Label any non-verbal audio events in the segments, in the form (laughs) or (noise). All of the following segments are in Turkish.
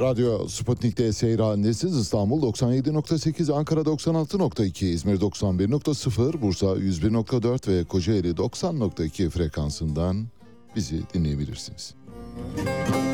Radyo Sputnik'te seyir halindesiniz. İstanbul 97.8, Ankara 96.2, İzmir 91.0, Bursa 101.4 ve Kocaeli 90.2 frekansından bizi dinleyebilirsiniz. Müzik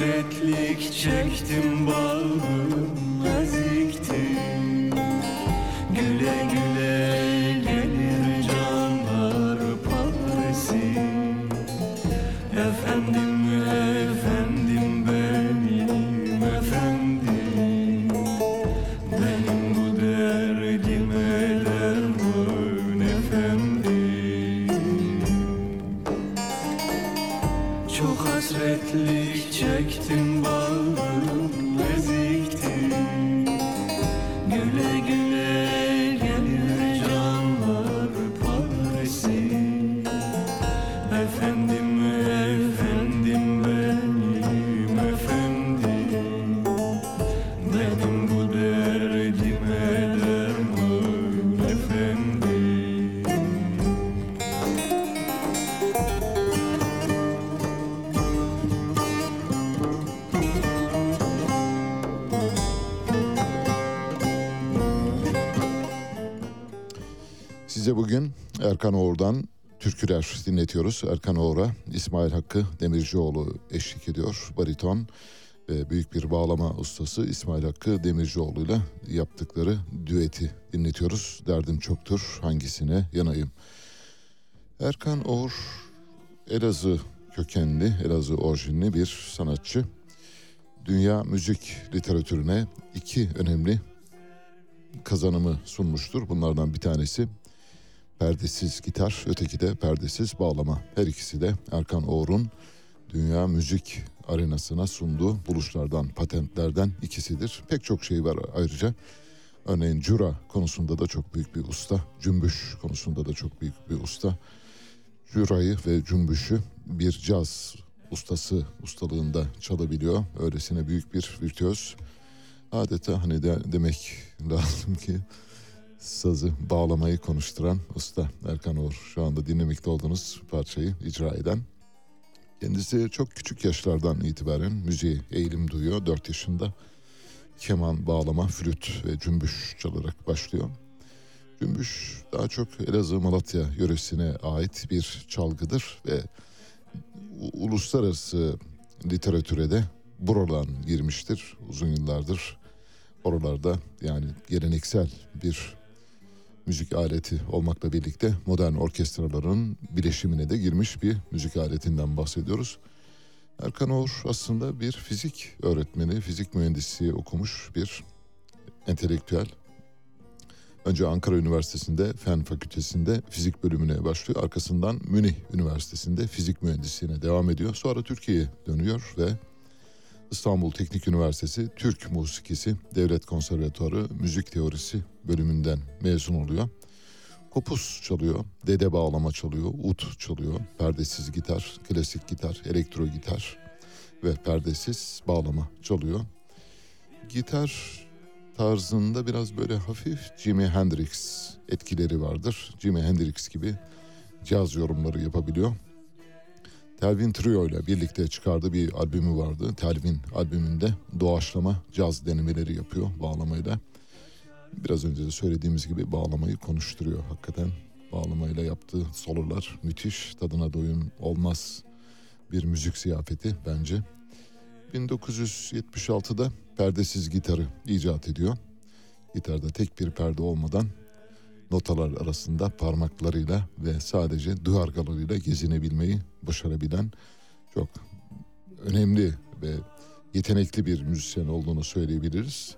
Size dinletiyoruz. Erkan Oğur'a İsmail Hakkı Demircioğlu eşlik ediyor. Bariton ve büyük bir bağlama ustası İsmail Hakkı Demircioğlu ile yaptıkları düeti dinletiyoruz. Derdim çoktur hangisine yanayım. Erkan Oğur Elazığ kökenli, Elazığ orijinli bir sanatçı. Dünya müzik literatürüne iki önemli kazanımı sunmuştur. Bunlardan bir tanesi perdesiz gitar, öteki de perdesiz bağlama. Her ikisi de Erkan Oğur'un dünya müzik arenasına sunduğu buluşlardan, patentlerden ikisidir. Pek çok şey var ayrıca. Örneğin cura konusunda da çok büyük bir usta. Cümbüş konusunda da çok büyük bir usta. Curayı ve cümbüşü bir caz ustası ustalığında çalabiliyor. Öylesine büyük bir virtüöz. Adeta hani de, demek lazım ki sazı bağlamayı konuşturan usta Erkan Uğur. Şu anda dinlemekte olduğunuz parçayı icra eden. Kendisi çok küçük yaşlardan itibaren müziğe eğilim duyuyor. 4 yaşında keman, bağlama, flüt ve cümbüş çalarak başlıyor. Cümbüş daha çok Elazığ Malatya yöresine ait bir çalgıdır ve uluslararası literatüre de buradan girmiştir uzun yıllardır. Oralarda yani geleneksel bir müzik aleti olmakla birlikte modern orkestraların bileşimine de girmiş bir müzik aletinden bahsediyoruz. Erkan Oğur aslında bir fizik öğretmeni, fizik mühendisliği okumuş bir entelektüel. Önce Ankara Üniversitesi'nde Fen Fakültesi'nde fizik bölümüne başlıyor. Arkasından Münih Üniversitesi'nde fizik mühendisliğine devam ediyor. Sonra Türkiye'ye dönüyor ve İstanbul Teknik Üniversitesi Türk Musikisi Devlet Konservatuarı Müzik Teorisi bölümünden mezun oluyor. Kopuz çalıyor, dede bağlama çalıyor, ut çalıyor, perdesiz gitar, klasik gitar, elektro gitar ve perdesiz bağlama çalıyor. Gitar tarzında biraz böyle hafif Jimi Hendrix etkileri vardır. Jimi Hendrix gibi caz yorumları yapabiliyor. Telvin Trio ile birlikte çıkardığı bir albümü vardı. Telvin albümünde doğaçlama caz denemeleri yapıyor bağlamayla. Biraz önce de söylediğimiz gibi bağlamayı konuşturuyor. Hakikaten bağlamayla yaptığı sololar müthiş. Tadına doyum olmaz bir müzik ziyafeti bence. 1976'da perdesiz gitarı icat ediyor. Gitarda tek bir perde olmadan notalar arasında parmaklarıyla ve sadece duvargalarıyla gezinebilmeyi başarabilen çok önemli ve yetenekli bir müzisyen olduğunu söyleyebiliriz.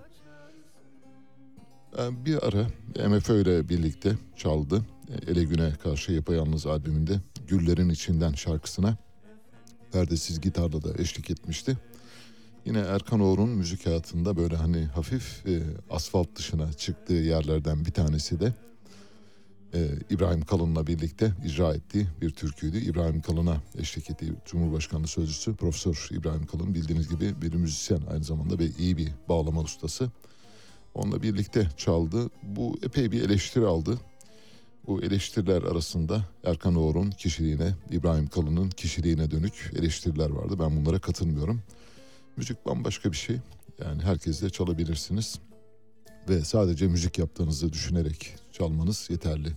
Ee, bir ara MFÖ ile birlikte çaldı. Ele Güne Karşı Yapayalnız albümünde Güllerin İçinden şarkısına perdesiz gitarla da eşlik etmişti. Yine Erkan Oğur'un müzik hayatında böyle hani hafif e, asfalt dışına çıktığı yerlerden bir tanesi de e, İbrahim Kalın'la birlikte icra ettiği bir türküydü. İbrahim Kalın'a eşlik ettiği Cumhurbaşkanlığı Sözcüsü Profesör İbrahim Kalın bildiğiniz gibi bir müzisyen aynı zamanda ve iyi bir bağlama ustası. Onunla birlikte çaldı. Bu epey bir eleştiri aldı. Bu eleştiriler arasında Erkan Oğur'un kişiliğine, İbrahim Kalın'ın kişiliğine dönük eleştiriler vardı. Ben bunlara katılmıyorum. Müzik bambaşka bir şey. Yani herkesle çalabilirsiniz. Ve sadece müzik yaptığınızı düşünerek çalmanız yeterli.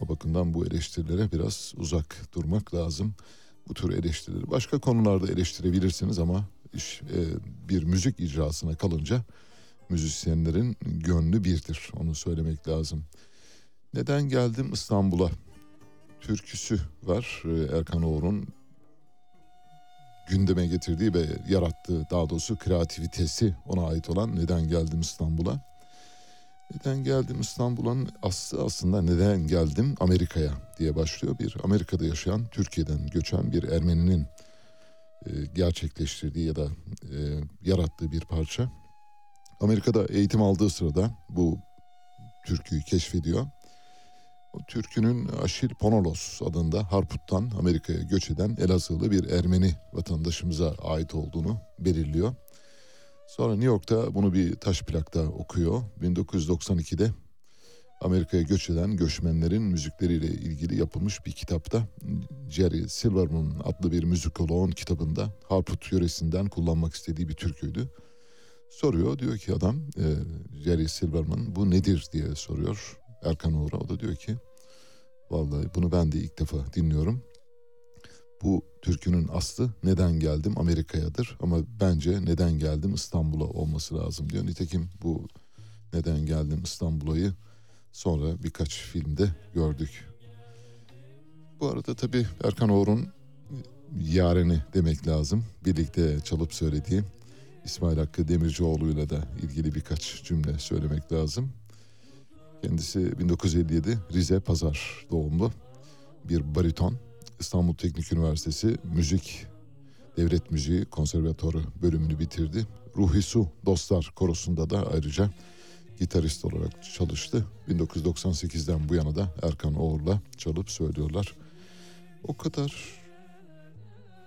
O bakımdan bu eleştirilere biraz uzak durmak lazım. Bu tür eleştirileri başka konularda eleştirebilirsiniz ama iş e, bir müzik icrasına kalınca müzisyenlerin gönlü birdir. Onu söylemek lazım. Neden geldim İstanbul'a? Türküsü var e, Erkan Oğur'un gündeme getirdiği ve yarattığı daha doğrusu kreativitesi ona ait olan Neden Geldim İstanbul'a? Neden geldim İstanbul'un aslı aslında neden geldim Amerika'ya diye başlıyor. Bir Amerika'da yaşayan Türkiye'den göçen bir Ermeninin e, gerçekleştirdiği ya da e, yarattığı bir parça. Amerika'da eğitim aldığı sırada bu türküyü keşfediyor. O türkünün Aşil Ponolos adında Harput'tan Amerika'ya göç eden Elazığlı bir Ermeni vatandaşımıza ait olduğunu belirliyor. Sonra New York'ta bunu bir taş plakta okuyor. 1992'de Amerika'ya göç eden göçmenlerin müzikleriyle ilgili yapılmış bir kitapta Jerry Silverman adlı bir müzikoloğun kitabında Harput yöresinden kullanmak istediği bir türküydü. Soruyor diyor ki adam e, Jerry Silverman bu nedir diye soruyor Erkan Uğur'a. O da diyor ki vallahi bunu ben de ilk defa dinliyorum. Bu türkünün aslı neden geldim Amerika'yadır ama bence neden geldim İstanbul'a olması lazım diyor. Nitekim bu neden geldim İstanbul'a'yı sonra birkaç filmde gördük. Bu arada tabii Erkan Oğur'un yareni demek lazım. Birlikte çalıp söylediği İsmail Hakkı Demircioğlu'yla da ilgili birkaç cümle söylemek lazım. Kendisi 1957 Rize Pazar doğumlu bir bariton. İstanbul Teknik Üniversitesi Müzik Devlet Müziği Konservatuarı bölümünü bitirdi. Ruhi Su Dostlar Korosu'nda da ayrıca gitarist olarak çalıştı. 1998'den bu yana da Erkan Oğur'la çalıp söylüyorlar. O kadar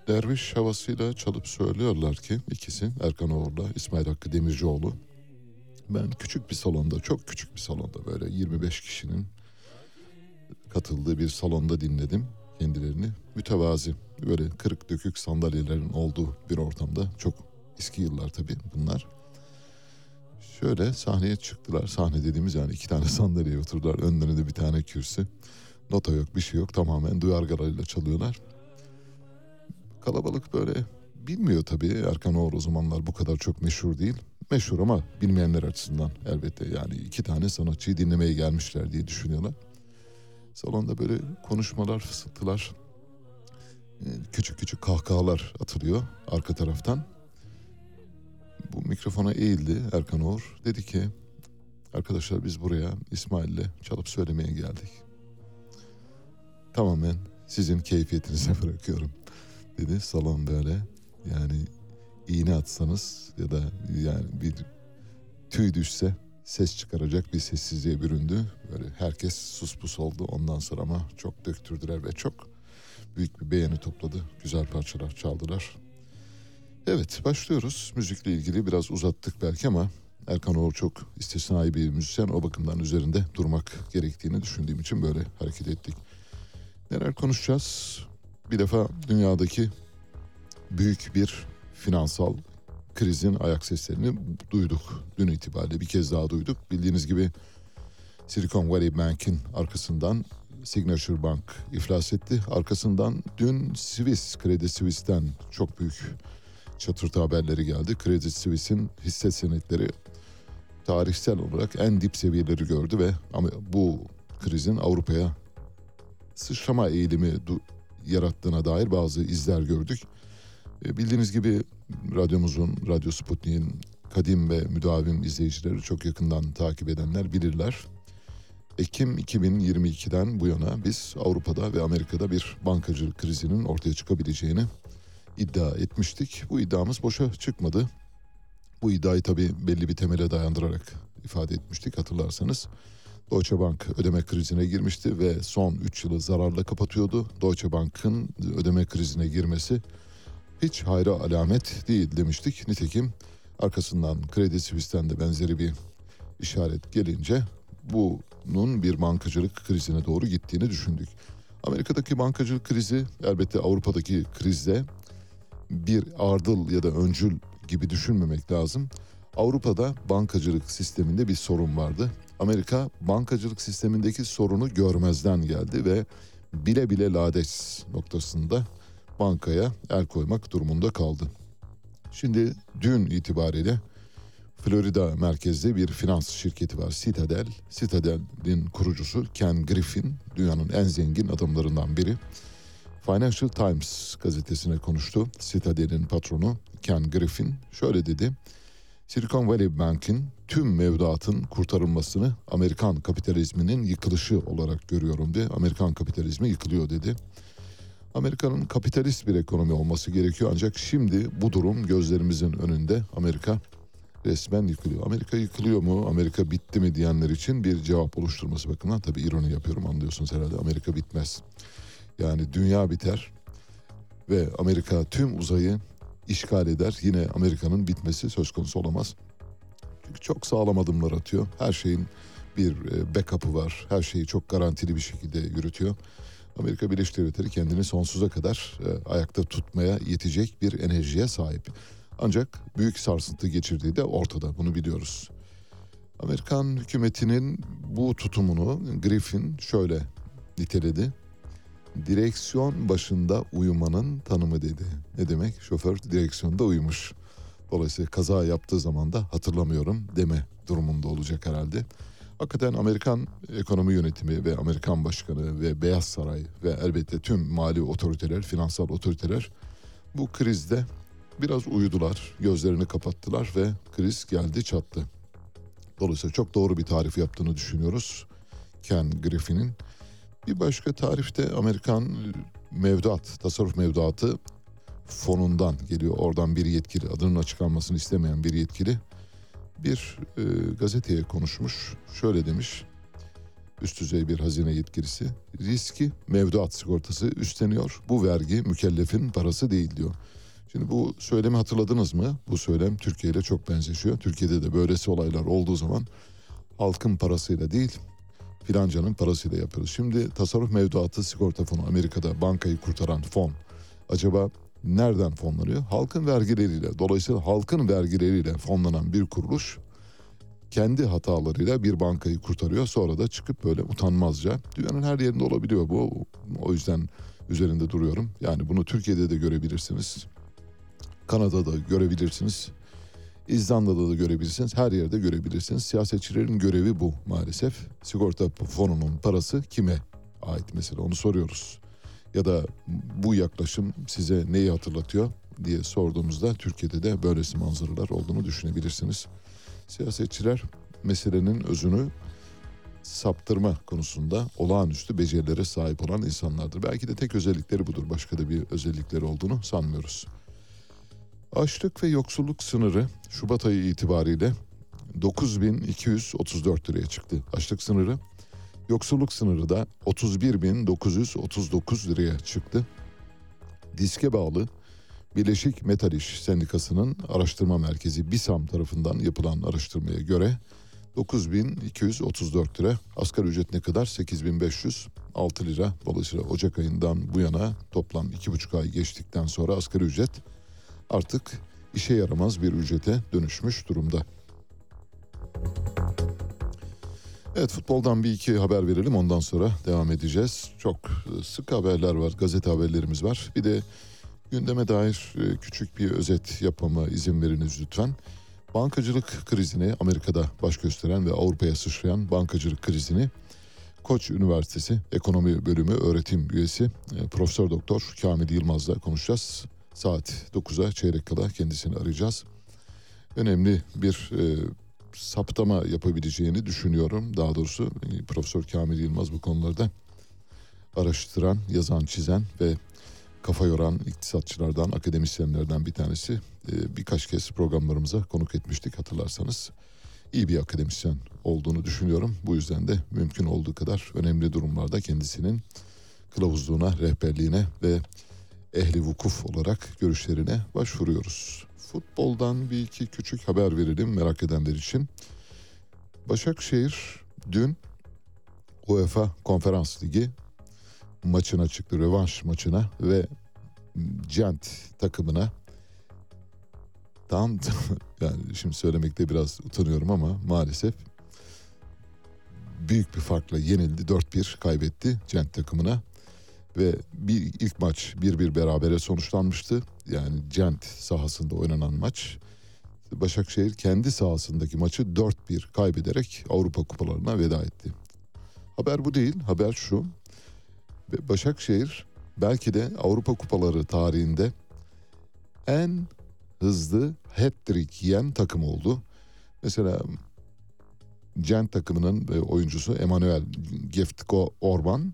derviş havasıyla çalıp söylüyorlar ki ikisi Erkan Oğur'la İsmail Hakkı Demircioğlu. Ben küçük bir salonda, çok küçük bir salonda böyle 25 kişinin katıldığı bir salonda dinledim kendilerini. Mütevazi, böyle kırık dökük sandalyelerin olduğu bir ortamda. Çok eski yıllar tabii bunlar. Şöyle sahneye çıktılar. Sahne dediğimiz yani iki tane (laughs) sandalyeye oturdular. Önlerinde bir tane kürsü. Nota yok, bir şey yok. Tamamen duyargalarıyla çalıyorlar. Kalabalık böyle bilmiyor tabii. Erkan Oğur o zamanlar bu kadar çok meşhur değil. Meşhur ama bilmeyenler açısından elbette. Yani iki tane sanatçıyı dinlemeye gelmişler diye düşünüyorlar. Salonda böyle konuşmalar, fısıltılar, e, küçük küçük kahkahalar atılıyor arka taraftan. Bu mikrofona eğildi Erkan Oğur. Dedi ki arkadaşlar biz buraya İsmail'le çalıp söylemeye geldik. Tamamen sizin keyfiyetinize (laughs) bırakıyorum dedi salon böyle. Yani iğne atsanız ya da yani bir tüy düşse ses çıkaracak bir sessizliğe büründü. Böyle herkes sus pus oldu ondan sonra ama çok döktürdüler ve çok büyük bir beğeni topladı. Güzel parçalar çaldılar. Evet başlıyoruz. Müzikle ilgili biraz uzattık belki ama Erkan Oğur çok istisnai bir müzisyen. O bakımdan üzerinde durmak gerektiğini düşündüğüm için böyle hareket ettik. Neler konuşacağız? Bir defa dünyadaki büyük bir finansal krizin ayak seslerini duyduk. Dün itibariyle bir kez daha duyduk. Bildiğiniz gibi Silicon Valley Bank'in arkasından Signature Bank iflas etti. Arkasından dün Swiss, Credit Suisse'den çok büyük çatırtı haberleri geldi. Credit Suisse'in hisse senetleri tarihsel olarak en dip seviyeleri gördü ve ama bu krizin Avrupa'ya sıçrama eğilimi yarattığına dair bazı izler gördük. E, bildiğiniz gibi radyomuzun, Radyo Sputnik'in kadim ve müdavim izleyicileri çok yakından takip edenler bilirler. Ekim 2022'den bu yana biz Avrupa'da ve Amerika'da bir bankacılık krizinin ortaya çıkabileceğini iddia etmiştik. Bu iddiamız boşa çıkmadı. Bu iddiayı tabii belli bir temele dayandırarak ifade etmiştik hatırlarsanız. Deutsche Bank ödeme krizine girmişti ve son 3 yılı zararla kapatıyordu. Deutsche Bank'ın ödeme krizine girmesi hiç hayra alamet değil demiştik. Nitekim arkasından Kredi Suisse'den de benzeri bir işaret gelince bunun bir bankacılık krizine doğru gittiğini düşündük. Amerika'daki bankacılık krizi elbette Avrupa'daki krizde bir ardıl ya da öncül gibi düşünmemek lazım. Avrupa'da bankacılık sisteminde bir sorun vardı. Amerika bankacılık sistemindeki sorunu görmezden geldi ve bile bile lades noktasında bankaya el koymak durumunda kaldı. Şimdi dün itibariyle Florida merkezli bir finans şirketi var Citadel. Citadel'in kurucusu Ken Griffin dünyanın en zengin adamlarından biri. Financial Times gazetesine konuştu. Citadel'in patronu Ken Griffin şöyle dedi. Silicon Valley Bank'in tüm mevduatın kurtarılmasını Amerikan kapitalizminin yıkılışı olarak görüyorum diye. Amerikan kapitalizmi yıkılıyor dedi. Amerika'nın kapitalist bir ekonomi olması gerekiyor ancak şimdi bu durum gözlerimizin önünde Amerika resmen yıkılıyor. Amerika yıkılıyor mu, Amerika bitti mi diyenler için bir cevap oluşturması bakımından tabii ironi yapıyorum anlıyorsunuz herhalde. Amerika bitmez. Yani dünya biter ve Amerika tüm uzayı işgal eder. Yine Amerika'nın bitmesi söz konusu olamaz. Çünkü çok sağlam adımlar atıyor. Her şeyin bir e, backup'ı var. Her şeyi çok garantili bir şekilde yürütüyor. Amerika Birleşik Devletleri kendini sonsuza kadar e, ayakta tutmaya yetecek bir enerjiye sahip. Ancak büyük sarsıntı geçirdiği de ortada bunu biliyoruz. Amerikan hükümetinin bu tutumunu Griffin şöyle niteledi. Direksiyon başında uyumanın tanımı dedi. Ne demek? Şoför direksiyonda uyumuş. Dolayısıyla kaza yaptığı zaman da hatırlamıyorum deme durumunda olacak herhalde. Hakikaten Amerikan ekonomi yönetimi ve Amerikan başkanı ve Beyaz Saray ve elbette tüm mali otoriteler, finansal otoriteler bu krizde biraz uyudular, gözlerini kapattılar ve kriz geldi çattı. Dolayısıyla çok doğru bir tarif yaptığını düşünüyoruz Ken Griffin'in. Bir başka tarifte Amerikan mevduat, tasarruf mevduatı fonundan geliyor. Oradan bir yetkili, adının açıklanmasını istemeyen bir yetkili bir e, gazeteye konuşmuş. Şöyle demiş, üst düzey bir hazine yetkilisi, riski mevduat sigortası üstleniyor. Bu vergi mükellefin parası değil diyor. Şimdi bu söylemi hatırladınız mı? Bu söylem Türkiye ile çok benzeşiyor. Türkiye'de de böylesi olaylar olduğu zaman halkın parasıyla değil filancanın parasıyla yapıyoruz. Şimdi tasarruf mevduatı sigorta fonu Amerika'da bankayı kurtaran fon acaba nereden fonlanıyor? Halkın vergileriyle. Dolayısıyla halkın vergileriyle fonlanan bir kuruluş kendi hatalarıyla bir bankayı kurtarıyor. Sonra da çıkıp böyle utanmazca dünyanın her yerinde olabiliyor bu. O yüzden üzerinde duruyorum. Yani bunu Türkiye'de de görebilirsiniz. Kanada'da görebilirsiniz. İzlanda'da da görebilirsiniz. Her yerde görebilirsiniz. Siyasetçilerin görevi bu maalesef. Sigorta fonunun parası kime ait mesela onu soruyoruz. Ya da bu yaklaşım size neyi hatırlatıyor diye sorduğumuzda Türkiye'de de böylesi manzaralar olduğunu düşünebilirsiniz. Siyasetçiler meselenin özünü saptırma konusunda olağanüstü becerilere sahip olan insanlardır. Belki de tek özellikleri budur. Başka da bir özellikleri olduğunu sanmıyoruz. Açlık ve yoksulluk sınırı Şubat ayı itibariyle 9234 liraya çıktı. Açlık sınırı. Yoksulluk sınırı da 31939 liraya çıktı. Diske bağlı Birleşik Metal İş Sendikası'nın araştırma merkezi BİSAM tarafından yapılan araştırmaya göre 9234 lira. Asgari ücret ne kadar? 8506 lira. Dolayısıyla Ocak ayından bu yana toplam 2,5 ay geçtikten sonra asgari ücret artık işe yaramaz bir ücrete dönüşmüş durumda. Evet futboldan bir iki haber verelim ondan sonra devam edeceğiz. Çok sık haberler var, gazete haberlerimiz var. Bir de gündeme dair e, küçük bir özet yapmama izin veriniz lütfen. Bankacılık krizini Amerika'da baş gösteren ve Avrupa'ya sıçrayan bankacılık krizini Koç Üniversitesi Ekonomi Bölümü öğretim üyesi e, Profesör Doktor Kamil Yılmaz'la konuşacağız. Saat 9'a çeyrek kala kendisini arayacağız. Önemli bir e, saptama yapabileceğini düşünüyorum. Daha doğrusu e, Profesör Kamil Yılmaz bu konularda araştıran, yazan, çizen ve kafa yoran iktisatçılardan, akademisyenlerden bir tanesi. E, birkaç kez programlarımıza konuk etmiştik hatırlarsanız. İyi bir akademisyen olduğunu düşünüyorum. Bu yüzden de mümkün olduğu kadar önemli durumlarda kendisinin kılavuzluğuna, rehberliğine ve ehli vukuf olarak görüşlerine başvuruyoruz. Futboldan bir iki küçük haber verelim merak edenler için. Başakşehir dün UEFA Konferans Ligi maçına çıktı, rövanş maçına ve Gent takımına tam (laughs) yani şimdi söylemekte biraz utanıyorum ama maalesef büyük bir farkla yenildi. 4-1 kaybetti Gent takımına ve bir ilk maç 1-1 berabere sonuçlanmıştı. Yani Gent sahasında oynanan maç. Başakşehir kendi sahasındaki maçı 4-1 kaybederek Avrupa kupalarına veda etti. Haber bu değil, haber şu. Başakşehir belki de Avrupa kupaları tarihinde en hızlı hat-trick yiyen takım oldu. Mesela Gent takımının oyuncusu Emanuel Geftko Orban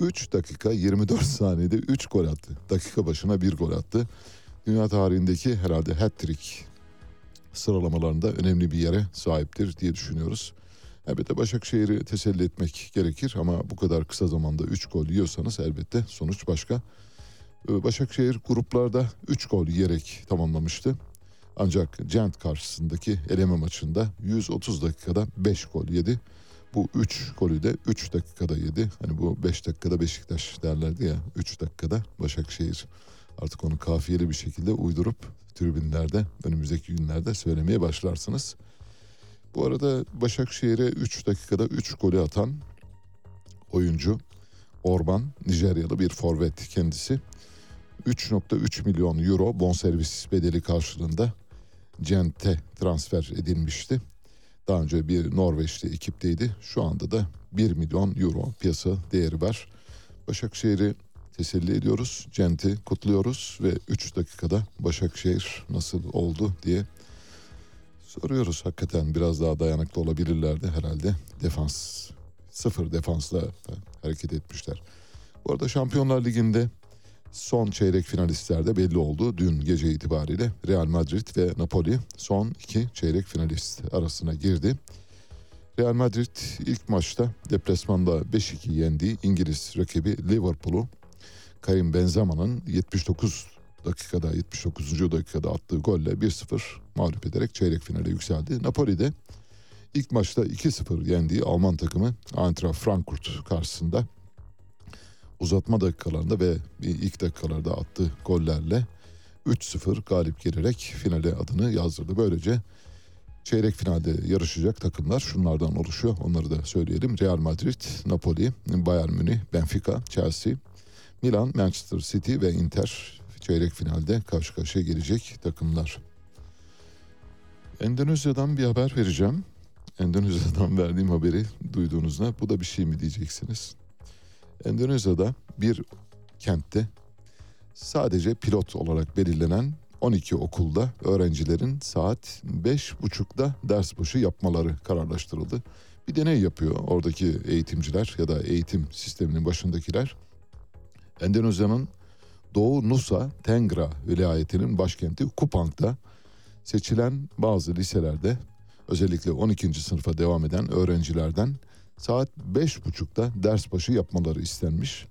3 dakika 24 (laughs) saniyede 3 gol attı. Dakika başına 1 gol attı. Dünya tarihindeki herhalde hat-trick sıralamalarında önemli bir yere sahiptir diye düşünüyoruz. Elbette Başakşehir'i teselli etmek gerekir ama bu kadar kısa zamanda 3 gol yiyorsanız elbette sonuç başka. Ee, Başakşehir gruplarda 3 gol yiyerek tamamlamıştı. Ancak Gent karşısındaki eleme maçında 130 dakikada 5 gol yedi. Bu 3 golü de 3 dakikada yedi. Hani bu 5 dakikada Beşiktaş derlerdi ya 3 dakikada Başakşehir. Artık onu kafiyeli bir şekilde uydurup tribünlerde önümüzdeki günlerde söylemeye başlarsınız. Bu arada Başakşehir'e 3 dakikada 3 golü atan oyuncu Orban Nijeryalı bir forvet kendisi. 3.3 milyon euro bonservis bedeli karşılığında Cent'e transfer edilmişti. Daha önce bir Norveçli ekipteydi. Şu anda da 1 milyon euro piyasa değeri var. Başakşehir'i teselli ediyoruz. Cent'i kutluyoruz ve 3 dakikada Başakşehir nasıl oldu diye soruyoruz. Hakikaten biraz daha dayanıklı olabilirlerdi herhalde. Defans sıfır defansla hareket etmişler. Bu arada Şampiyonlar Ligi'nde son çeyrek finalistler de belli oldu. Dün gece itibariyle Real Madrid ve Napoli son iki çeyrek finalist arasına girdi. Real Madrid ilk maçta deplasmanda 5-2 yendiği İngiliz rakibi Liverpool'u Karim Benzema'nın 79 dakikada 79. dakikada attığı golle 1-0 mağlup ederek çeyrek finale yükseldi. Napoli de ilk maçta 2-0 yendiği Alman takımı Eintracht Frankfurt karşısında uzatma dakikalarında ve ilk dakikalarda attığı gollerle 3-0 galip gelerek finale adını yazdırdı. Böylece çeyrek finalde yarışacak takımlar şunlardan oluşuyor. Onları da söyleyelim. Real Madrid, Napoli, Bayern Münih, Benfica, Chelsea, Milan, Manchester City ve Inter çeyrek finalde karşı karşıya gelecek takımlar. Endonezya'dan bir haber vereceğim. Endonezya'dan verdiğim haberi duyduğunuzda bu da bir şey mi diyeceksiniz? Endonezya'da bir kentte sadece pilot olarak belirlenen 12 okulda öğrencilerin saat 5.30'da ders başı yapmaları kararlaştırıldı. Bir deney yapıyor oradaki eğitimciler ya da eğitim sisteminin başındakiler. Endonezya'nın Doğu Nusa Tenggara vilayetinin başkenti Kupang'da seçilen bazı liselerde özellikle 12. sınıfa devam eden öğrencilerden saat 5.30'da ders başı yapmaları istenmiş.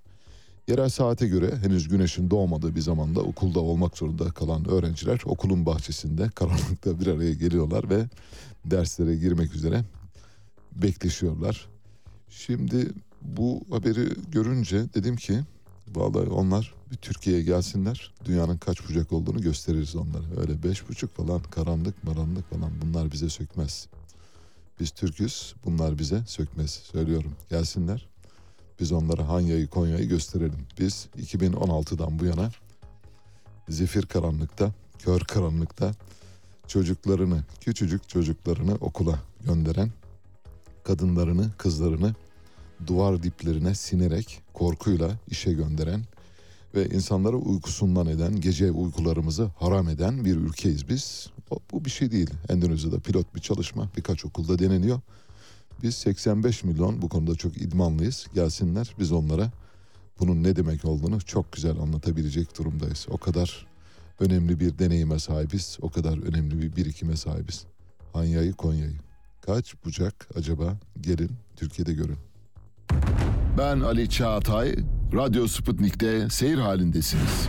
Yerel saate göre henüz güneşin doğmadığı bir zamanda okulda olmak zorunda kalan öğrenciler okulun bahçesinde karanlıkta bir araya geliyorlar ve derslere girmek üzere bekleşiyorlar. Şimdi bu haberi görünce dedim ki vallahi onlar bir Türkiye'ye gelsinler. Dünyanın kaç bucak olduğunu gösteririz onlara. Öyle beş buçuk falan karanlık maranlık falan bunlar bize sökmez. Biz Türk'üz bunlar bize sökmez söylüyorum. Gelsinler biz onlara Hanya'yı Konya'yı gösterelim. Biz 2016'dan bu yana zifir karanlıkta, kör karanlıkta çocuklarını, küçücük çocuklarını okula gönderen, kadınlarını, kızlarını duvar diplerine sinerek korkuyla işe gönderen ve insanları uykusundan eden, gece uykularımızı haram eden bir ülkeyiz biz. Bu bir şey değil. Endonezya'da pilot bir çalışma birkaç okulda deneniyor. Biz 85 milyon bu konuda çok idmanlıyız. Gelsinler biz onlara bunun ne demek olduğunu çok güzel anlatabilecek durumdayız. O kadar önemli bir deneyime sahibiz. O kadar önemli bir birikime sahibiz. Hanya'yı Konya'yı. Kaç bucak acaba gelin Türkiye'de görün. Ben Ali Çağatay, Radyo Sputnik'te seyir halindesiniz.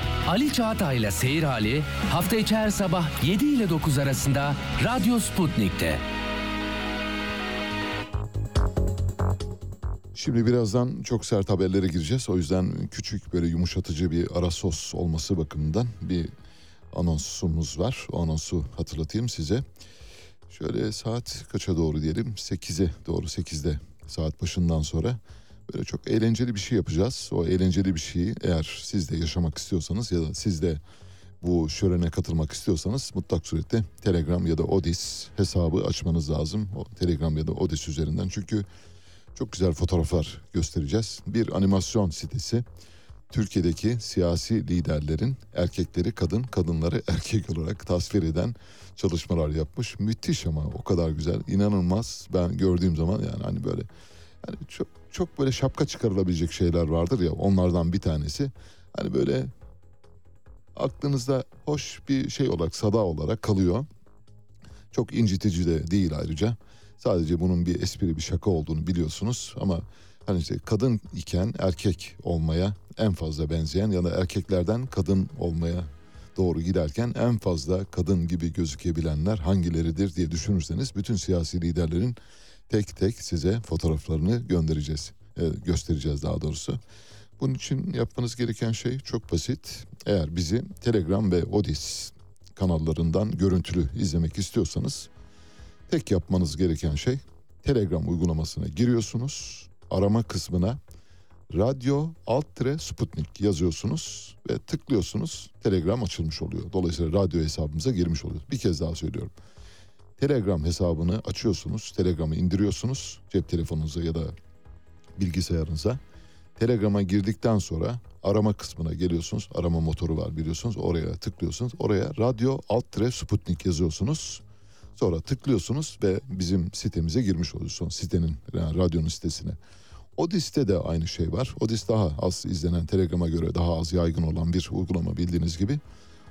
Ali Çağatay'la Seyir Hali hafta içi her sabah 7 ile 9 arasında Radyo Sputnik'te. Şimdi birazdan çok sert haberlere gireceğiz. O yüzden küçük böyle yumuşatıcı bir ara sos olması bakımından bir anonsumuz var. O anonsu hatırlatayım size. Şöyle saat kaça doğru diyelim? 8'e doğru 8'de saat başından sonra böyle çok eğlenceli bir şey yapacağız. O eğlenceli bir şeyi eğer siz de yaşamak istiyorsanız ya da siz de bu şölene katılmak istiyorsanız mutlak surette Telegram ya da Odis hesabı açmanız lazım. O Telegram ya da Odis üzerinden çünkü çok güzel fotoğraflar göstereceğiz. Bir animasyon sitesi Türkiye'deki siyasi liderlerin erkekleri kadın, kadınları erkek olarak tasvir eden çalışmalar yapmış. Müthiş ama o kadar güzel, inanılmaz. Ben gördüğüm zaman yani hani böyle yani çok çok böyle şapka çıkarılabilecek şeyler vardır ya onlardan bir tanesi. Hani böyle aklınızda hoş bir şey olarak sada olarak kalıyor. Çok incitici de değil ayrıca. Sadece bunun bir espri bir şaka olduğunu biliyorsunuz ama hani işte kadın iken erkek olmaya en fazla benzeyen ya da erkeklerden kadın olmaya doğru giderken en fazla kadın gibi gözükebilenler hangileridir diye düşünürseniz bütün siyasi liderlerin tek tek size fotoğraflarını göndereceğiz. E, göstereceğiz daha doğrusu. Bunun için yapmanız gereken şey çok basit. Eğer bizi Telegram ve Odis kanallarından görüntülü izlemek istiyorsanız tek yapmanız gereken şey Telegram uygulamasına giriyorsunuz. Arama kısmına radyo alt Sputnik yazıyorsunuz ve tıklıyorsunuz. Telegram açılmış oluyor. Dolayısıyla radyo hesabımıza girmiş oluyor. Bir kez daha söylüyorum. Telegram hesabını açıyorsunuz. Telegram'ı indiriyorsunuz cep telefonunuza ya da bilgisayarınıza. Telegram'a girdikten sonra arama kısmına geliyorsunuz. Arama motoru var biliyorsunuz. Oraya tıklıyorsunuz. Oraya radyo alt Sputnik yazıyorsunuz. Sonra tıklıyorsunuz ve bizim sitemize girmiş oluyorsunuz. Sitenin yani radyonun sitesine. Odis'te de aynı şey var. Odis daha az izlenen Telegram'a göre daha az yaygın olan bir uygulama bildiğiniz gibi.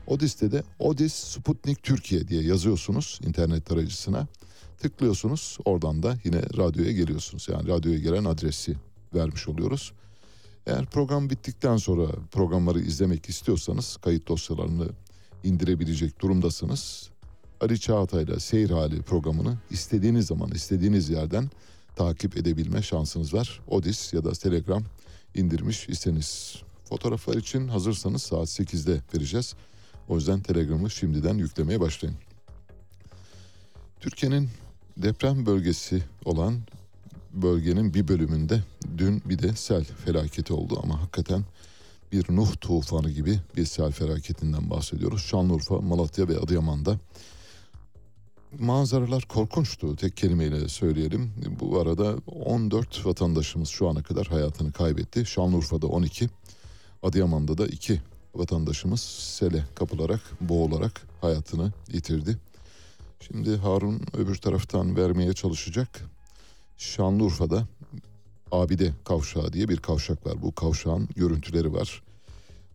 Odis'te de Odis Sputnik Türkiye diye yazıyorsunuz internet tarayıcısına. Tıklıyorsunuz oradan da yine radyoya geliyorsunuz. Yani radyoya gelen adresi vermiş oluyoruz. Eğer program bittikten sonra programları izlemek istiyorsanız kayıt dosyalarını indirebilecek durumdasınız. Ali Çağatay'la Seyir Hali programını istediğiniz zaman istediğiniz yerden takip edebilme şansınız var. Odis ya da Telegram indirmiş iseniz. Fotoğraflar için hazırsanız saat 8'de vereceğiz. O yüzden Telegram'ı şimdiden yüklemeye başlayın. Türkiye'nin deprem bölgesi olan bölgenin bir bölümünde dün bir de sel felaketi oldu ama hakikaten bir Nuh tufanı gibi bir sel felaketinden bahsediyoruz. Şanlıurfa, Malatya ve Adıyaman'da manzaralar korkunçtu tek kelimeyle söyleyelim. Bu arada 14 vatandaşımız şu ana kadar hayatını kaybetti. Şanlıurfa'da 12, Adıyaman'da da 2 vatandaşımız sele kapılarak, boğularak hayatını yitirdi. Şimdi Harun öbür taraftan vermeye çalışacak. Şanlıurfa'da Abide Kavşağı diye bir kavşak var. Bu kavşağın görüntüleri var.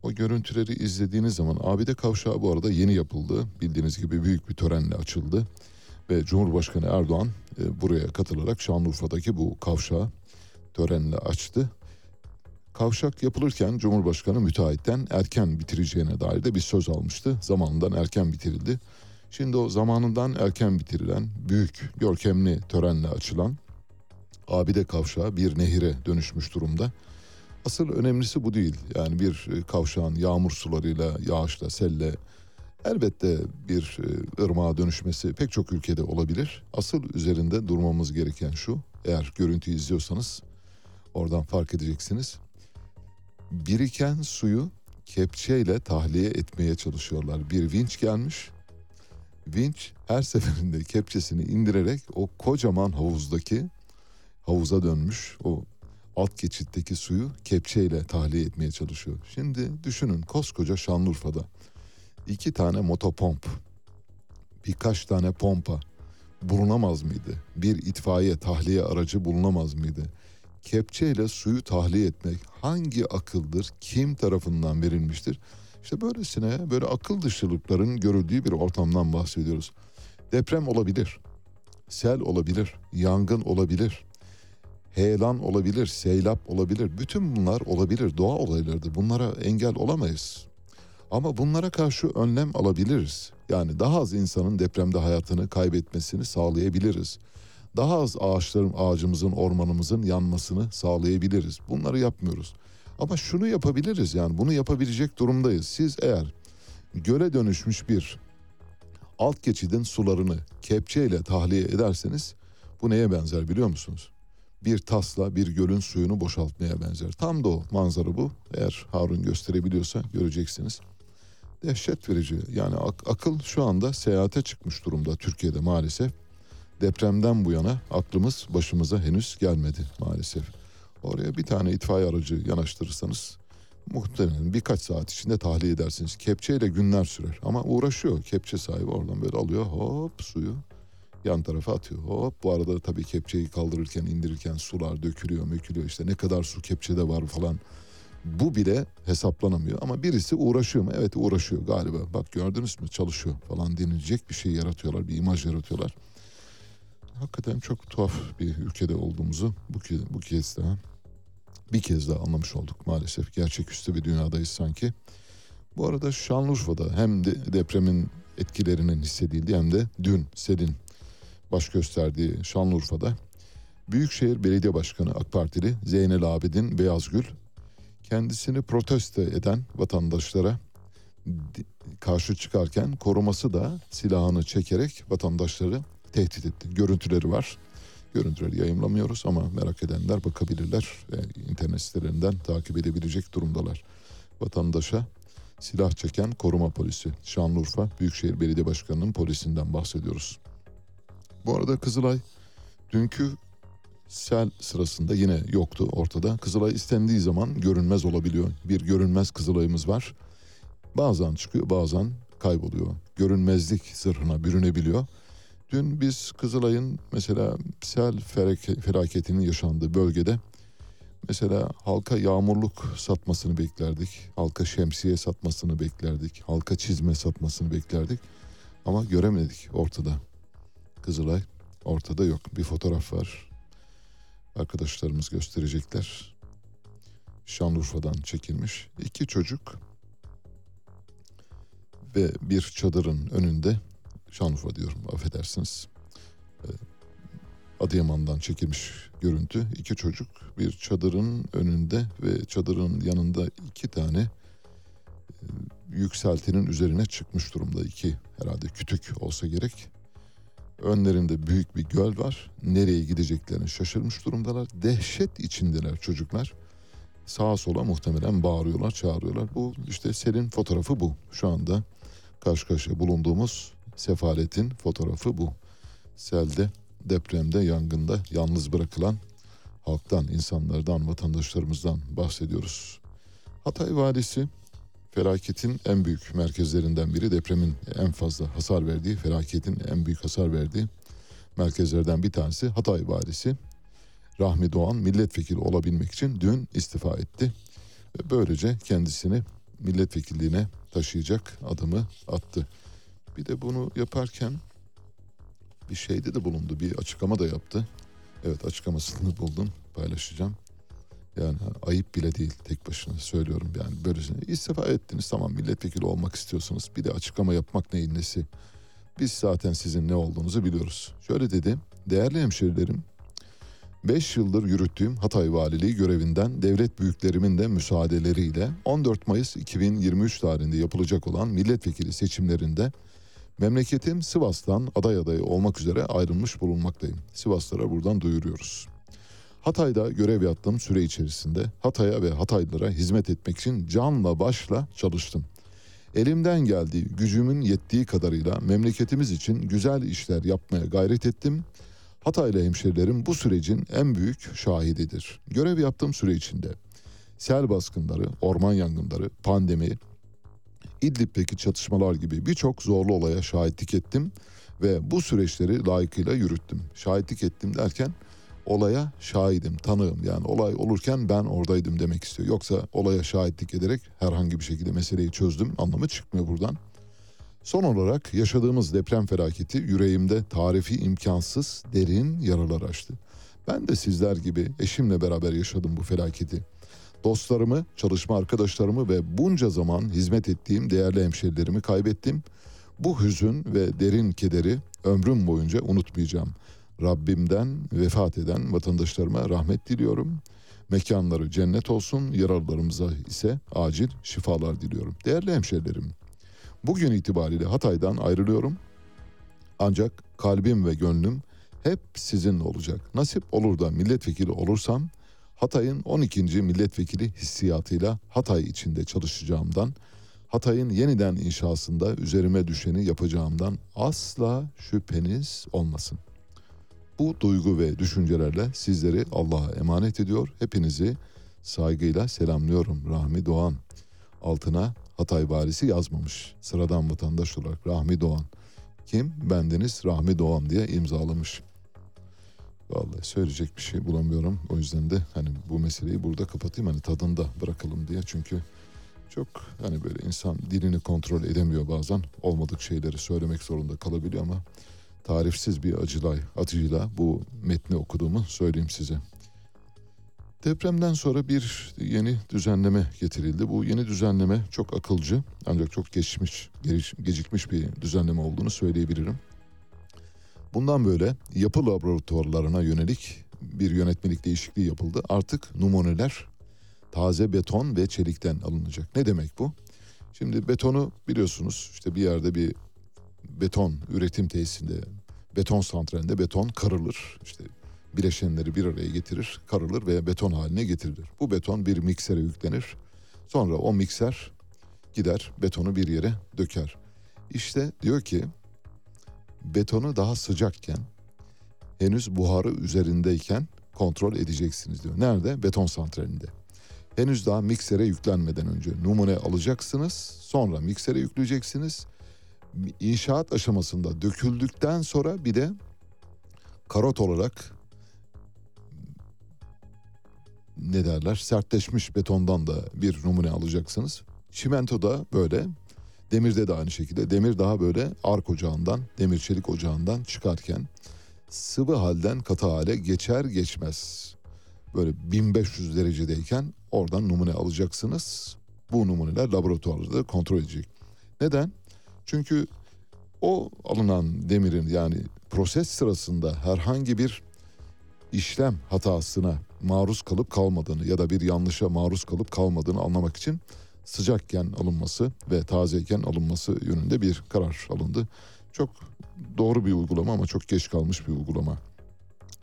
O görüntüleri izlediğiniz zaman Abide Kavşağı bu arada yeni yapıldı. Bildiğiniz gibi büyük bir törenle açıldı. Ve Cumhurbaşkanı Erdoğan e, buraya katılarak Şanlıurfa'daki bu kavşağı törenle açtı. Kavşak yapılırken Cumhurbaşkanı müteahhitten erken bitireceğine dair de bir söz almıştı. Zamanından erken bitirildi. Şimdi o zamanından erken bitirilen büyük görkemli törenle açılan Abide Kavşağı bir nehire dönüşmüş durumda. Asıl önemlisi bu değil. Yani bir e, kavşağın yağmur sularıyla, yağışla, selle elbette bir e, ırmağa dönüşmesi pek çok ülkede olabilir. Asıl üzerinde durmamız gereken şu. Eğer görüntüyü izliyorsanız oradan fark edeceksiniz. Biriken suyu kepçeyle tahliye etmeye çalışıyorlar. Bir vinç gelmiş. Vinç her seferinde kepçesini indirerek o kocaman havuzdaki havuza dönmüş o alt geçitteki suyu kepçeyle tahliye etmeye çalışıyor. Şimdi düşünün koskoca Şanlıurfa'da iki tane motopomp, birkaç tane pompa bulunamaz mıydı? Bir itfaiye tahliye aracı bulunamaz mıydı? Kepçeyle suyu tahliye etmek hangi akıldır, kim tarafından verilmiştir? İşte böylesine böyle akıl dışılıkların görüldüğü bir ortamdan bahsediyoruz. Deprem olabilir, sel olabilir, yangın olabilir, heyelan olabilir, seylap olabilir. Bütün bunlar olabilir, doğa olaylarıdır. Bunlara engel olamayız. Ama bunlara karşı önlem alabiliriz. Yani daha az insanın depremde hayatını kaybetmesini sağlayabiliriz. Daha az ağaçların, ağacımızın, ormanımızın yanmasını sağlayabiliriz. Bunları yapmıyoruz. Ama şunu yapabiliriz yani bunu yapabilecek durumdayız. Siz eğer göle dönüşmüş bir alt geçidin sularını kepçeyle tahliye ederseniz bu neye benzer biliyor musunuz? bir tasla bir gölün suyunu boşaltmaya benzer. Tam da o manzara bu. Eğer Harun gösterebiliyorsa göreceksiniz. Dehşet verici. Yani ak- akıl şu anda seyahate çıkmış durumda Türkiye'de maalesef. Depremden bu yana aklımız başımıza henüz gelmedi maalesef. Oraya bir tane itfaiye aracı yanaştırırsanız muhtemelen birkaç saat içinde tahliye edersiniz. Kepçeyle günler sürer ama uğraşıyor. Kepçe sahibi oradan böyle alıyor hop suyu yan tarafa atıyor. Hop bu arada tabii kepçeyi kaldırırken indirirken sular dökülüyor mökülüyor işte ne kadar su kepçede var falan. Bu bile hesaplanamıyor ama birisi uğraşıyor mu? Evet uğraşıyor galiba. Bak gördünüz mü çalışıyor falan denilecek bir şey yaratıyorlar, bir imaj yaratıyorlar. Hakikaten çok tuhaf bir ülkede olduğumuzu bu, bu kez daha bir kez daha anlamış olduk maalesef. Gerçeküstü bir dünyadayız sanki. Bu arada Şanlıurfa'da hem de depremin etkilerinin hissedildiği hem de dün selin baş gösterdiği Şanlıurfa'da Büyükşehir Belediye Başkanı AK Partili Zeynel Abidin Beyazgül kendisini protesto eden vatandaşlara karşı çıkarken koruması da silahını çekerek vatandaşları tehdit etti. Görüntüleri var. Görüntüleri yayınlamıyoruz ama merak edenler bakabilirler. ve internet sitelerinden takip edebilecek durumdalar. Vatandaşa silah çeken koruma polisi. Şanlıurfa Büyükşehir Belediye Başkanı'nın polisinden bahsediyoruz. Bu arada Kızılay dünkü sel sırasında yine yoktu ortada. Kızılay istendiği zaman görünmez olabiliyor. Bir görünmez Kızılay'ımız var. Bazen çıkıyor bazen kayboluyor. Görünmezlik zırhına bürünebiliyor. Dün biz Kızılay'ın mesela sel felaketinin yaşandığı bölgede mesela halka yağmurluk satmasını beklerdik. Halka şemsiye satmasını beklerdik. Halka çizme satmasını beklerdik. Ama göremedik ortada. Kızılay ortada yok. Bir fotoğraf var. Arkadaşlarımız gösterecekler. Şanlıurfa'dan çekilmiş. İki çocuk ve bir çadırın önünde Şanlıurfa diyorum affedersiniz. Ee, Adıyaman'dan çekilmiş görüntü. İki çocuk bir çadırın önünde ve çadırın yanında iki tane e, yükseltinin üzerine çıkmış durumda. iki herhalde kütük olsa gerek. Önlerinde büyük bir göl var. Nereye gideceklerini şaşırmış durumdalar. Dehşet içindeler çocuklar. Sağa sola muhtemelen bağırıyorlar, çağırıyorlar. Bu işte selin fotoğrafı bu. Şu anda karşı karşıya bulunduğumuz sefaletin fotoğrafı bu. Selde, depremde, yangında yalnız bırakılan halktan, insanlardan, vatandaşlarımızdan bahsediyoruz. Hatay Valisi felaketin en büyük merkezlerinden biri depremin en fazla hasar verdiği, felaketin en büyük hasar verdiği merkezlerden bir tanesi Hatay Valisi. Rahmi Doğan milletvekili olabilmek için dün istifa etti. Böylece kendisini milletvekilliğine taşıyacak adımı attı. Bir de bunu yaparken bir şeyde de bulundu, bir açıklama da yaptı. Evet açıklamasını buldum, paylaşacağım. Yani ayıp bile değil tek başına söylüyorum yani böylesine. istifa ettiniz tamam milletvekili olmak istiyorsunuz. Bir de açıklama yapmak neyin nesi. Biz zaten sizin ne olduğunuzu biliyoruz. Şöyle dedi. Değerli hemşerilerim 5 yıldır yürüttüğüm Hatay Valiliği görevinden devlet büyüklerimin de müsaadeleriyle 14 Mayıs 2023 tarihinde yapılacak olan milletvekili seçimlerinde memleketim Sivas'tan aday adayı olmak üzere ayrılmış bulunmaktayım. Sivaslara buradan duyuruyoruz. Hatay'da görev yaptığım süre içerisinde Hatay'a ve Hataylılara hizmet etmek için canla başla çalıştım. Elimden geldiği, gücümün yettiği kadarıyla memleketimiz için güzel işler yapmaya gayret ettim. Hataylı hemşerilerim bu sürecin en büyük şahididir. Görev yaptığım süre içinde sel baskınları, orman yangınları, pandemi, İdlib'deki çatışmalar gibi birçok zorlu olaya şahitlik ettim ve bu süreçleri layıkıyla yürüttüm. Şahitlik ettim derken olaya şahidim, tanığım. Yani olay olurken ben oradaydım demek istiyor. Yoksa olaya şahitlik ederek herhangi bir şekilde meseleyi çözdüm anlamı çıkmıyor buradan. Son olarak yaşadığımız deprem felaketi yüreğimde tarifi imkansız derin yaralar açtı. Ben de sizler gibi eşimle beraber yaşadım bu felaketi. Dostlarımı, çalışma arkadaşlarımı ve bunca zaman hizmet ettiğim değerli hemşerilerimi kaybettim. Bu hüzün ve derin kederi ömrüm boyunca unutmayacağım. Rabbimden vefat eden vatandaşlarıma rahmet diliyorum. Mekanları cennet olsun, yaralılarımıza ise acil şifalar diliyorum. Değerli hemşerilerim, bugün itibariyle Hatay'dan ayrılıyorum. Ancak kalbim ve gönlüm hep sizinle olacak. Nasip olur da milletvekili olursam Hatay'ın 12. milletvekili hissiyatıyla Hatay içinde çalışacağımdan, Hatay'ın yeniden inşasında üzerime düşeni yapacağımdan asla şüpheniz olmasın. Bu duygu ve düşüncelerle sizleri Allah'a emanet ediyor. Hepinizi saygıyla selamlıyorum. Rahmi Doğan. Altına Hatay valisi yazmamış. Sıradan vatandaş olarak Rahmi Doğan. Kim? Bendeniz Rahmi Doğan diye imzalamış. Vallahi söyleyecek bir şey bulamıyorum. O yüzden de hani bu meseleyi burada kapatayım hani tadında bırakalım diye. Çünkü çok hani böyle insan dilini kontrol edemiyor bazen. Olmadık şeyleri söylemek zorunda kalabiliyor ama tarifsiz bir acılay, acıyla bu metni okuduğumu söyleyeyim size. Depremden sonra bir yeni düzenleme getirildi. Bu yeni düzenleme çok akılcı ancak çok geçmiş, gecikmiş bir düzenleme olduğunu söyleyebilirim. Bundan böyle yapı laboratuvarlarına yönelik bir yönetmelik değişikliği yapıldı. Artık numuneler taze beton ve çelikten alınacak. Ne demek bu? Şimdi betonu biliyorsunuz işte bir yerde bir beton üretim tesisinde, beton santralinde beton karılır. İşte bileşenleri bir araya getirir, karılır ve beton haline getirilir. Bu beton bir miksere yüklenir. Sonra o mikser gider betonu bir yere döker. İşte diyor ki betonu daha sıcakken henüz buharı üzerindeyken kontrol edeceksiniz diyor. Nerede? Beton santralinde. Henüz daha miksere yüklenmeden önce numune alacaksınız. Sonra miksere yükleyeceksiniz. İnşaat aşamasında döküldükten sonra bir de karot olarak ne derler sertleşmiş betondan da bir numune alacaksınız. Çimento da böyle demirde de aynı şekilde demir daha böyle ark ocağından demir çelik ocağından çıkarken sıvı halden katı hale geçer geçmez böyle 1500 derecedeyken oradan numune alacaksınız. Bu numuneler laboratuvarda kontrol edecek. Neden? Çünkü o alınan demirin yani proses sırasında herhangi bir işlem hatasına maruz kalıp kalmadığını ya da bir yanlışa maruz kalıp kalmadığını anlamak için sıcakken alınması ve tazeyken alınması yönünde bir karar alındı. Çok doğru bir uygulama ama çok geç kalmış bir uygulama.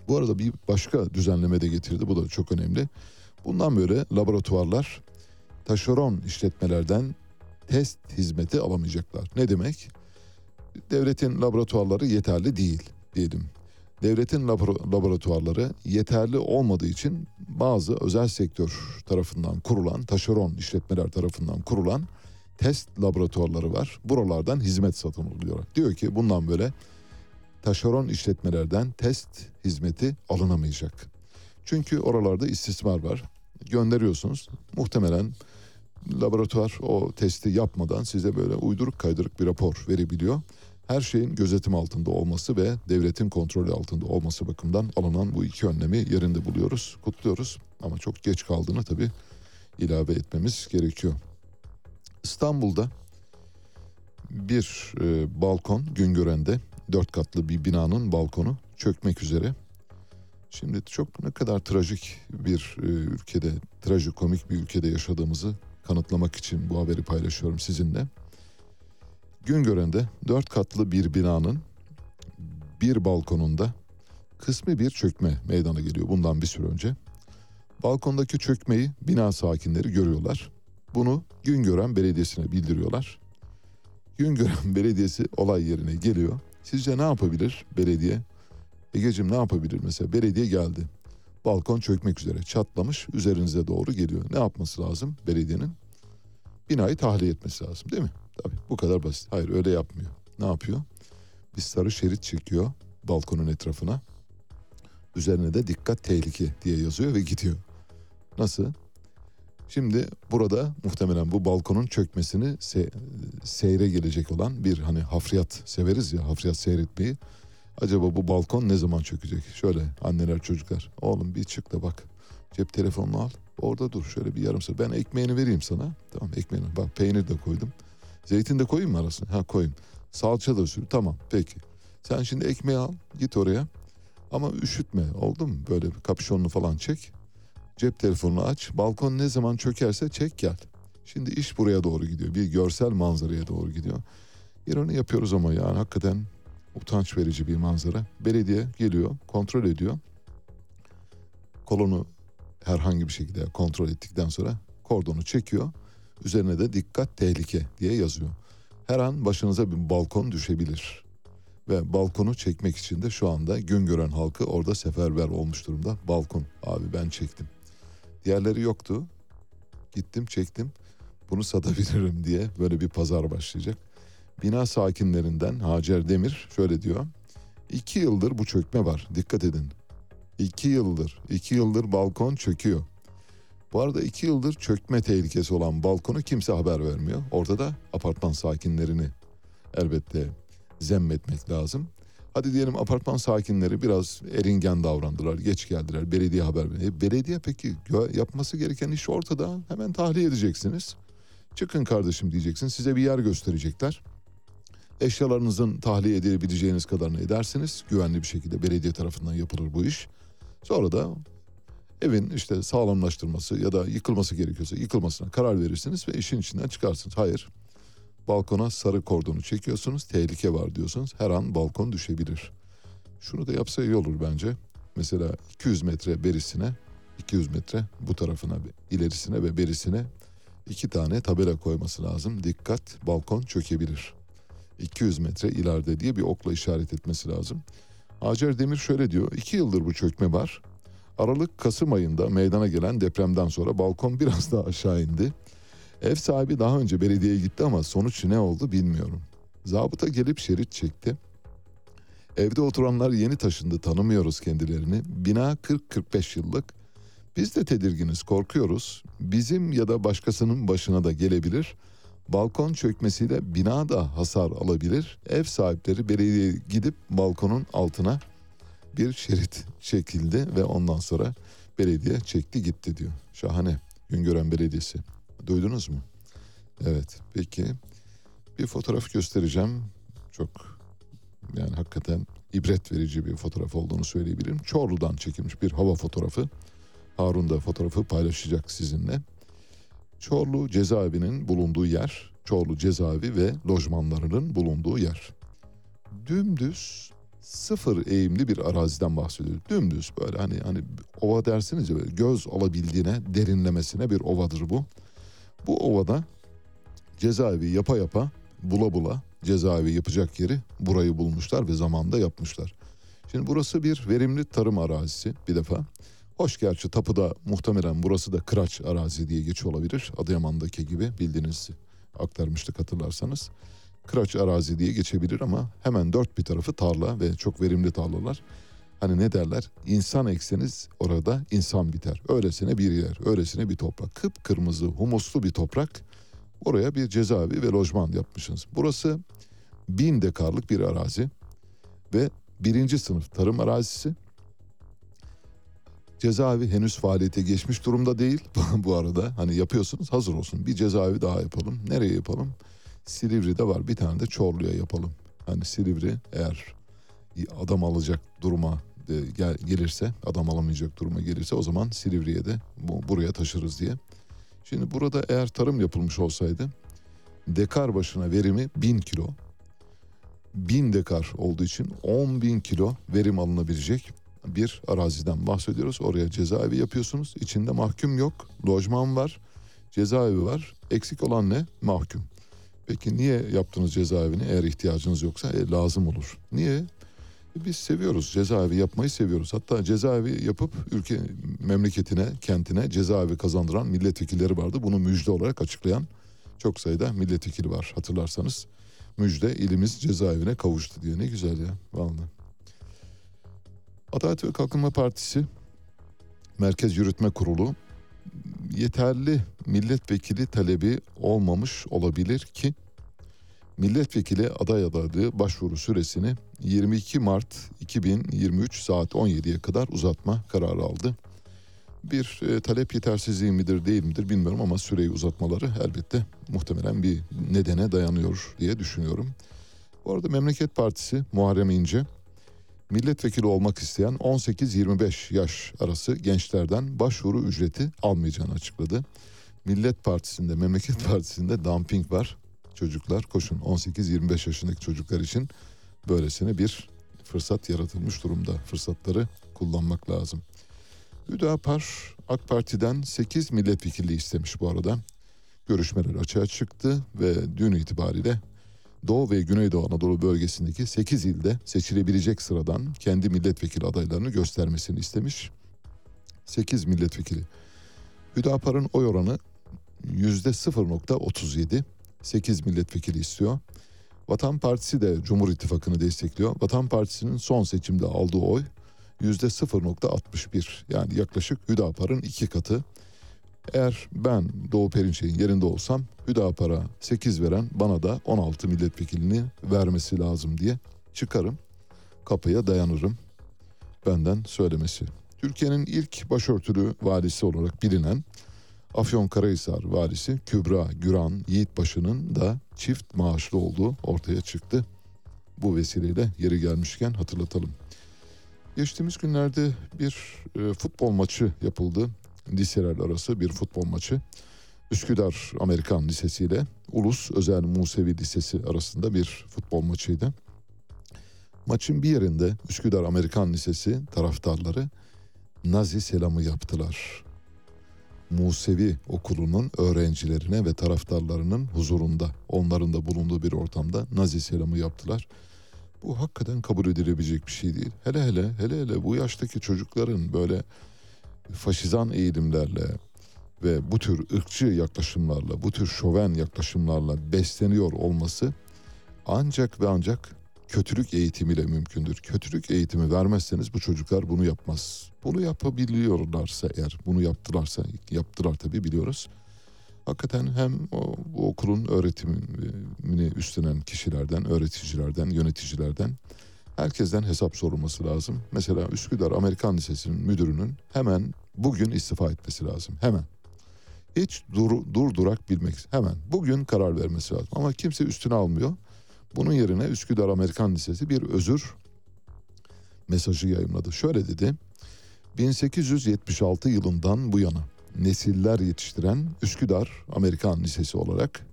Bu arada bir başka düzenleme de getirdi. Bu da çok önemli. Bundan böyle laboratuvarlar taşeron işletmelerden test hizmeti alamayacaklar. Ne demek? Devletin laboratuvarları yeterli değil diyelim. Devletin laboratuvarları yeterli olmadığı için bazı özel sektör tarafından kurulan, taşeron işletmeler tarafından kurulan test laboratuvarları var. Buralardan hizmet satın alıyor. Diyor ki bundan böyle taşeron işletmelerden test hizmeti alınamayacak. Çünkü oralarda istismar var. Gönderiyorsunuz. Muhtemelen laboratuvar o testi yapmadan size böyle uyduruk kaydırık bir rapor verebiliyor. Her şeyin gözetim altında olması ve devletin kontrolü altında olması bakımından alınan bu iki önlemi yerinde buluyoruz, kutluyoruz. Ama çok geç kaldığını tabii ilave etmemiz gerekiyor. İstanbul'da bir e, balkon Güngören'de dört katlı bir binanın balkonu çökmek üzere. Şimdi çok ne kadar trajik bir e, ülkede, trajikomik bir ülkede yaşadığımızı kanıtlamak için bu haberi paylaşıyorum sizinle. Güngören'de dört katlı bir binanın bir balkonunda kısmi bir çökme meydana geliyor bundan bir süre önce. Balkondaki çökmeyi bina sakinleri görüyorlar. Bunu Güngören Belediyesi'ne bildiriyorlar. Güngören (laughs) Belediyesi olay yerine geliyor. Sizce ne yapabilir belediye? Egeciğim ne yapabilir mesela? Belediye geldi. Balkon çökmek üzere çatlamış üzerinize doğru geliyor. Ne yapması lazım belediyenin? Binayı tahliye etmesi lazım değil mi? Tabii bu kadar basit. Hayır öyle yapmıyor. Ne yapıyor? Bir sarı şerit çekiyor balkonun etrafına. Üzerine de dikkat tehlike diye yazıyor ve gidiyor. Nasıl? Şimdi burada muhtemelen bu balkonun çökmesini se- seyre gelecek olan bir hani hafriyat severiz ya hafriyat seyretmeyi. Acaba bu balkon ne zaman çökecek? Şöyle anneler çocuklar oğlum bir çık da bak cep telefonunu al orada dur şöyle bir yarım saat ben ekmeğini vereyim sana. Tamam ekmeğini bak peynir de koydum. Zeytin de koyayım mı arasına? Ha koyayım. Salça da sür. Tamam peki. Sen şimdi ekmeği al git oraya. Ama üşütme oldu mu? Böyle kapüşonunu falan çek. Cep telefonunu aç. Balkon ne zaman çökerse çek gel. Şimdi iş buraya doğru gidiyor. Bir görsel manzaraya doğru gidiyor. İran'ı yapıyoruz ama yani hakikaten utanç verici bir manzara. Belediye geliyor, kontrol ediyor. Kolonu herhangi bir şekilde kontrol ettikten sonra kordonu çekiyor. Üzerine de dikkat tehlike diye yazıyor. Her an başınıza bir balkon düşebilir. Ve balkonu çekmek için de şu anda gün gören halkı orada seferber olmuş durumda. Balkon abi ben çektim. Diğerleri yoktu. Gittim çektim. Bunu satabilirim diye böyle bir pazar başlayacak. Bina sakinlerinden Hacer Demir şöyle diyor. İki yıldır bu çökme var. Dikkat edin. İki yıldır. iki yıldır balkon çöküyor. Bu arada iki yıldır çökme tehlikesi olan balkonu kimse haber vermiyor. Orada da apartman sakinlerini elbette zemmetmek lazım. Hadi diyelim apartman sakinleri biraz eringen davrandılar, geç geldiler, belediye haber verdi. Belediye peki yapması gereken iş ortada. Hemen tahliye edeceksiniz. Çıkın kardeşim diyeceksin. Size bir yer gösterecekler. Eşyalarınızın tahliye edebileceğiniz kadarını edersiniz. Güvenli bir şekilde belediye tarafından yapılır bu iş. Sonra da evin işte sağlamlaştırması ya da yıkılması gerekiyorsa yıkılmasına karar verirsiniz ve işin içinden çıkarsınız. Hayır. Balkona sarı kordonu çekiyorsunuz. Tehlike var diyorsunuz. Her an balkon düşebilir. Şunu da yapsa iyi olur bence. Mesela 200 metre berisine 200 metre bu tarafına ilerisine ve berisine iki tane tabela koyması lazım. Dikkat balkon çökebilir. 200 metre ileride diye bir okla işaret etmesi lazım. Hacer Demir şöyle diyor. iki yıldır bu çökme var. Aralık-Kasım ayında meydana gelen depremden sonra balkon biraz daha aşağı indi. Ev sahibi daha önce belediyeye gitti ama sonuç ne oldu bilmiyorum. Zabıta gelip şerit çekti. Evde oturanlar yeni taşındı tanımıyoruz kendilerini. Bina 40-45 yıllık. Biz de tedirginiz korkuyoruz. Bizim ya da başkasının başına da gelebilir. Balkon çökmesiyle bina da hasar alabilir. Ev sahipleri belediyeye gidip balkonun altına bir şerit çekildi ve ondan sonra belediye çekti gitti diyor. Şahane. Güngören Belediyesi. Duydunuz mu? Evet. Peki bir fotoğraf göstereceğim. Çok yani hakikaten ibret verici bir fotoğraf olduğunu söyleyebilirim. Çorlu'dan çekilmiş bir hava fotoğrafı. Harun da fotoğrafı paylaşacak sizinle. Çorlu cezaevinin bulunduğu yer, Çorlu cezaevi ve lojmanlarının bulunduğu yer. Dümdüz sıfır eğimli bir araziden bahsediyor. Dümdüz böyle hani hani ova dersiniz ya göz alabildiğine derinlemesine bir ovadır bu. Bu ovada cezaevi yapa yapa bula bula cezaevi yapacak yeri burayı bulmuşlar ve zamanda yapmışlar. Şimdi burası bir verimli tarım arazisi bir defa. Hoş gerçi tapuda muhtemelen burası da kıraç arazi diye geçiyor olabilir. Adıyaman'daki gibi bildiğiniz aktarmıştık hatırlarsanız. Kıraç arazi diye geçebilir ama hemen dört bir tarafı tarla ve çok verimli tarlalar. Hani ne derler? İnsan ekseniz orada insan biter. Öylesine bir yer, öylesine bir toprak. Kıpkırmızı, humuslu bir toprak. Oraya bir cezaevi ve lojman yapmışsınız. Burası bin dekarlık bir arazi ve birinci sınıf tarım arazisi. Cezaevi henüz faaliyete geçmiş durumda değil (laughs) bu arada. Hani yapıyorsunuz hazır olsun. Bir cezaevi daha yapalım. Nereye yapalım? Silivri'de var. Bir tane de Çorlu'ya yapalım. Hani Silivri eğer adam alacak duruma gel, gelirse, adam alamayacak duruma gelirse o zaman Silivri'ye de bu, buraya taşırız diye. Şimdi burada eğer tarım yapılmış olsaydı dekar başına verimi bin kilo. Bin dekar olduğu için 10 bin kilo verim alınabilecek bir araziden bahsediyoruz. Oraya cezaevi yapıyorsunuz. İçinde mahkum yok. Lojman var. Cezaevi var. Eksik olan ne? Mahkum. Peki niye yaptınız cezaevini eğer ihtiyacınız yoksa? E, lazım olur. Niye? E, biz seviyoruz cezaevi yapmayı seviyoruz. Hatta cezaevi yapıp ülke memleketine, kentine cezaevi kazandıran milletvekilleri vardı. Bunu müjde olarak açıklayan çok sayıda milletvekili var hatırlarsanız. Müjde ilimiz cezaevine kavuştu diyor. Ne güzel ya vallahi. Adalet ve Kalkınma Partisi Merkez Yürütme Kurulu yeterli milletvekili talebi olmamış olabilir ki milletvekili aday adaylığı başvuru süresini 22 Mart 2023 saat 17'ye kadar uzatma kararı aldı. Bir e, talep yetersizliği midir değil midir bilmiyorum ama süreyi uzatmaları elbette muhtemelen bir nedene dayanıyor diye düşünüyorum. Bu arada Memleket Partisi Muharrem İnce milletvekili olmak isteyen 18-25 yaş arası gençlerden başvuru ücreti almayacağını açıkladı. Millet Partisi'nde, Memleket Partisi'nde dumping var. Çocuklar koşun 18-25 yaşındaki çocuklar için böylesine bir fırsat yaratılmış durumda. Fırsatları kullanmak lazım. Hüdapar AK Parti'den 8 milletvekilliği istemiş bu arada. Görüşmeler açığa çıktı ve dün itibariyle Doğu ve Güneydoğu Anadolu bölgesindeki 8 ilde seçilebilecek sıradan kendi milletvekili adaylarını göstermesini istemiş. 8 milletvekili. Hüdapar'ın oy oranı %0.37. 8 milletvekili istiyor. Vatan Partisi de Cumhur İttifakı'nı destekliyor. Vatan Partisi'nin son seçimde aldığı oy %0.61 yani yaklaşık Hüdapar'ın iki katı. Eğer ben Doğu Perinçek'in yerinde olsam Hüdapar'a 8 veren bana da 16 milletvekilini vermesi lazım diye çıkarım. kapıya dayanırım. Benden söylemesi. Türkiye'nin ilk başörtülü valisi olarak bilinen Afyonkarahisar valisi Kübra Güran Yiğitbaşı'nın da çift maaşlı olduğu ortaya çıktı. Bu vesileyle yeri gelmişken hatırlatalım. Geçtiğimiz günlerde bir e, futbol maçı yapıldı. Liseler arası bir futbol maçı. Üsküdar Amerikan Lisesi ile Ulus Özel Musevi Lisesi arasında bir futbol maçıydı. Maçın bir yerinde Üsküdar Amerikan Lisesi taraftarları Nazi selamı yaptılar. Musevi okulunun öğrencilerine ve taraftarlarının huzurunda, onların da bulunduğu bir ortamda Nazi selamı yaptılar. Bu hakikaten kabul edilebilecek bir şey değil. Hele hele hele hele bu yaştaki çocukların böyle faşizan eğilimlerle ve bu tür ırkçı yaklaşımlarla, bu tür şoven yaklaşımlarla besleniyor olması ancak ve ancak kötülük eğitimiyle mümkündür. Kötülük eğitimi vermezseniz bu çocuklar bunu yapmaz. Bunu yapabiliyorlarsa eğer, bunu yaptılarsa, yaptılar tabii biliyoruz. Hakikaten hem o, bu okulun öğretimini üstlenen kişilerden, öğreticilerden, yöneticilerden herkesten hesap sorulması lazım. Mesela Üsküdar Amerikan Lisesi'nin müdürünün hemen bugün istifa etmesi lazım. Hemen. Hiç dur, durdurak bilmek. Hemen. Bugün karar vermesi lazım. Ama kimse üstüne almıyor. Bunun yerine Üsküdar Amerikan Lisesi bir özür mesajı yayınladı. Şöyle dedi. 1876 yılından bu yana nesiller yetiştiren Üsküdar Amerikan Lisesi olarak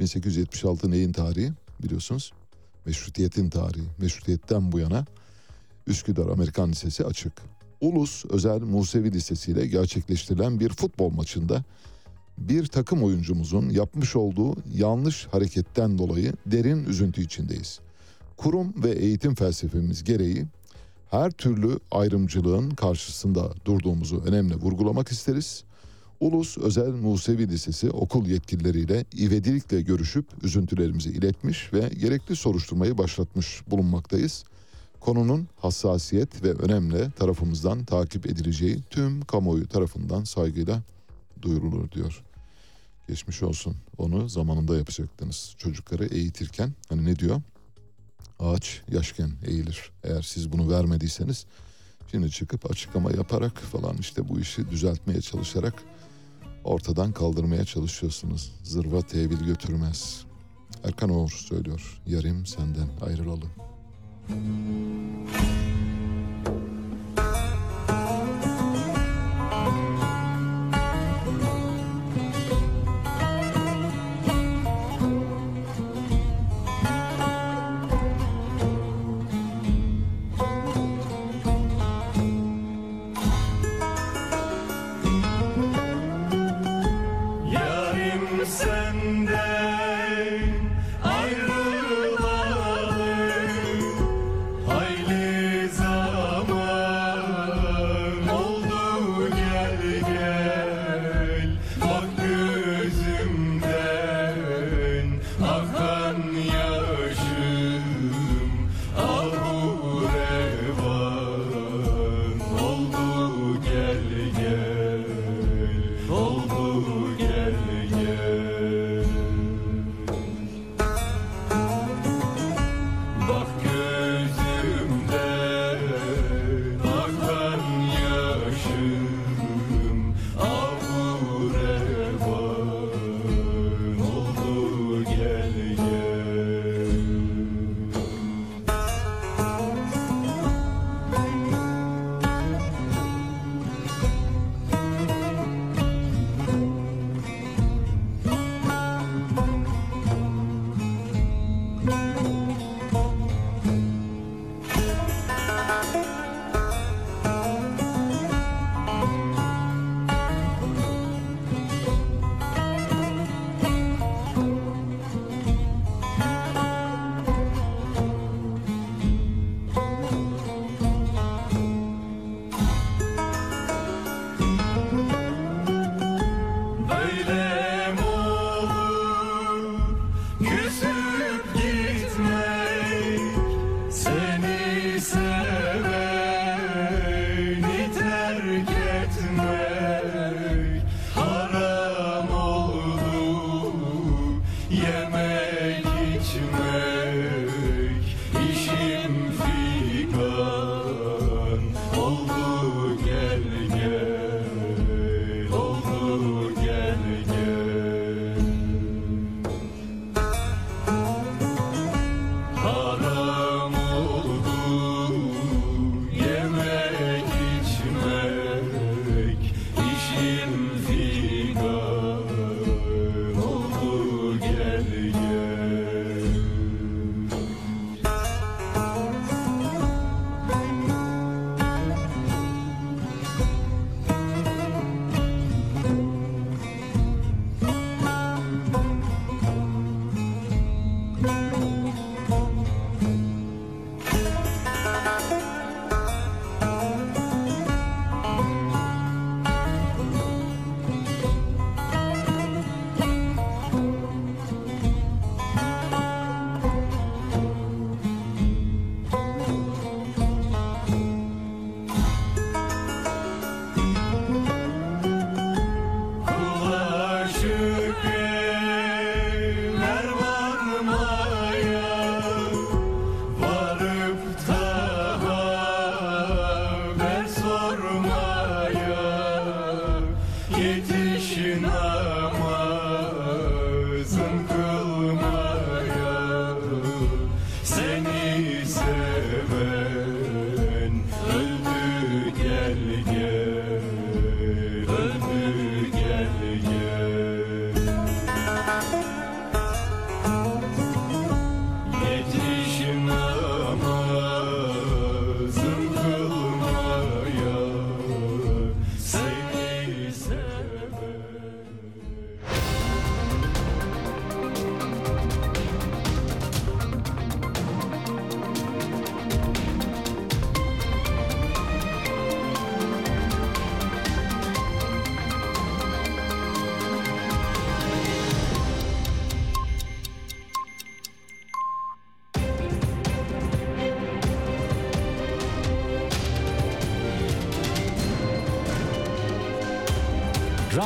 1876 neyin tarihi biliyorsunuz? Meşrutiyetin tarihi. Meşrutiyetten bu yana Üsküdar Amerikan Lisesi açık. Ulus Özel Musevi Lisesi ile gerçekleştirilen bir futbol maçında bir takım oyuncumuzun yapmış olduğu yanlış hareketten dolayı derin üzüntü içindeyiz. Kurum ve eğitim felsefemiz gereği her türlü ayrımcılığın karşısında durduğumuzu önemli vurgulamak isteriz. Ulus Özel Musevi Lisesi okul yetkilileriyle ivedilikle görüşüp üzüntülerimizi iletmiş ve gerekli soruşturmayı başlatmış bulunmaktayız. Konunun hassasiyet ve önemli tarafımızdan takip edileceği tüm kamuoyu tarafından saygıyla duyurulur diyor. Geçmiş olsun. Onu zamanında yapacaktınız. Çocukları eğitirken hani ne diyor? Ağaç yaşken eğilir. Eğer siz bunu vermediyseniz şimdi çıkıp açıklama yaparak falan işte bu işi düzeltmeye çalışarak ortadan kaldırmaya çalışıyorsunuz. Zırva tevil götürmez. Erkan Oğur söylüyor. Yarım senden ayrılalı. Yarim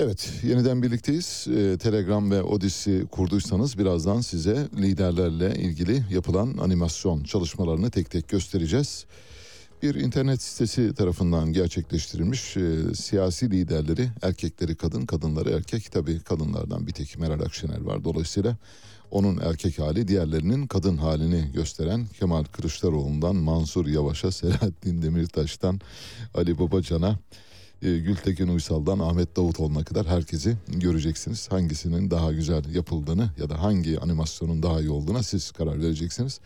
Evet, yeniden birlikteyiz. Ee, Telegram ve Odisi kurduysanız birazdan size liderlerle ilgili yapılan animasyon çalışmalarını tek tek göstereceğiz. Bir internet sitesi tarafından gerçekleştirilmiş e, siyasi liderleri, erkekleri kadın, kadınları erkek. Tabii kadınlardan bir tek Meral Akşener var. Dolayısıyla onun erkek hali, diğerlerinin kadın halini gösteren Kemal Kılıçdaroğlu'ndan Mansur Yavaş'a, Selahattin Demirtaş'tan Ali Babacan'a, Gültekin Uysal'dan Ahmet Davutoğlu'na kadar herkesi göreceksiniz. Hangisinin daha güzel yapıldığını ya da hangi animasyonun daha iyi olduğuna siz karar vereceksiniz.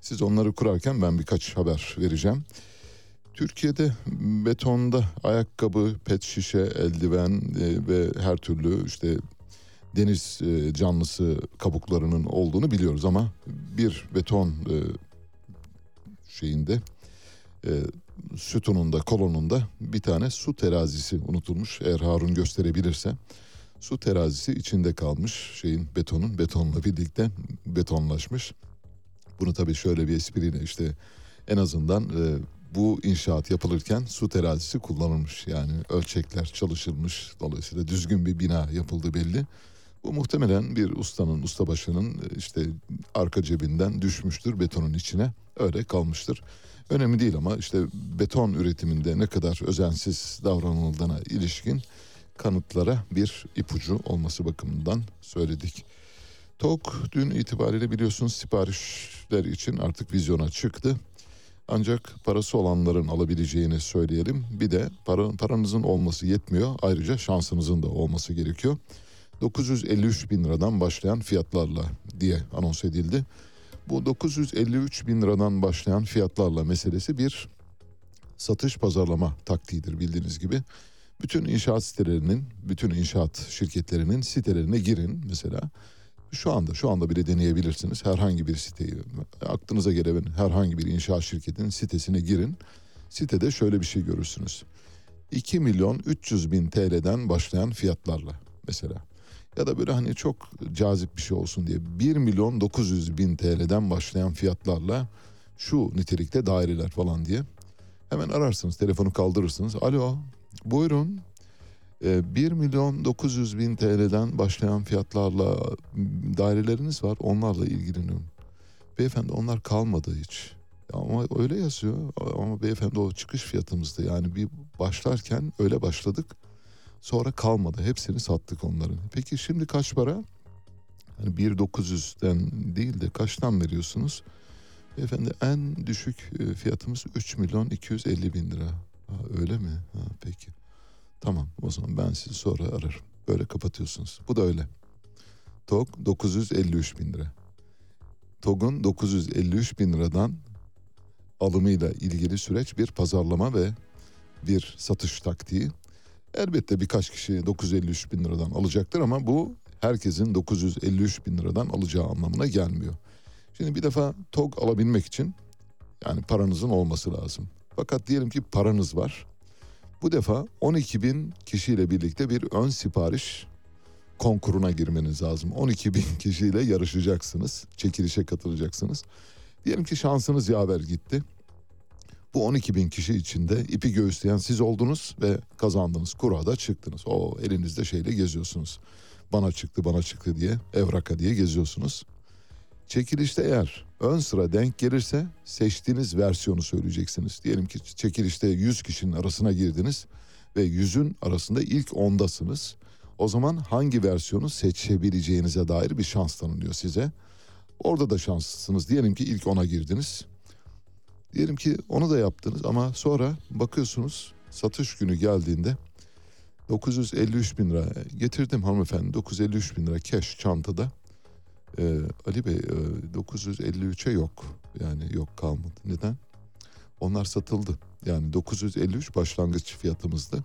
Siz onları kurarken ben birkaç haber vereceğim. Türkiye'de betonda ayakkabı, pet şişe, eldiven e, ve her türlü işte deniz e, canlısı kabuklarının olduğunu biliyoruz ama bir beton e, şeyinde sütununda, kolonunda bir tane su terazisi unutulmuş. Eğer Harun gösterebilirse su terazisi içinde kalmış şeyin betonun betonla birlikte betonlaşmış. Bunu tabii şöyle bir espriyle işte en azından e, bu inşaat yapılırken su terazisi kullanılmış. Yani ölçekler çalışılmış. Dolayısıyla düzgün bir bina yapıldı belli. Bu muhtemelen bir ustanın, ustabaşının e, işte arka cebinden düşmüştür betonun içine. Öyle kalmıştır. Önemli değil ama işte beton üretiminde ne kadar özensiz davranıldığına ilişkin kanıtlara bir ipucu olması bakımından söyledik. TOK dün itibariyle biliyorsunuz siparişler için artık vizyona çıktı. Ancak parası olanların alabileceğini söyleyelim. Bir de para, paranızın olması yetmiyor. Ayrıca şansınızın da olması gerekiyor. 953 bin liradan başlayan fiyatlarla diye anons edildi. Bu 953 bin liradan başlayan fiyatlarla meselesi bir satış pazarlama taktiğidir bildiğiniz gibi. Bütün inşaat sitelerinin, bütün inşaat şirketlerinin sitelerine girin mesela. Şu anda şu anda bile deneyebilirsiniz. Herhangi bir siteyi aklınıza gelen herhangi bir inşaat şirketinin sitesine girin. Sitede şöyle bir şey görürsünüz. 2 milyon 300 bin TL'den başlayan fiyatlarla mesela. Ya da böyle hani çok cazip bir şey olsun diye 1 milyon 900 bin TL'den başlayan fiyatlarla şu nitelikte daireler falan diye. Hemen ararsınız telefonu kaldırırsınız. Alo buyurun 1 milyon 900 bin TL'den başlayan fiyatlarla daireleriniz var onlarla ilgileniyorum. Beyefendi onlar kalmadı hiç. Ama öyle yazıyor ama beyefendi o çıkış fiyatımızdı yani bir başlarken öyle başladık sonra kalmadı hepsini sattık onların. Peki şimdi kaç para? Hani 1.900'den değil de kaçtan veriyorsunuz? Beyefendi en düşük e, fiyatımız 3 milyon 250 bin lira. Ha, öyle mi? Ha, peki. Tamam o zaman ben sizi sonra ararım. Böyle kapatıyorsunuz. Bu da öyle. TOG 953 bin lira. TOG'un 953 bin liradan alımıyla ilgili süreç bir pazarlama ve bir satış taktiği. Elbette birkaç kişi 953 bin liradan alacaktır ama bu herkesin 953 bin liradan alacağı anlamına gelmiyor. Şimdi bir defa TOG alabilmek için yani paranızın olması lazım. Fakat diyelim ki paranız var. Bu defa 12 bin kişiyle birlikte bir ön sipariş konkuruna girmeniz lazım. 12 bin (laughs) kişiyle yarışacaksınız, çekilişe katılacaksınız. Diyelim ki şansınız yaver gitti. Bu 12 bin kişi içinde ipi göğüsleyen siz oldunuz ve kazandınız. Kurada çıktınız. O elinizde şeyle geziyorsunuz. Bana çıktı bana çıktı diye evraka diye geziyorsunuz. Çekilişte eğer ön sıra denk gelirse seçtiğiniz versiyonu söyleyeceksiniz. Diyelim ki çekilişte 100 kişinin arasına girdiniz ve 100'ün arasında ilk ondasınız. O zaman hangi versiyonu seçebileceğinize dair bir şans tanınıyor size. Orada da şanslısınız. Diyelim ki ilk ona girdiniz. Diyelim ki onu da yaptınız ama sonra bakıyorsunuz satış günü geldiğinde 953 bin lira getirdim hanımefendi 953 bin lira cash çantada. Ee, Ali Bey e, 953'e yok yani yok kalmadı. Neden? Onlar satıldı. Yani 953 başlangıç fiyatımızdı.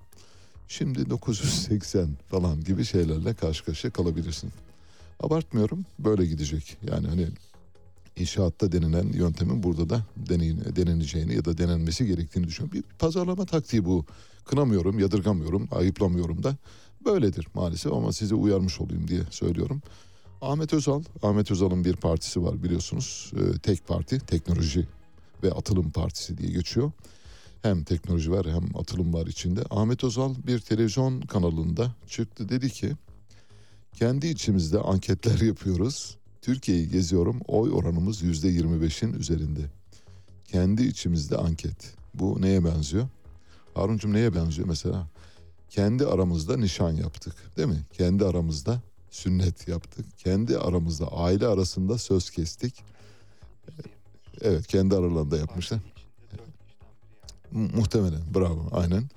Şimdi 980 falan gibi şeylerle karşı karşıya kalabilirsin. Abartmıyorum böyle gidecek. Yani hani inşaatta denilen yöntemin burada da deneneceğini ya da denenmesi gerektiğini düşünüyorum. Bir pazarlama taktiği bu. Kınamıyorum, yadırgamıyorum, ayıplamıyorum da böyledir maalesef ama sizi uyarmış olayım diye söylüyorum. Ahmet Özal, Ahmet Özal'ın bir partisi var biliyorsunuz. Ee, tek parti, teknoloji ve atılım partisi diye geçiyor. Hem teknoloji var hem atılım var içinde. Ahmet Özal bir televizyon kanalında çıktı dedi ki kendi içimizde anketler (laughs) yapıyoruz. Türkiye'yi geziyorum oy oranımız yüzde 25'in üzerinde. Kendi içimizde anket. Bu neye benziyor? Haruncum neye benziyor mesela? Kendi aramızda nişan yaptık değil mi? Kendi aramızda sünnet yaptık. Kendi aramızda aile arasında söz kestik. Evet kendi aralarında yapmışlar. Muhtemelen bravo aynen.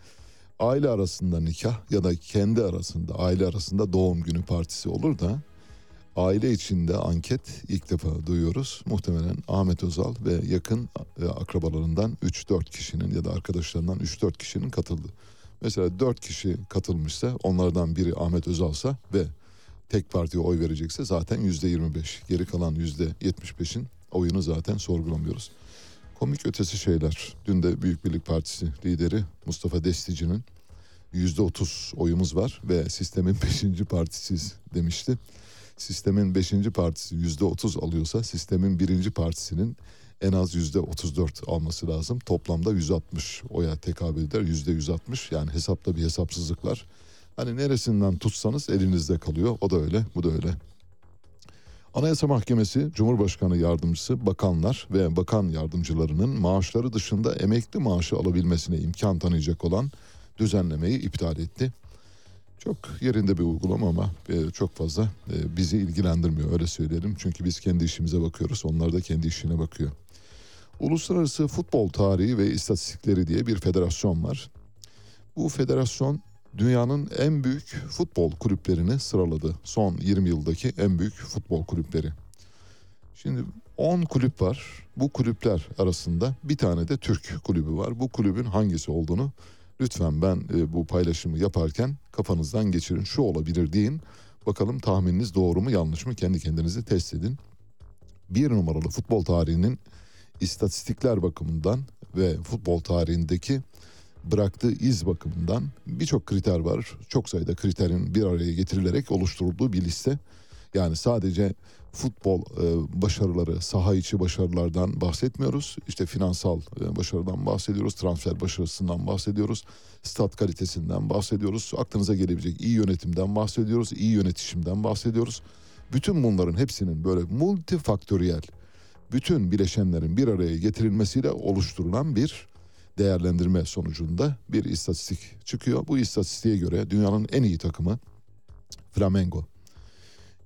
Aile arasında nikah ya da kendi arasında aile arasında doğum günü partisi olur da aile içinde anket ilk defa duyuyoruz. Muhtemelen Ahmet Özal ve yakın e, akrabalarından 3-4 kişinin ya da arkadaşlarından 3-4 kişinin katıldı. Mesela 4 kişi katılmışsa onlardan biri Ahmet Özal'sa ve tek partiye oy verecekse zaten %25. Geri kalan %75'in oyunu zaten sorgulamıyoruz. Komik ötesi şeyler. Dün de Büyük Birlik Partisi lideri Mustafa Destici'nin yüzde otuz oyumuz var ve sistemin (laughs) beşinci partisiyiz demişti. Sistemin beşinci partisi yüzde otuz alıyorsa sistemin birinci partisinin en az yüzde otuz dört alması lazım. Toplamda yüz altmış oya tekabül eder. Yüzde yüz altmış yani hesapta bir hesapsızlık var. Hani neresinden tutsanız elinizde kalıyor. O da öyle, bu da öyle. Anayasa Mahkemesi, Cumhurbaşkanı Yardımcısı, bakanlar ve bakan yardımcılarının maaşları dışında emekli maaşı alabilmesine imkan tanıyacak olan düzenlemeyi iptal etti. Çok yerinde bir uygulama ama e, çok fazla e, bizi ilgilendirmiyor öyle söyleyelim. Çünkü biz kendi işimize bakıyoruz, onlar da kendi işine bakıyor. Uluslararası Futbol Tarihi ve İstatistikleri diye bir federasyon var. Bu federasyon dünyanın en büyük futbol kulüplerini sıraladı. Son 20 yıldaki en büyük futbol kulüpleri. Şimdi 10 kulüp var. Bu kulüpler arasında bir tane de Türk kulübü var. Bu kulübün hangisi olduğunu lütfen ben e, bu paylaşımı yaparken kafanızdan geçirin. Şu olabilir deyin. Bakalım tahmininiz doğru mu yanlış mı kendi kendinizi test edin. Bir numaralı futbol tarihinin istatistikler bakımından ve futbol tarihindeki bıraktığı iz bakımından birçok kriter var. Çok sayıda kriterin bir araya getirilerek oluşturulduğu bir liste. Yani sadece futbol e, başarıları, saha içi başarılardan bahsetmiyoruz. İşte finansal e, başarıdan bahsediyoruz, transfer başarısından bahsediyoruz, stat kalitesinden bahsediyoruz. Aklınıza gelebilecek iyi yönetimden bahsediyoruz, iyi yönetişimden bahsediyoruz. Bütün bunların hepsinin böyle multifaktöriyel, bütün bileşenlerin bir araya getirilmesiyle oluşturulan bir değerlendirme sonucunda bir istatistik çıkıyor. Bu istatistiğe göre dünyanın en iyi takımı Flamengo.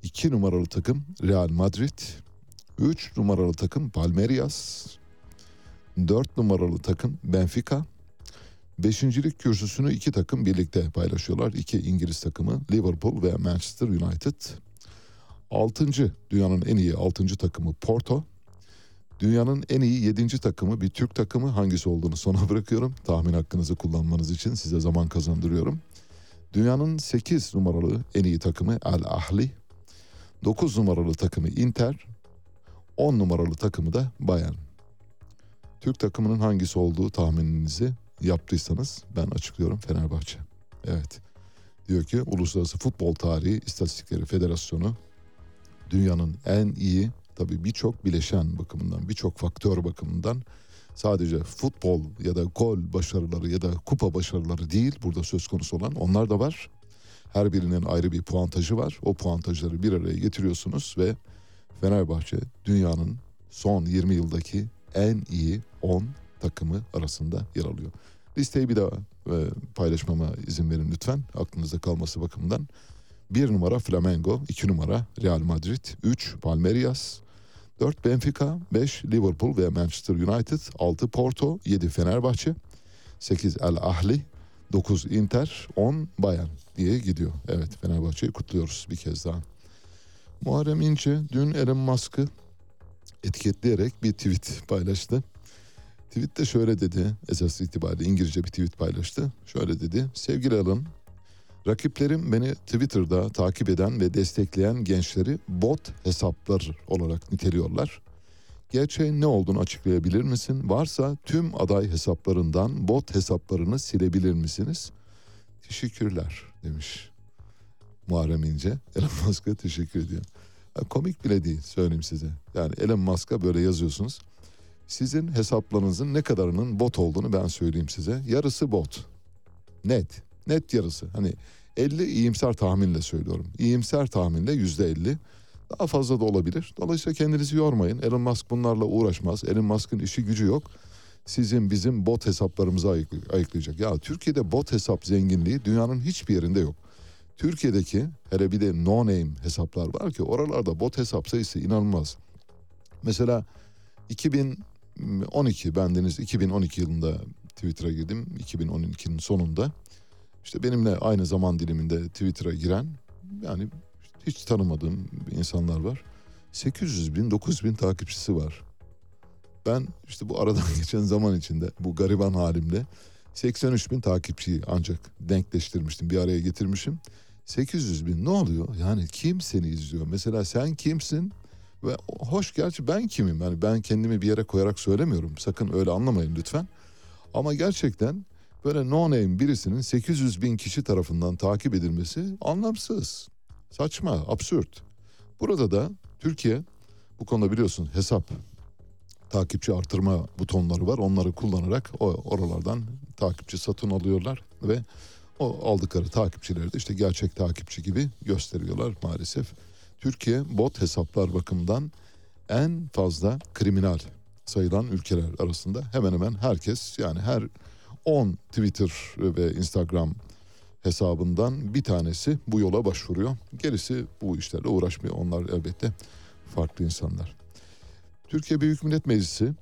2 numaralı takım Real Madrid. 3 numaralı takım Palmeiras. 4 numaralı takım Benfica. Beşincilik kürsüsünü iki takım birlikte paylaşıyorlar. İki İngiliz takımı Liverpool ve Manchester United. Altıncı dünyanın en iyi altıncı takımı Porto. Dünyanın en iyi yedinci takımı bir Türk takımı hangisi olduğunu sona (laughs) bırakıyorum. Tahmin hakkınızı kullanmanız için size zaman kazandırıyorum. Dünyanın 8 numaralı en iyi takımı El Ahli. 9 numaralı takımı Inter. 10 numaralı takımı da Bayern. Türk takımının hangisi olduğu tahmininizi yaptıysanız ben açıklıyorum Fenerbahçe. Evet. Diyor ki Uluslararası Futbol Tarihi İstatistikleri Federasyonu dünyanın en iyi tabii birçok bileşen bakımından, birçok faktör bakımından sadece futbol ya da gol başarıları ya da kupa başarıları değil burada söz konusu olan onlar da var. Her birinin ayrı bir puantajı var. O puantajları bir araya getiriyorsunuz ve Fenerbahçe dünyanın son 20 yıldaki en iyi 10 takımı arasında yer alıyor. Listeyi bir daha e, paylaşmama izin verin lütfen aklınızda kalması bakımından. 1 numara Flamengo, 2 numara Real Madrid, 3 Palmeiras, 4 Benfica, 5 Liverpool ve Manchester United, 6 Porto, 7 Fenerbahçe, 8 El Ahli, 9 Inter, 10 Bayern diye gidiyor. Evet Fenerbahçe'yi kutluyoruz bir kez daha. Muharrem İnce dün Elon Musk'ı etiketleyerek bir tweet paylaştı. Tweette şöyle dedi, esas itibariyle İngilizce bir tweet paylaştı. Şöyle dedi, sevgili Elon, Rakiplerim beni Twitter'da takip eden ve destekleyen gençleri bot hesaplar olarak niteliyorlar. Gerçeğin ne olduğunu açıklayabilir misin? Varsa tüm aday hesaplarından bot hesaplarını silebilir misiniz? Teşekkürler demiş Muharrem İnce. (laughs) Elon Musk'a teşekkür ediyor. Ya, komik bile değil söyleyeyim size. Yani Elon Musk'a böyle yazıyorsunuz. Sizin hesaplarınızın ne kadarının bot olduğunu ben söyleyeyim size. Yarısı bot. Net. Net yarısı. Hani 50 iyimser tahminle söylüyorum. İyimser tahminle yüzde 50. Daha fazla da olabilir. Dolayısıyla kendinizi yormayın. Elon Musk bunlarla uğraşmaz. Elon Musk'ın işi gücü yok. Sizin bizim bot hesaplarımızı ayıklayacak. Ya Türkiye'de bot hesap zenginliği dünyanın hiçbir yerinde yok. Türkiye'deki hele bir de no name hesaplar var ki oralarda bot hesap sayısı inanılmaz. Mesela 2012 bendeniz 2012 yılında Twitter'a girdim. 2012'nin sonunda. İşte benimle aynı zaman diliminde Twitter'a giren yani hiç tanımadığım insanlar var. 800 bin 900 bin takipçisi var. Ben işte bu aradan (laughs) geçen zaman içinde bu gariban halimle 83 bin takipçiyi ancak denkleştirmiştim bir araya getirmişim. 800 bin ne oluyor? Yani kim seni izliyor? Mesela sen kimsin? Ve hoş gerçi ben kimim? Yani ben kendimi bir yere koyarak söylemiyorum. Sakın öyle anlamayın lütfen. Ama gerçekten böyle no name birisinin 800 bin kişi tarafından takip edilmesi anlamsız. Saçma, absürt. Burada da Türkiye bu konuda biliyorsun hesap takipçi artırma butonları var. Onları kullanarak o oralardan takipçi satın alıyorlar ve o aldıkları takipçileri de işte gerçek takipçi gibi gösteriyorlar maalesef. Türkiye bot hesaplar bakımından en fazla kriminal sayılan ülkeler arasında hemen hemen herkes yani her 10 Twitter ve Instagram hesabından bir tanesi bu yola başvuruyor. Gerisi bu işlerle uğraşmıyor. Onlar elbette farklı insanlar. Türkiye Büyük Millet Meclisi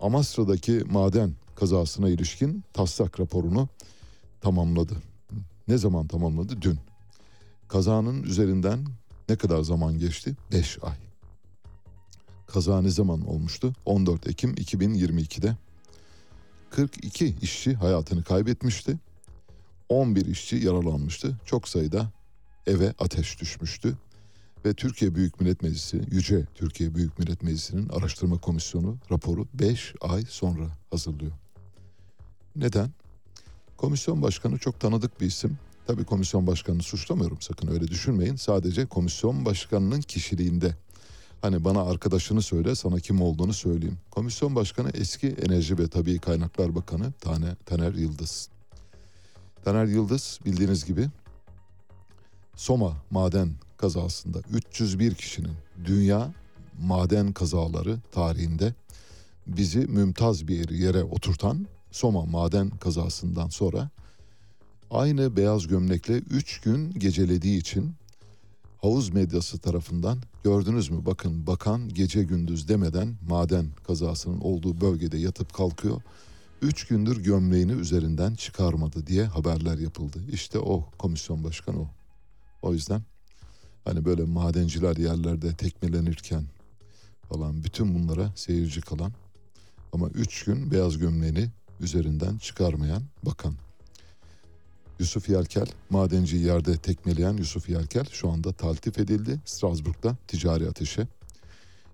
Amasra'daki maden kazasına ilişkin taslak raporunu tamamladı. Ne zaman tamamladı? Dün. Kazanın üzerinden ne kadar zaman geçti? 5 ay. Kaza ne zaman olmuştu? 14 Ekim 2022'de. 42 işçi hayatını kaybetmişti. 11 işçi yaralanmıştı. Çok sayıda eve ateş düşmüştü. Ve Türkiye Büyük Millet Meclisi, Yüce Türkiye Büyük Millet Meclisi'nin araştırma komisyonu raporu 5 ay sonra hazırlıyor. Neden? Komisyon başkanı çok tanıdık bir isim. Tabii komisyon başkanını suçlamıyorum sakın öyle düşünmeyin. Sadece komisyon başkanının kişiliğinde. Hani bana arkadaşını söyle sana kim olduğunu söyleyeyim. Komisyon başkanı eski Enerji ve Tabii Kaynaklar Bakanı Tane, Taner Yıldız. Taner Yıldız bildiğiniz gibi Soma maden kazasında 301 kişinin dünya maden kazaları tarihinde bizi mümtaz bir yere oturtan Soma maden kazasından sonra aynı beyaz gömlekle 3 gün gecelediği için havuz medyası tarafından gördünüz mü bakın bakan gece gündüz demeden maden kazasının olduğu bölgede yatıp kalkıyor. Üç gündür gömleğini üzerinden çıkarmadı diye haberler yapıldı. İşte o komisyon başkanı o. O yüzden hani böyle madenciler yerlerde tekmelenirken falan bütün bunlara seyirci kalan ama üç gün beyaz gömleğini üzerinden çıkarmayan bakan. Yusuf Yelkel, madenci yerde tekmeleyen Yusuf Yelkel şu anda taltif edildi Strasbourg'da ticari ateşe.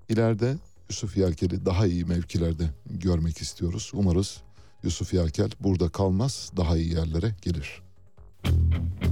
İleride Yusuf Yelkel'i daha iyi mevkilerde görmek istiyoruz. Umarız Yusuf Yelkel burada kalmaz, daha iyi yerlere gelir. E,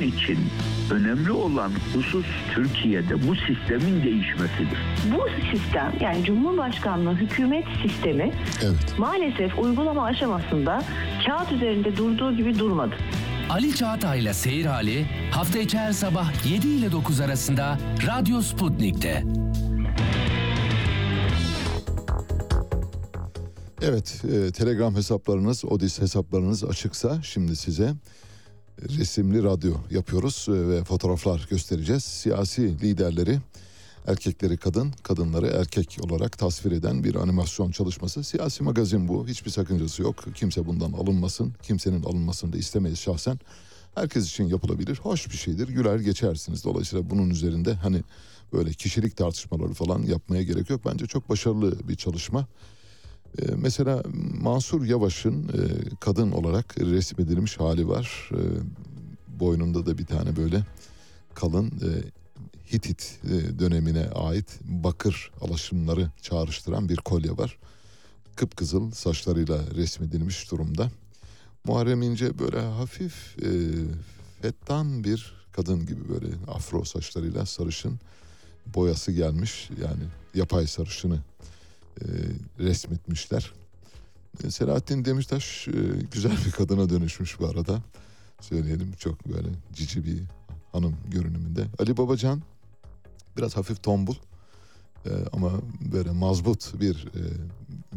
için önemli olan husus Türkiye'de bu sistemin değişmesidir. Bu sistem yani Cumhurbaşkanlığı hükümet sistemi Evet. maalesef uygulama aşamasında kağıt üzerinde durduğu gibi durmadı. Ali Çağatay'la Seyir Hali hafta içi her sabah 7 ile 9 arasında Radyo Sputnik'te. Evet, e, Telegram hesaplarınız, Odis hesaplarınız açıksa şimdi size resimli radyo yapıyoruz e, ve fotoğraflar göstereceğiz. Siyasi liderleri erkekleri kadın, kadınları erkek olarak tasvir eden bir animasyon çalışması. Siyasi magazin bu. Hiçbir sakıncası yok. Kimse bundan alınmasın. Kimsenin alınmasını da istemeyiz şahsen. Herkes için yapılabilir. Hoş bir şeydir. Güler geçersiniz. Dolayısıyla bunun üzerinde hani böyle kişilik tartışmaları falan yapmaya gerek yok. Bence çok başarılı bir çalışma. Ee, mesela Mansur Yavaş'ın e, kadın olarak resmedilmiş hali var. Ee, boynunda da bir tane böyle kalın e, Hitit e, dönemine ait bakır alaşımları çağrıştıran bir kolye var. Kıpkızıl saçlarıyla resmedilmiş durumda. Muharrem İnce böyle hafif e, fettan bir kadın gibi böyle afro saçlarıyla sarışın boyası gelmiş yani yapay sarışını e, resmetmişler. E, Selahattin Demirtaş e, güzel bir kadına dönüşmüş bu arada. Söyleyelim çok böyle cici bir hanım görünümünde. Ali Babacan biraz hafif tombul e, ama böyle mazbut bir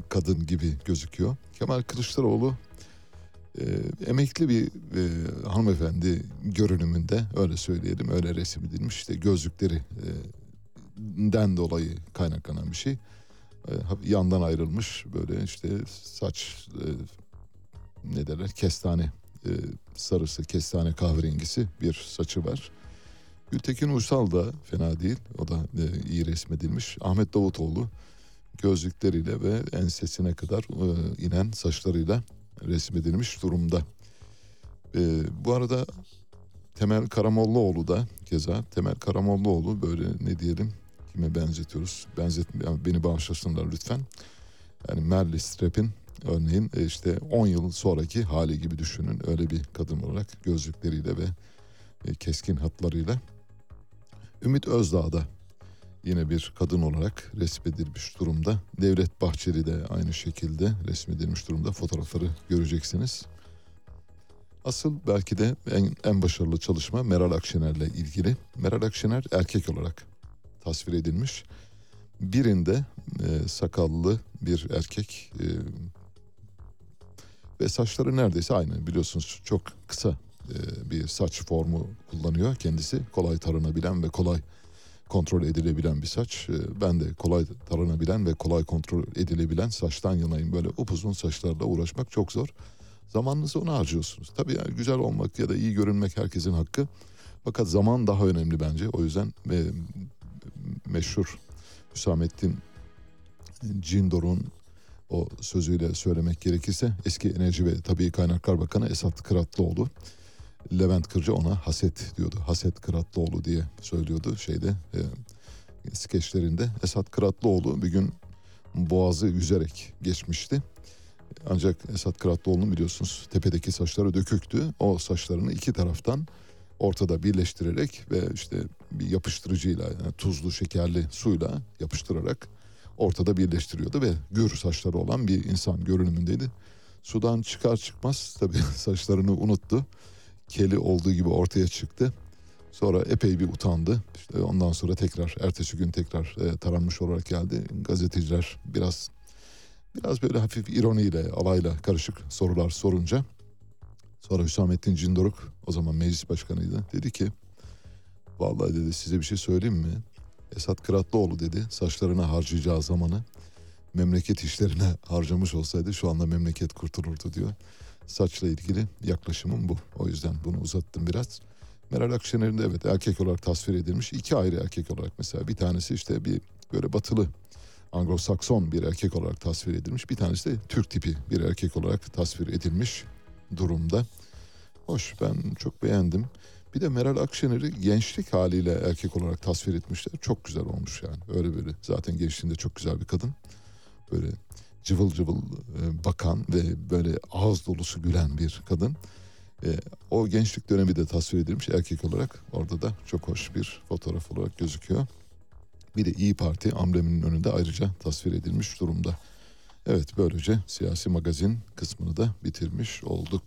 kadın gibi gözüküyor. Kemal Kılıçdaroğlu emekli bir hanımefendi görünümünde öyle söyleyelim öyle resim edilmiş işte gözlükleri den dolayı kaynaklanan bir şey. E, yandan ayrılmış böyle işte saç e, ne derler kestane e, sarısı kestane kahverengisi bir saçı var. Gültekin Uysal da fena değil. O da iyi resmedilmiş. Ahmet Davutoğlu gözlükleriyle ve ensesine kadar inen saçlarıyla resmedilmiş durumda. Bu arada Temel Karamollaoğlu da keza Temel Karamollaoğlu böyle ne diyelim kime benzetiyoruz? Benzet yani beni bağışlasınlar lütfen. Yani Meryl Streep'in örneğin e, işte 10 yıl sonraki hali gibi düşünün. Öyle bir kadın olarak gözlükleriyle ve e, keskin hatlarıyla. Ümit Özdağ da yine bir kadın olarak resmedilmiş durumda. Devlet Bahçeli de aynı şekilde resmedilmiş durumda. Fotoğrafları göreceksiniz. Asıl belki de en, en başarılı çalışma Meral Akşener'le ilgili. Meral Akşener erkek olarak tasvir edilmiş. Birinde e, sakallı bir erkek e, ve saçları neredeyse aynı biliyorsunuz çok kısa e, bir saç formu kullanıyor kendisi. Kolay taranabilen ve kolay kontrol edilebilen bir saç. E, ben de kolay taranabilen ve kolay kontrol edilebilen saçtan yanayım. Böyle upuzun saçlarla uğraşmak çok zor. Zamanınızı ona harcıyorsunuz. Tabii yani güzel olmak ya da iyi görünmek herkesin hakkı. Fakat zaman daha önemli bence. O yüzden e, meşhur Hüsamettin Cindor'un o sözüyle söylemek gerekirse eski Enerji ve Tabii Kaynaklar Bakanı Esat Kıratlıoğlu Levent Kırcı ona haset diyordu. Haset Kıratlıoğlu diye söylüyordu şeyde e, skeçlerinde. Esat Kıratlıoğlu bir gün boğazı yüzerek geçmişti. Ancak Esat Kıratlıoğlu'nun biliyorsunuz tepedeki saçları döküktü. O saçlarını iki taraftan ortada birleştirerek ve işte bir yapıştırıcıyla yani tuzlu şekerli suyla yapıştırarak ortada birleştiriyordu ve gür saçları olan bir insan görünümündeydi. Sudan çıkar çıkmaz tabii (laughs) saçlarını unuttu. Keli olduğu gibi ortaya çıktı. Sonra epey bir utandı. İşte ondan sonra tekrar ertesi gün tekrar e, taranmış olarak geldi. Gazeteciler biraz biraz böyle hafif ironiyle, alayla karışık sorular sorunca sonra Hüsamettin Cindoruk o zaman meclis başkanıydı. Dedi ki vallahi dedi size bir şey söyleyeyim mi? Esat Kıratlıoğlu dedi saçlarına harcayacağı zamanı memleket işlerine harcamış olsaydı şu anda memleket kurtulurdu diyor. Saçla ilgili yaklaşımım bu. O yüzden bunu uzattım biraz. Meral Akşener'in de evet erkek olarak tasvir edilmiş. iki ayrı erkek olarak mesela. Bir tanesi işte bir böyle batılı Anglo-Sakson bir erkek olarak tasvir edilmiş. Bir tanesi de Türk tipi bir erkek olarak tasvir edilmiş durumda. Hoş ben çok beğendim. Bir de Meral Akşener'i gençlik haliyle erkek olarak tasvir etmişler. Çok güzel olmuş yani. Öyle böyle. Zaten gençliğinde çok güzel bir kadın. Böyle cıvıl cıvıl e, bakan ve böyle ağız dolusu gülen bir kadın. E, o gençlik dönemi de tasvir edilmiş erkek olarak. Orada da çok hoş bir fotoğraf olarak gözüküyor. Bir de İyi Parti ambleminin önünde ayrıca tasvir edilmiş durumda. Evet böylece siyasi magazin kısmını da bitirmiş olduk.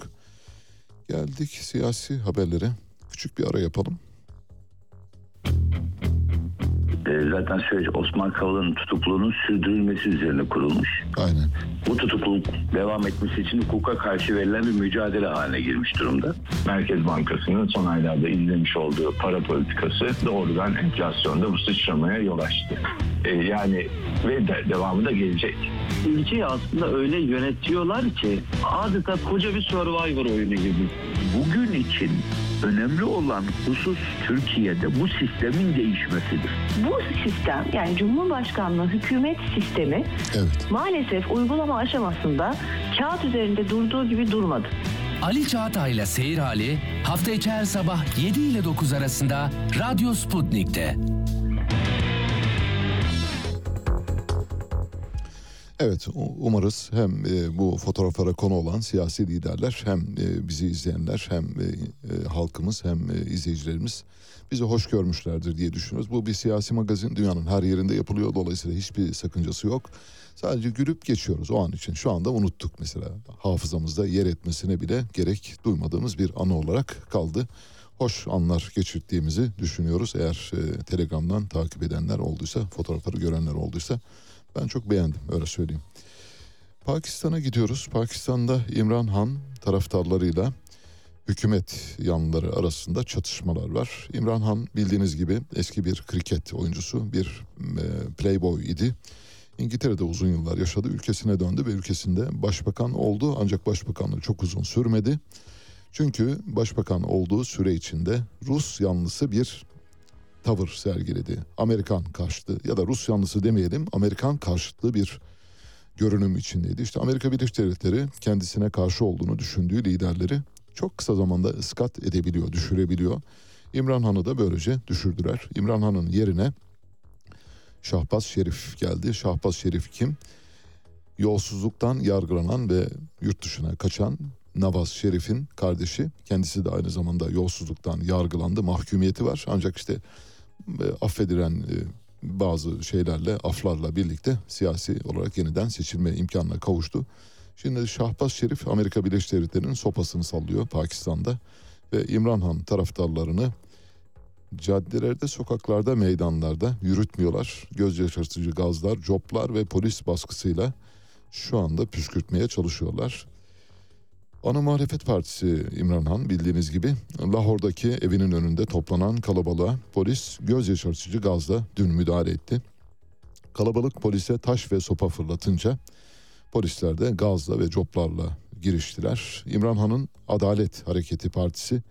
Geldik siyasi haberlere. Küçük bir ara yapalım. E, zaten süreç Osman Kavala'nın tutukluluğunun sürdürülmesi üzerine kurulmuş. Aynen. Bu tutukluluk devam etmesi için hukuka karşı verilen bir mücadele haline girmiş durumda. Merkez Bankası'nın son aylarda izlemiş olduğu para politikası doğrudan enflasyonda bu sıçramaya yol açtı. E, yani ve de, devamı da gelecek. Ülkeyi aslında öyle yönetiyorlar ki adeta koca bir survivor oyunu gibi. Bugün için önemli olan husus Türkiye'de bu sistemin değişmesidir. Bu sistem yani Cumhurbaşkanlığı hükümet sistemi Evet. maalesef uygulama aşamasında kağıt üzerinde durduğu gibi durmadı. Ali Çağatay'la Seyir Hali hafta içi her sabah 7 ile 9 arasında Radyo Sputnik'te. Evet umarız hem e, bu fotoğraflara konu olan siyasi liderler hem e, bizi izleyenler hem e, halkımız hem e, izleyicilerimiz bizi hoş görmüşlerdir diye düşünüyoruz. Bu bir siyasi magazin dünyanın her yerinde yapılıyor dolayısıyla hiçbir sakıncası yok. Sadece gülüp geçiyoruz o an için. Şu anda unuttuk mesela hafızamızda yer etmesine bile gerek duymadığımız bir anı olarak kaldı. Hoş anlar geçirdiğimizi düşünüyoruz. Eğer e, Telegram'dan takip edenler olduysa, fotoğrafları görenler olduysa ben çok beğendim öyle söyleyeyim. Pakistan'a gidiyoruz. Pakistan'da İmran Han taraftarlarıyla hükümet yanlıları arasında çatışmalar var. İmran Han bildiğiniz gibi eski bir kriket oyuncusu, bir e, playboy idi. İngiltere'de uzun yıllar yaşadı, ülkesine döndü ve ülkesinde başbakan oldu. Ancak başbakanlığı çok uzun sürmedi. Çünkü başbakan olduğu süre içinde Rus yanlısı bir tavır sergiledi. Amerikan karşıtı ya da Rus yanlısı demeyelim Amerikan karşıtı bir görünüm içindeydi. İşte Amerika Birleşik Devletleri kendisine karşı olduğunu düşündüğü liderleri çok kısa zamanda ıskat edebiliyor, düşürebiliyor. İmran Han'ı da böylece düşürdüler. İmran Han'ın yerine Şahbaz Şerif geldi. Şahbaz Şerif kim? Yolsuzluktan yargılanan ve yurt dışına kaçan Navaz Şerif'in kardeşi. Kendisi de aynı zamanda yolsuzluktan yargılandı. Mahkumiyeti var. Ancak işte e, affedilen e, bazı şeylerle, aflarla birlikte siyasi olarak yeniden seçilme imkanına kavuştu. Şimdi Şahbaz Şerif Amerika Birleşik Devletleri'nin sopasını sallıyor Pakistan'da ve İmran Han taraftarlarını caddelerde, sokaklarda, meydanlarda yürütmüyorlar. Göz yaşartıcı gazlar, coplar ve polis baskısıyla şu anda püskürtmeye çalışıyorlar. Ana Muhalefet Partisi İmran Han bildiğiniz gibi Lahor'daki evinin önünde toplanan kalabalığa polis göz yaşartıcı gazla dün müdahale etti. Kalabalık polise taş ve sopa fırlatınca polisler de gazla ve coplarla giriştiler. İmran Han'ın Adalet Hareketi Partisi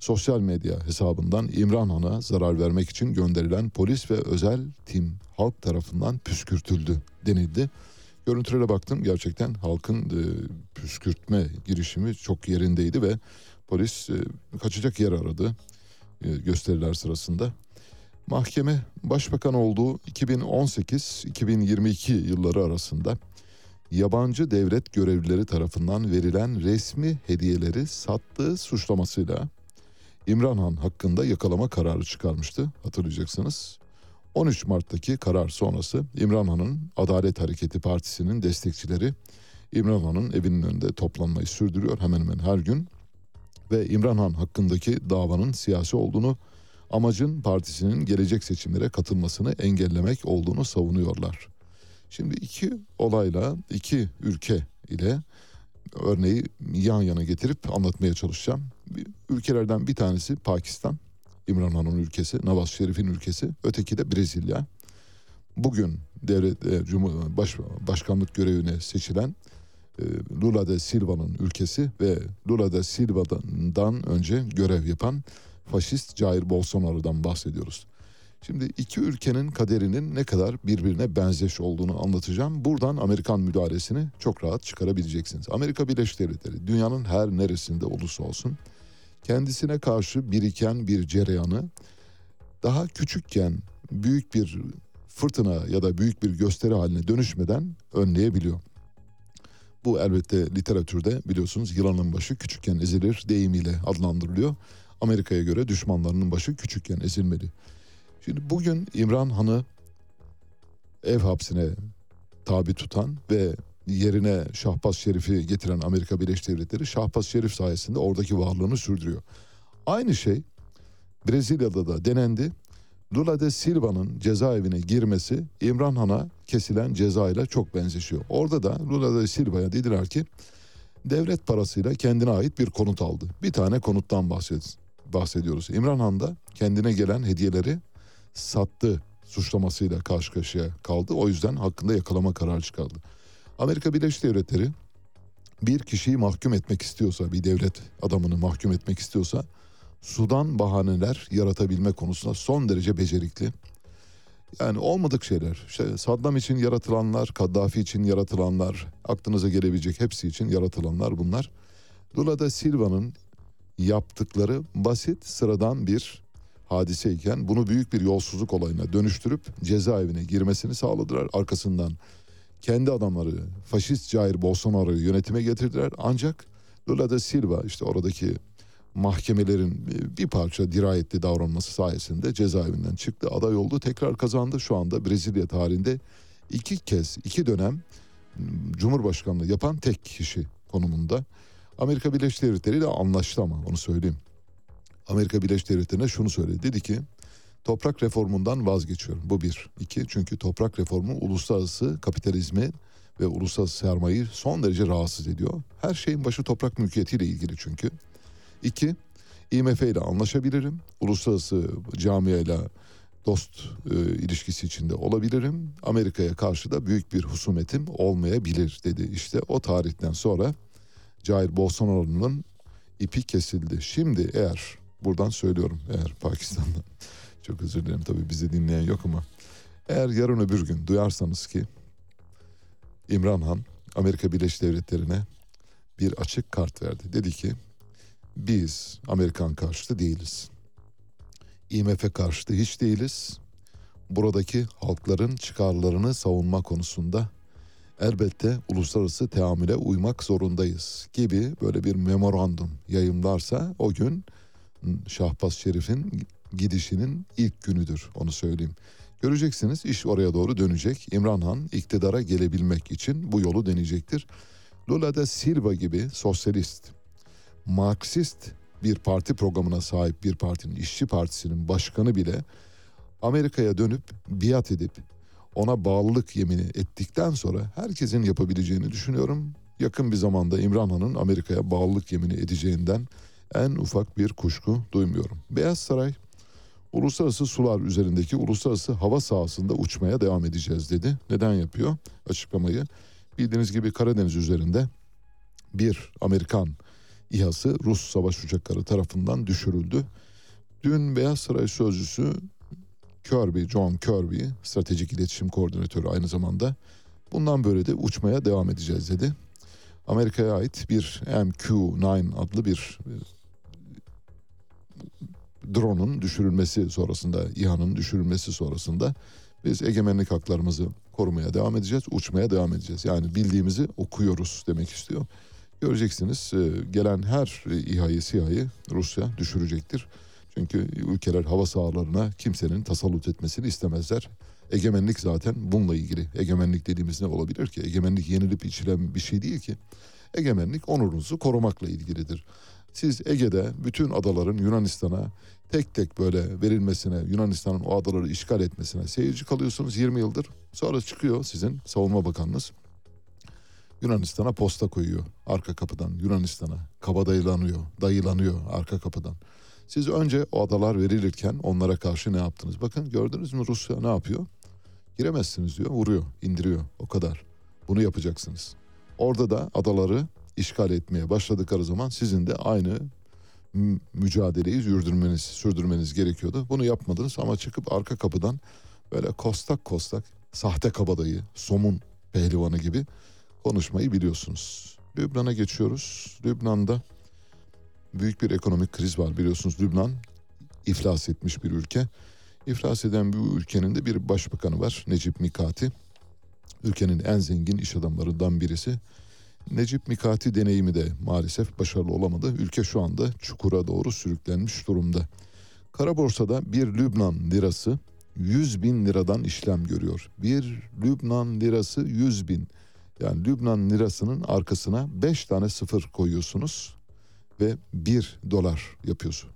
sosyal medya hesabından İmran Han'a zarar vermek için gönderilen polis ve özel tim halk tarafından püskürtüldü denildi. Görüntülere baktım gerçekten halkın e, püskürtme girişimi çok yerindeydi ve polis e, kaçacak yer aradı e, gösteriler sırasında. Mahkeme başbakan olduğu 2018-2022 yılları arasında yabancı devlet görevlileri tarafından verilen resmi hediyeleri sattığı suçlamasıyla İmran Han hakkında yakalama kararı çıkarmıştı hatırlayacaksınız. 13 Mart'taki karar sonrası İmran Han'ın Adalet Hareketi Partisi'nin destekçileri İmran Han'ın evinin önünde toplanmayı sürdürüyor hemen hemen her gün. Ve İmran Han hakkındaki davanın siyasi olduğunu, amacın partisinin gelecek seçimlere katılmasını engellemek olduğunu savunuyorlar. Şimdi iki olayla, iki ülke ile örneği yan yana getirip anlatmaya çalışacağım. Ülkelerden bir tanesi Pakistan, İmran Han'ın ülkesi, Nawaz Şerif'in ülkesi. Öteki de Brezilya. Bugün devlet e, baş, başkanlık görevine seçilen e, Lula da Silva'nın ülkesi ve Lula da Silva'dan önce görev yapan faşist Jair Bolsonaro'dan bahsediyoruz. Şimdi iki ülkenin kaderinin ne kadar birbirine benzeş olduğunu anlatacağım. Buradan Amerikan müdahalesini çok rahat çıkarabileceksiniz. Amerika Birleşik Devletleri dünyanın her neresinde olursa olsun kendisine karşı biriken bir cereyanı daha küçükken büyük bir fırtına ya da büyük bir gösteri haline dönüşmeden önleyebiliyor. Bu elbette literatürde biliyorsunuz yılanın başı küçükken ezilir deyimiyle adlandırılıyor. Amerika'ya göre düşmanlarının başı küçükken ezilmeli. Şimdi bugün İmran Han'ı ev hapsine tabi tutan ve yerine Şahbaz Şerif'i getiren Amerika Birleşik Devletleri Şahbaz Şerif sayesinde oradaki varlığını sürdürüyor. Aynı şey Brezilya'da da denendi. Lula de Silva'nın cezaevine girmesi İmran Han'a kesilen ceza ile çok benzeşiyor. Orada da Lula de Silva'ya dediler ki devlet parasıyla kendine ait bir konut aldı. Bir tane konuttan bahsediyoruz. İmran Han da kendine gelen hediyeleri sattı suçlamasıyla karşı karşıya kaldı. O yüzden hakkında yakalama kararı çıkardı. Amerika Birleşik Devletleri bir kişiyi mahkum etmek istiyorsa, bir devlet adamını mahkum etmek istiyorsa sudan bahaneler yaratabilme konusunda son derece becerikli. Yani olmadık şeyler. İşte Saddam için yaratılanlar, Kaddafi için yaratılanlar, aklınıza gelebilecek hepsi için yaratılanlar bunlar. Lula da Silva'nın yaptıkları basit, sıradan bir hadiseyken bunu büyük bir yolsuzluk olayına dönüştürüp cezaevine girmesini sağladılar. Arkasından kendi adamları faşist Jair Bolsonaro'yu yönetime getirdiler. Ancak Lula da Silva işte oradaki mahkemelerin bir parça dirayetli davranması sayesinde cezaevinden çıktı. Aday oldu tekrar kazandı. Şu anda Brezilya tarihinde iki kez iki dönem Cumhurbaşkanlığı yapan tek kişi konumunda. Amerika Birleşik Devletleri ile anlaştı ama onu söyleyeyim. Amerika Birleşik Devletleri'ne şunu söyledi. Dedi ki toprak reformundan vazgeçiyorum. Bu bir. iki çünkü toprak reformu uluslararası kapitalizmi ve uluslararası sermayeyi son derece rahatsız ediyor. Her şeyin başı toprak mülkiyetiyle ilgili çünkü. İki, IMF ile anlaşabilirim. Uluslararası camiayla dost e, ilişkisi içinde olabilirim. Amerika'ya karşı da büyük bir husumetim olmayabilir dedi. İşte o tarihten sonra Jair Bolsonaro'nun ipi kesildi. Şimdi eğer buradan söylüyorum eğer Pakistan'da (laughs) çok özür dilerim tabii bizi dinleyen yok ama eğer yarın öbür gün duyarsanız ki İmran Han Amerika Birleşik Devletleri'ne bir açık kart verdi. Dedi ki biz Amerikan karşıtı değiliz. IMF karşıtı hiç değiliz. Buradaki halkların çıkarlarını savunma konusunda elbette uluslararası teamüle uymak zorundayız gibi böyle bir memorandum yayımlarsa o gün Şahbaz Şerif'in gidişinin ilk günüdür onu söyleyeyim. Göreceksiniz iş oraya doğru dönecek. İmran Han iktidara gelebilmek için bu yolu deneyecektir. Lula da Silva gibi sosyalist, Marksist bir parti programına sahip bir partinin, işçi partisinin başkanı bile Amerika'ya dönüp biat edip ona bağlılık yemini ettikten sonra herkesin yapabileceğini düşünüyorum. Yakın bir zamanda İmran Han'ın Amerika'ya bağlılık yemini edeceğinden en ufak bir kuşku duymuyorum. Beyaz Saray uluslararası sular üzerindeki uluslararası hava sahasında uçmaya devam edeceğiz dedi. Neden yapıyor açıklamayı? Bildiğiniz gibi Karadeniz üzerinde bir Amerikan İHA'sı Rus savaş uçakları tarafından düşürüldü. Dün Beyaz Saray sözcüsü Kirby, John Kirby, stratejik iletişim koordinatörü aynı zamanda bundan böyle de uçmaya devam edeceğiz dedi. Amerika'ya ait bir MQ-9 adlı bir e, drone'un düşürülmesi sonrasında, İHA'nın düşürülmesi sonrasında biz egemenlik haklarımızı korumaya devam edeceğiz, uçmaya devam edeceğiz. Yani bildiğimizi okuyoruz demek istiyor. Göreceksiniz e, gelen her İHA'yı, SİHA'yı Rusya düşürecektir. Çünkü ülkeler hava sahalarına kimsenin tasallut etmesini istemezler. Egemenlik zaten bununla ilgili. Egemenlik dediğimiz ne olabilir ki? Egemenlik yenilip içilen bir şey değil ki. Egemenlik onurunuzu korumakla ilgilidir. Siz Ege'de bütün adaların Yunanistan'a tek tek böyle verilmesine, Yunanistan'ın o adaları işgal etmesine seyirci kalıyorsunuz 20 yıldır. Sonra çıkıyor sizin savunma bakanınız. Yunanistan'a posta koyuyor arka kapıdan Yunanistan'a kabadayılanıyor, dayılanıyor arka kapıdan. Siz önce o adalar verilirken onlara karşı ne yaptınız? Bakın gördünüz mü Rusya ne yapıyor? Giremezsiniz diyor, vuruyor, indiriyor o kadar. Bunu yapacaksınız. Orada da adaları işgal etmeye başladıkları zaman sizin de aynı mücadeleyi sürdürmeniz, sürdürmeniz gerekiyordu. Bunu yapmadınız ama çıkıp arka kapıdan böyle kostak kostak sahte kabadayı, somun pehlivanı gibi konuşmayı biliyorsunuz. Lübnan'a geçiyoruz. Lübnan'da büyük bir ekonomik kriz var biliyorsunuz. Lübnan iflas etmiş bir ülke. İflas eden bu ülkenin de bir başbakanı var Necip Mikati. Ülkenin en zengin iş adamlarından birisi. Necip Mikati deneyimi de maalesef başarılı olamadı. Ülke şu anda çukura doğru sürüklenmiş durumda. Kara borsada bir Lübnan lirası 100 bin liradan işlem görüyor. Bir Lübnan lirası 100 bin. Yani Lübnan lirasının arkasına 5 tane sıfır koyuyorsunuz ve 1 dolar yapıyorsun.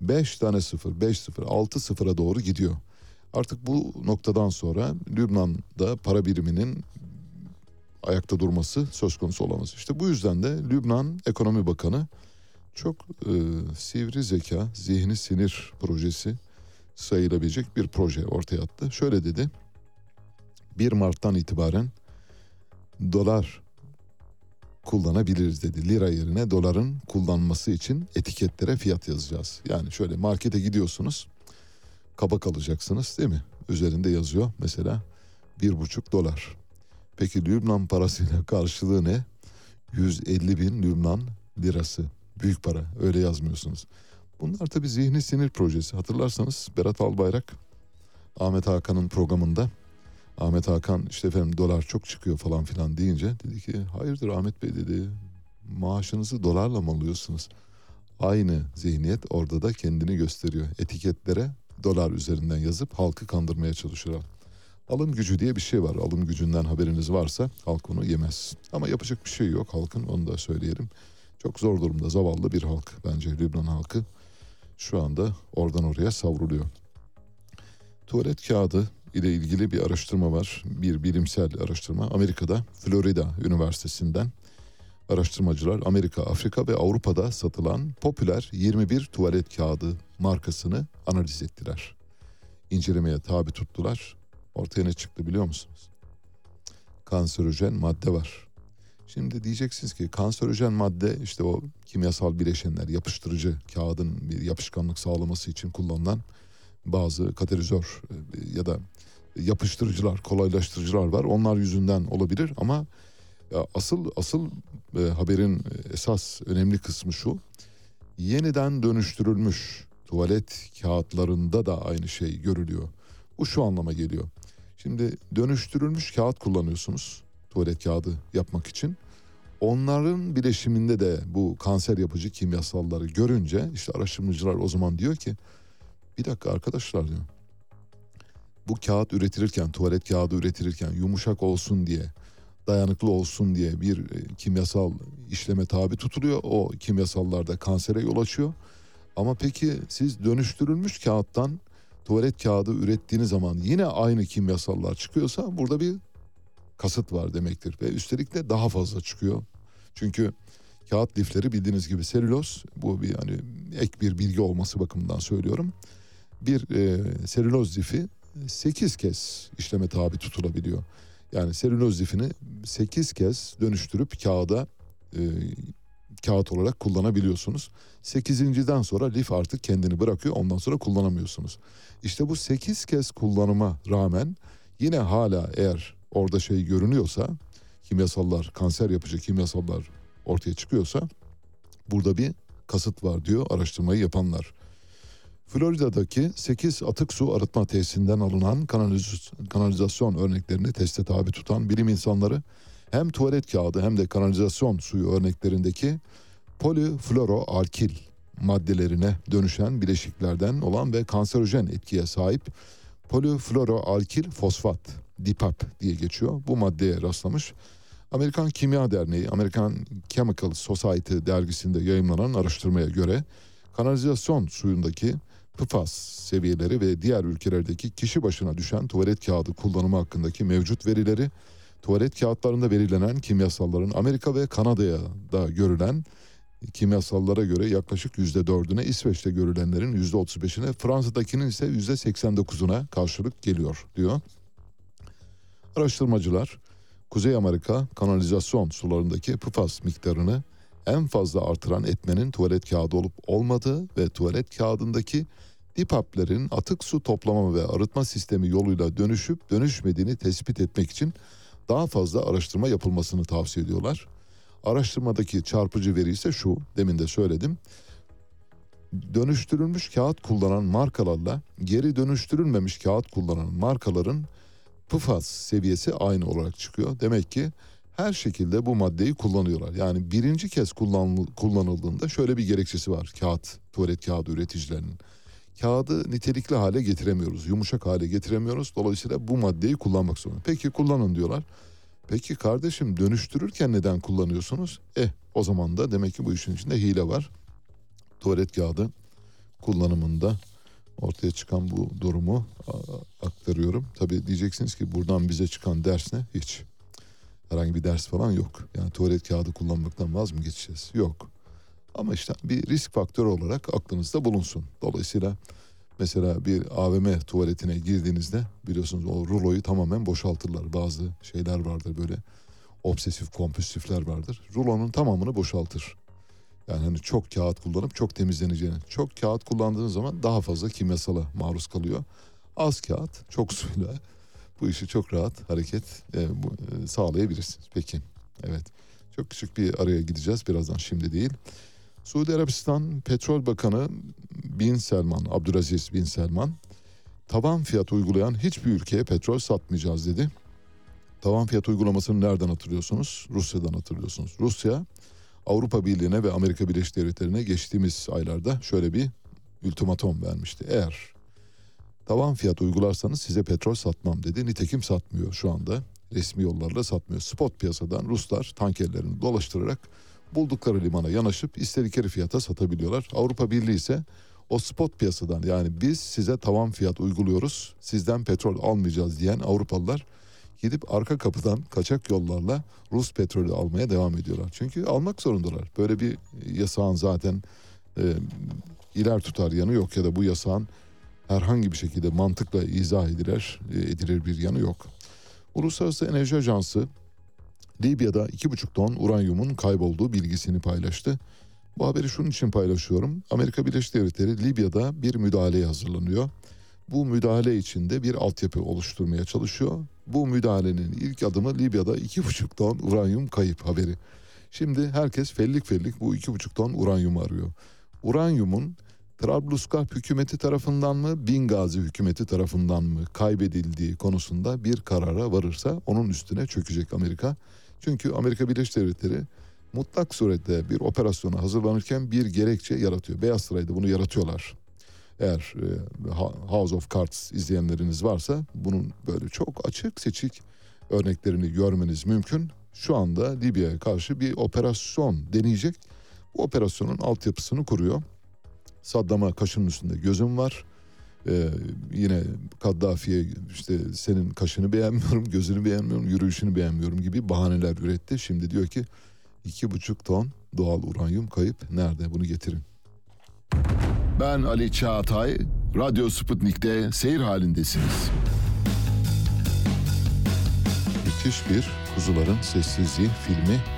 5 tane sıfır, 5 sıfır, 6 sıfıra doğru gidiyor. Artık bu noktadan sonra Lübnan'da para biriminin ayakta durması söz konusu olamaz. İşte bu yüzden de Lübnan Ekonomi Bakanı çok e, sivri zeka, zihni sinir projesi sayılabilecek bir proje ortaya attı. Şöyle dedi. 1 Mart'tan itibaren dolar kullanabiliriz dedi. Lira yerine doların kullanması için etiketlere fiyat yazacağız. Yani şöyle markete gidiyorsunuz. Kabak alacaksınız değil mi? Üzerinde yazıyor mesela bir buçuk dolar. Peki Lübnan parasıyla (laughs) karşılığı ne? 150 bin Lübnan lirası. Büyük para öyle yazmıyorsunuz. Bunlar tabii zihni sinir projesi. Hatırlarsanız Berat Albayrak Ahmet Hakan'ın programında Ahmet Hakan işte efendim dolar çok çıkıyor falan filan deyince dedi ki hayırdır Ahmet Bey dedi maaşınızı dolarla mı alıyorsunuz? Aynı zihniyet orada da kendini gösteriyor. Etiketlere dolar üzerinden yazıp halkı kandırmaya çalışıyorlar. Alım gücü diye bir şey var. Alım gücünden haberiniz varsa halk onu yemez. Ama yapacak bir şey yok halkın onu da söyleyelim. Çok zor durumda zavallı bir halk bence Lübnan halkı. Şu anda oradan oraya savruluyor. Tuvalet kağıdı ile ilgili bir araştırma var. Bir bilimsel araştırma. Amerika'da Florida Üniversitesi'nden araştırmacılar Amerika, Afrika ve Avrupa'da satılan popüler 21 tuvalet kağıdı markasını analiz ettiler. İncelemeye tabi tuttular. Ortaya ne çıktı biliyor musunuz? Kanserojen madde var. Şimdi diyeceksiniz ki kanserojen madde işte o kimyasal bileşenler, yapıştırıcı kağıdın bir yapışkanlık sağlaması için kullanılan bazı katalizör e, ya da yapıştırıcılar, kolaylaştırıcılar var. Onlar yüzünden olabilir ama asıl asıl e, haberin esas önemli kısmı şu. Yeniden dönüştürülmüş tuvalet kağıtlarında da aynı şey görülüyor. Bu şu anlama geliyor. Şimdi dönüştürülmüş kağıt kullanıyorsunuz tuvalet kağıdı yapmak için. Onların bileşiminde de bu kanser yapıcı kimyasalları görünce işte araştırmacılar o zaman diyor ki bir dakika arkadaşlar diyor. Bu kağıt üretilirken, tuvalet kağıdı üretilirken yumuşak olsun diye, dayanıklı olsun diye bir e, kimyasal işleme tabi tutuluyor. O kimyasallar da kansere yol açıyor. Ama peki siz dönüştürülmüş kağıttan tuvalet kağıdı ürettiğiniz zaman yine aynı kimyasallar çıkıyorsa burada bir kasıt var demektir. Ve üstelik de daha fazla çıkıyor. Çünkü kağıt lifleri bildiğiniz gibi selüloz bu bir hani ek bir bilgi olması bakımından söylüyorum. Bir e, selüloz lifi 8 kez işleme tabi tutulabiliyor. Yani selüloz lifini 8 kez dönüştürüp kağıda e, kağıt olarak kullanabiliyorsunuz. 8.den sonra lif artık kendini bırakıyor ondan sonra kullanamıyorsunuz. İşte bu 8 kez kullanıma rağmen yine hala eğer orada şey görünüyorsa kimyasallar kanser yapıcı kimyasallar ortaya çıkıyorsa burada bir kasıt var diyor araştırmayı yapanlar. Florida'daki 8 atık su arıtma tesisinden alınan kanaliz kanalizasyon örneklerini teste tabi tutan bilim insanları hem tuvalet kağıdı hem de kanalizasyon suyu örneklerindeki polifloroalkil maddelerine dönüşen bileşiklerden olan ve kanserojen etkiye sahip polifloroalkil fosfat DIPAP diye geçiyor. Bu maddeye rastlamış. Amerikan Kimya Derneği, Amerikan Chemical Society dergisinde yayınlanan araştırmaya göre kanalizasyon suyundaki PFAS seviyeleri ve diğer ülkelerdeki kişi başına düşen tuvalet kağıdı kullanımı hakkındaki mevcut verileri, tuvalet kağıtlarında belirlenen kimyasalların Amerika ve Kanada'ya da görülen kimyasallara göre yaklaşık yüzde dördüne, İsveç'te görülenlerin yüzde otuz beşine, Fransa'dakinin ise yüzde seksen dokuzuna karşılık geliyor diyor. Araştırmacılar Kuzey Amerika kanalizasyon sularındaki PFAS miktarını en fazla artıran etmenin tuvalet kağıdı olup olmadığı ve tuvalet kağıdındaki dipaplerin atık su toplama ve arıtma sistemi yoluyla dönüşüp dönüşmediğini tespit etmek için daha fazla araştırma yapılmasını tavsiye ediyorlar. Araştırmadaki çarpıcı veri ise şu, demin de söyledim. Dönüştürülmüş kağıt kullanan markalarla geri dönüştürülmemiş kağıt kullanan markaların PFAS seviyesi aynı olarak çıkıyor. Demek ki her şekilde bu maddeyi kullanıyorlar. Yani birinci kez kullanıldığında şöyle bir gerekçesi var kağıt, tuvalet kağıdı üreticilerinin. Kağıdı nitelikli hale getiremiyoruz, yumuşak hale getiremiyoruz. Dolayısıyla bu maddeyi kullanmak zorunda. Peki kullanın diyorlar. Peki kardeşim dönüştürürken neden kullanıyorsunuz? Eh o zaman da demek ki bu işin içinde hile var. Tuvalet kağıdı kullanımında ortaya çıkan bu durumu aktarıyorum. Tabii diyeceksiniz ki buradan bize çıkan ders ne? Hiç. Herhangi bir ders falan yok. Yani tuvalet kağıdı kullanmaktan vaz mı geçeceğiz? Yok. Ama işte bir risk faktörü olarak aklınızda bulunsun. Dolayısıyla mesela bir AVM tuvaletine girdiğinizde biliyorsunuz o ruloyu tamamen boşaltırlar. Bazı şeyler vardır böyle obsesif kompulsifler vardır. Rulonun tamamını boşaltır. Yani hani çok kağıt kullanıp çok temizleneceğini. Çok kağıt kullandığınız zaman daha fazla kimyasala maruz kalıyor. Az kağıt çok suyla bu işi çok rahat hareket e, bu, e, sağlayabilirsiniz. Peki evet çok küçük bir araya gideceğiz birazdan şimdi değil. Suudi Arabistan Petrol Bakanı Bin Selman, Abdülaziz Bin Selman tavan fiyat uygulayan hiçbir ülkeye petrol satmayacağız dedi. Tavan fiyat uygulamasını nereden hatırlıyorsunuz? Rusya'dan hatırlıyorsunuz. Rusya Avrupa Birliği'ne ve Amerika Birleşik Devletleri'ne geçtiğimiz aylarda şöyle bir ultimatom vermişti. Eğer tavan fiyat uygularsanız size petrol satmam dedi. Nitekim satmıyor şu anda. Resmi yollarla satmıyor. Spot piyasadan Ruslar tankerlerini dolaştırarak buldukları limana yanaşıp istedikleri fiyata satabiliyorlar. Avrupa Birliği ise o spot piyasadan yani biz size tavan fiyat uyguluyoruz sizden petrol almayacağız diyen Avrupalılar gidip arka kapıdan kaçak yollarla Rus petrolü almaya devam ediyorlar. Çünkü almak zorundalar. Böyle bir yasağın zaten e, iler tutar yanı yok ya da bu yasağın herhangi bir şekilde mantıkla izah edilir, e, edilir bir yanı yok. Uluslararası Enerji Ajansı Libya'da 2,5 ton uranyumun kaybolduğu bilgisini paylaştı. Bu haberi şunun için paylaşıyorum. Amerika Birleşik Devletleri Libya'da bir müdahaleye hazırlanıyor. Bu müdahale içinde bir altyapı oluşturmaya çalışıyor. Bu müdahalenin ilk adımı Libya'da 2,5 ton uranyum kayıp haberi. Şimdi herkes fellik fellik bu 2,5 ton uranyum arıyor. Uranyumun Trablusgarp hükümeti tarafından mı, Bingazi hükümeti tarafından mı kaybedildiği konusunda bir karara varırsa onun üstüne çökecek Amerika. Çünkü Amerika Birleşik Devletleri mutlak surette bir operasyona hazırlanırken bir gerekçe yaratıyor. Beyaz Saray'da bunu yaratıyorlar. Eğer e, House of Cards izleyenleriniz varsa bunun böyle çok açık seçik örneklerini görmeniz mümkün. Şu anda Libya'ya karşı bir operasyon deneyecek. Bu operasyonun altyapısını kuruyor. Saddam'a kaşının üstünde gözüm var. Ee, yine Kaddafi'ye işte senin kaşını beğenmiyorum, (laughs) gözünü beğenmiyorum, yürüyüşünü beğenmiyorum gibi bahaneler üretti. Şimdi diyor ki iki buçuk ton doğal uranyum kayıp nerede bunu getirin. Ben Ali Çağatay, Radyo Sputnik'te seyir halindesiniz. Müthiş bir Kuzuların Sessizliği filmi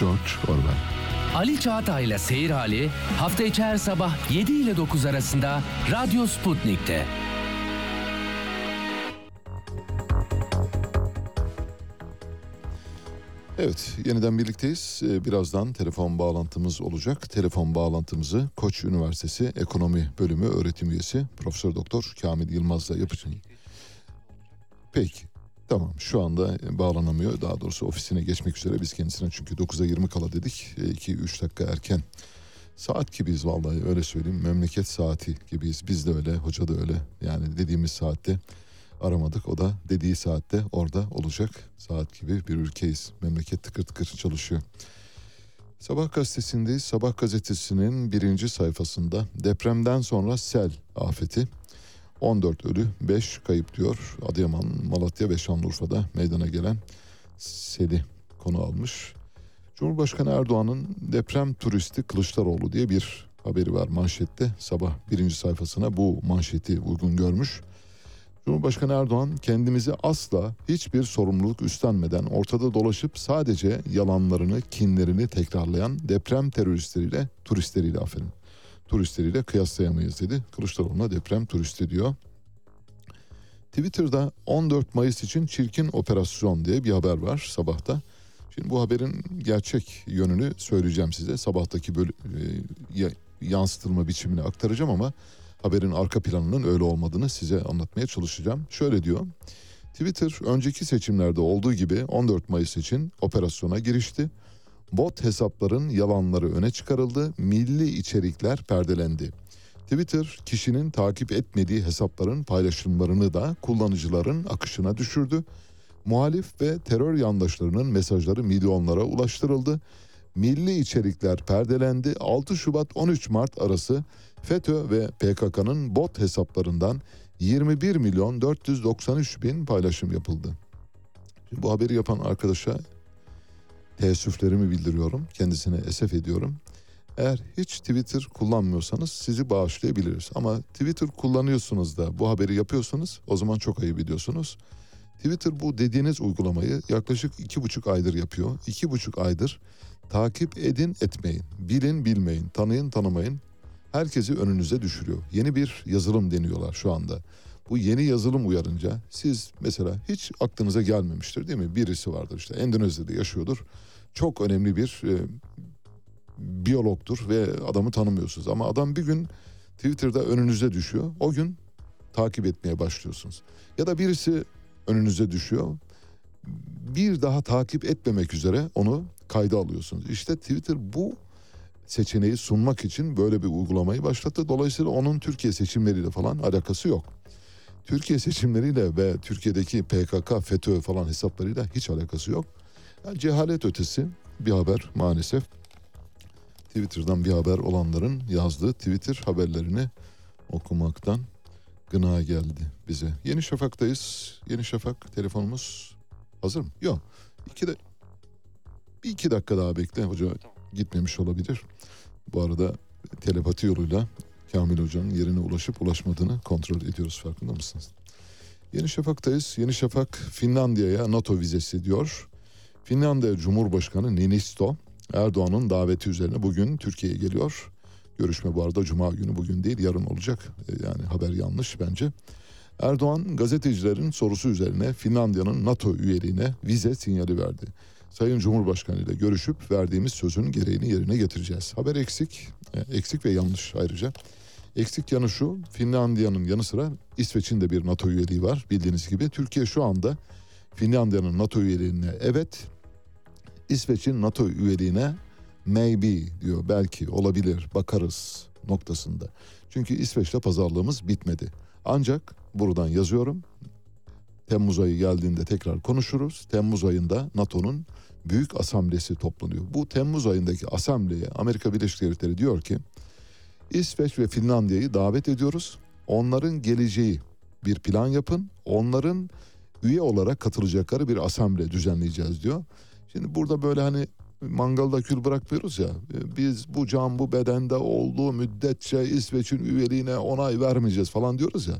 George Orwell Ali Çağatay'la Seyir Hali hafta içi her sabah 7 ile 9 arasında Radyo Sputnik'te. Evet, yeniden birlikteyiz. Ee, birazdan telefon bağlantımız olacak. Telefon bağlantımızı Koç Üniversitesi Ekonomi Bölümü öğretim üyesi Profesör Doktor Kamil Yılmaz'la yapacağım. Peki. Tamam şu anda bağlanamıyor. Daha doğrusu ofisine geçmek üzere biz kendisine çünkü 9'a 20 kala dedik. 2-3 dakika erken. Saat gibiyiz vallahi öyle söyleyeyim. Memleket saati gibiyiz. Biz de öyle, hoca da öyle. Yani dediğimiz saatte aramadık. O da dediği saatte orada olacak. Saat gibi bir ülkeyiz. Memleket tıkır tıkır çalışıyor. Sabah gazetesindeyiz. Sabah gazetesinin birinci sayfasında depremden sonra sel afeti 14 ölü 5 kayıp diyor. Adıyaman, Malatya ve Şanlıurfa'da meydana gelen seli konu almış. Cumhurbaşkanı Erdoğan'ın deprem turisti Kılıçdaroğlu diye bir haberi var manşette. Sabah birinci sayfasına bu manşeti uygun görmüş. Cumhurbaşkanı Erdoğan kendimizi asla hiçbir sorumluluk üstlenmeden ortada dolaşıp sadece yalanlarını, kinlerini tekrarlayan deprem teröristleriyle, turistleriyle aferin turistleriyle kıyaslayamayız dedi. Kılıçdaroğlu'na deprem turisti diyor. Twitter'da 14 Mayıs için çirkin operasyon diye bir haber var sabahta. Şimdi bu haberin gerçek yönünü söyleyeceğim size. Sabahtaki böyle e, yansıtılma biçimini aktaracağım ama haberin arka planının öyle olmadığını size anlatmaya çalışacağım. Şöyle diyor. Twitter önceki seçimlerde olduğu gibi 14 Mayıs için operasyona girişti. Bot hesapların yalanları öne çıkarıldı, milli içerikler perdelendi. Twitter kişinin takip etmediği hesapların paylaşımlarını da kullanıcıların akışına düşürdü. Muhalif ve terör yandaşlarının mesajları milyonlara ulaştırıldı. Milli içerikler perdelendi. 6 Şubat 13 Mart arası FETÖ ve PKK'nın bot hesaplarından 21 milyon 493 bin paylaşım yapıldı. Şimdi bu haberi yapan arkadaşa teessüflerimi bildiriyorum. Kendisine esef ediyorum. Eğer hiç Twitter kullanmıyorsanız sizi bağışlayabiliriz. Ama Twitter kullanıyorsunuz da bu haberi yapıyorsunuz o zaman çok ayıp ediyorsunuz. Twitter bu dediğiniz uygulamayı yaklaşık iki buçuk aydır yapıyor. İki buçuk aydır takip edin etmeyin, bilin bilmeyin, tanıyın tanımayın. Herkesi önünüze düşürüyor. Yeni bir yazılım deniyorlar şu anda. Bu yeni yazılım uyarınca siz mesela hiç aklınıza gelmemiştir değil mi? Birisi vardır işte Endonezya'da yaşıyordur. Çok önemli bir e, biyologtur ve adamı tanımıyorsunuz. Ama adam bir gün Twitter'da önünüze düşüyor. O gün takip etmeye başlıyorsunuz. Ya da birisi önünüze düşüyor. Bir daha takip etmemek üzere onu kayda alıyorsunuz. İşte Twitter bu seçeneği sunmak için böyle bir uygulamayı başlattı. Dolayısıyla onun Türkiye seçimleriyle falan alakası yok. Türkiye seçimleriyle ve Türkiye'deki PKK, FETÖ falan hesaplarıyla hiç alakası yok. Cehalet ötesi bir haber maalesef. Twitter'dan bir haber olanların yazdığı Twitter haberlerini okumaktan gına geldi bize. Yeni Şafak'tayız. Yeni Şafak telefonumuz hazır mı? Yok. İki de bir iki dakika daha bekle. Hoca gitmemiş olabilir. Bu arada telepati yoluyla Kamil Hoca'nın yerine ulaşıp ulaşmadığını kontrol ediyoruz farkında mısınız? Yeni Şafak'tayız. Yeni Şafak Finlandiya'ya NATO vizesi diyor. Finlandiya Cumhurbaşkanı Ninisto Erdoğan'ın daveti üzerine bugün Türkiye'ye geliyor. Görüşme bu arada Cuma günü bugün değil yarın olacak. E, yani haber yanlış bence. Erdoğan gazetecilerin sorusu üzerine Finlandiya'nın NATO üyeliğine vize sinyali verdi. Sayın Cumhurbaşkanı ile görüşüp verdiğimiz sözün gereğini yerine getireceğiz. Haber eksik, e, eksik ve yanlış ayrıca. Eksik yanı şu, Finlandiya'nın yanı sıra İsveç'in de bir NATO üyeliği var bildiğiniz gibi. Türkiye şu anda Finlandiya'nın NATO üyeliğine evet, İsveç'in NATO üyeliğine maybe diyor belki olabilir bakarız noktasında. Çünkü İsveç'le pazarlığımız bitmedi. Ancak buradan yazıyorum Temmuz ayı geldiğinde tekrar konuşuruz. Temmuz ayında NATO'nun büyük asamblesi toplanıyor. Bu Temmuz ayındaki asambleye Amerika Birleşik Devletleri diyor ki İsveç ve Finlandiya'yı davet ediyoruz. Onların geleceği bir plan yapın. Onların üye olarak katılacakları bir asamble düzenleyeceğiz diyor. Şimdi burada böyle hani mangalda kül bırakmıyoruz ya. Biz bu can bu bedende olduğu müddetçe İsveç'in üyeliğine onay vermeyeceğiz falan diyoruz ya.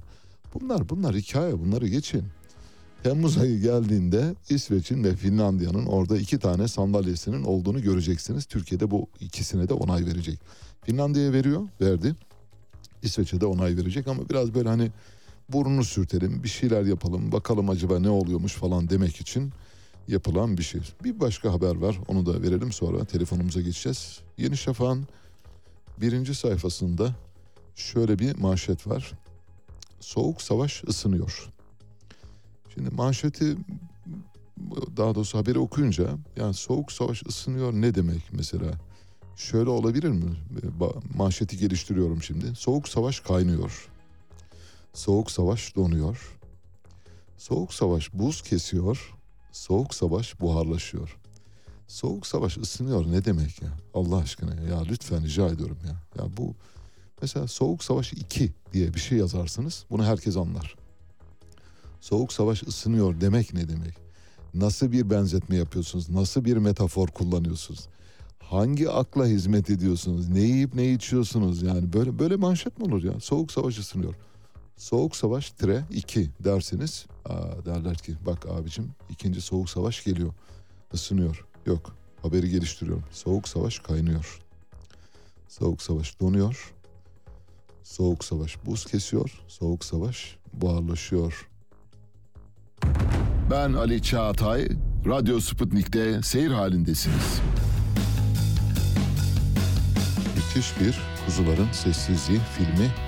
Bunlar bunlar hikaye bunları geçin. Temmuz ayı geldiğinde İsveç'in ve Finlandiya'nın orada iki tane sandalyesinin olduğunu göreceksiniz. Türkiye'de bu ikisine de onay verecek. Finlandiya'ya veriyor, verdi. İsveç'e de onay verecek ama biraz böyle hani burnunu sürtelim, bir şeyler yapalım, bakalım acaba ne oluyormuş falan demek için yapılan bir şey. Bir başka haber var, onu da verelim sonra telefonumuza geçeceğiz. Yeni Şafak'ın birinci sayfasında şöyle bir manşet var. Soğuk savaş ısınıyor. Şimdi manşeti daha doğrusu haberi okuyunca yani soğuk savaş ısınıyor ne demek mesela? Şöyle olabilir mi? Manşeti geliştiriyorum şimdi. Soğuk savaş kaynıyor. Soğuk savaş donuyor. Soğuk savaş buz kesiyor. Soğuk savaş buharlaşıyor. Soğuk savaş ısınıyor ne demek ya? Allah aşkına ya lütfen rica ediyorum ya. Ya bu mesela Soğuk Savaş 2 diye bir şey yazarsınız. Bunu herkes anlar. Soğuk savaş ısınıyor demek ne demek? Nasıl bir benzetme yapıyorsunuz? Nasıl bir metafor kullanıyorsunuz? Hangi akla hizmet ediyorsunuz? Ne yiyip ne içiyorsunuz? Yani böyle böyle manşet mi olur ya? Soğuk savaş ısınıyor. Soğuk savaş tire 2 dersiniz. Aa, derler ki bak abicim ikinci soğuk savaş geliyor. Isınıyor. Yok haberi geliştiriyorum. Soğuk savaş kaynıyor. Soğuk savaş donuyor. Soğuk savaş buz kesiyor. Soğuk savaş buharlaşıyor. Ben Ali Çağatay, Radyo Sputnik'te seyir halindesiniz. Müthiş bir Kuzuların Sessizliği filmi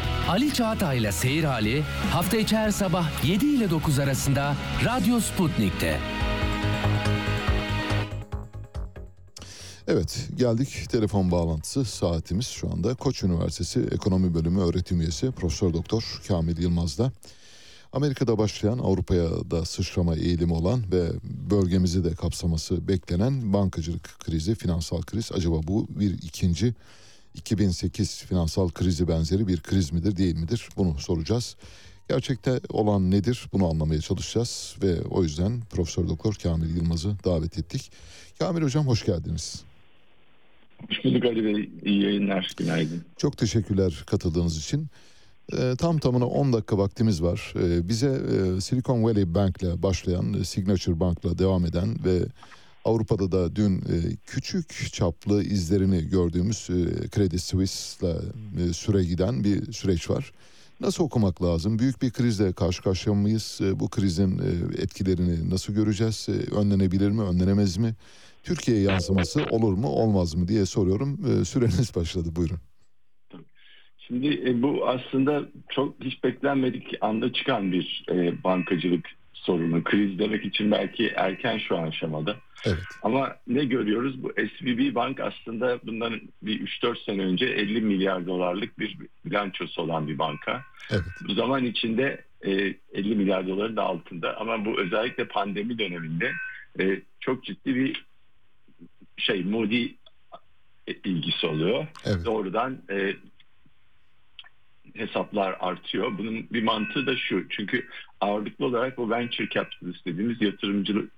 Ali Çağatay'la Seyir Hali hafta içi her sabah 7 ile 9 arasında Radyo Sputnik'te. Evet geldik telefon bağlantısı saatimiz şu anda Koç Üniversitesi Ekonomi Bölümü öğretim üyesi Profesör Doktor Kamil Yılmaz'da. Amerika'da başlayan Avrupa'ya da sıçrama eğilimi olan ve bölgemizi de kapsaması beklenen bankacılık krizi, finansal kriz acaba bu bir ikinci 2008 finansal krizi benzeri bir kriz midir değil midir bunu soracağız. Gerçekte olan nedir bunu anlamaya çalışacağız ve o yüzden Profesör Doktor Kamil Yılmaz'ı davet ettik. Kamil Hocam hoş geldiniz. Hoş bulduk Ali Bey. İyi yayınlar. Günaydın. Çok teşekkürler katıldığınız için. E, tam tamına 10 dakika vaktimiz var. E, bize e, Silicon Valley Bank'le başlayan, e, Signature Bank'la devam eden ve Avrupa'da da dün e, küçük çaplı izlerini gördüğümüz e, Credit Suisse'la e, süre giden bir süreç var. Nasıl okumak lazım? Büyük bir krizle karşı karşıya mıyız? E, bu krizin e, etkilerini nasıl göreceğiz? E, önlenebilir mi, önlenemez mi? Türkiye'ye yansıması olur mu, olmaz mı diye soruyorum. E, süreniz (laughs) başladı, buyurun. Şimdi e, bu aslında çok hiç beklenmedik anda çıkan bir e, bankacılık sorunu. Kriz demek için belki erken şu an aşamada. Evet. Ama ne görüyoruz? Bu SVB Bank aslında bundan bir 3-4 sene önce 50 milyar dolarlık bir bilançosu olan bir banka. Evet. Bu zaman içinde e, 50 milyar doların da altında ama bu özellikle pandemi döneminde e, çok ciddi bir şey Moody ilgisi oluyor. Evet. Doğrudan e, hesaplar artıyor. Bunun bir mantığı da şu. Çünkü ağırlıklı olarak o venture capitalist dediğimiz yatırımcılık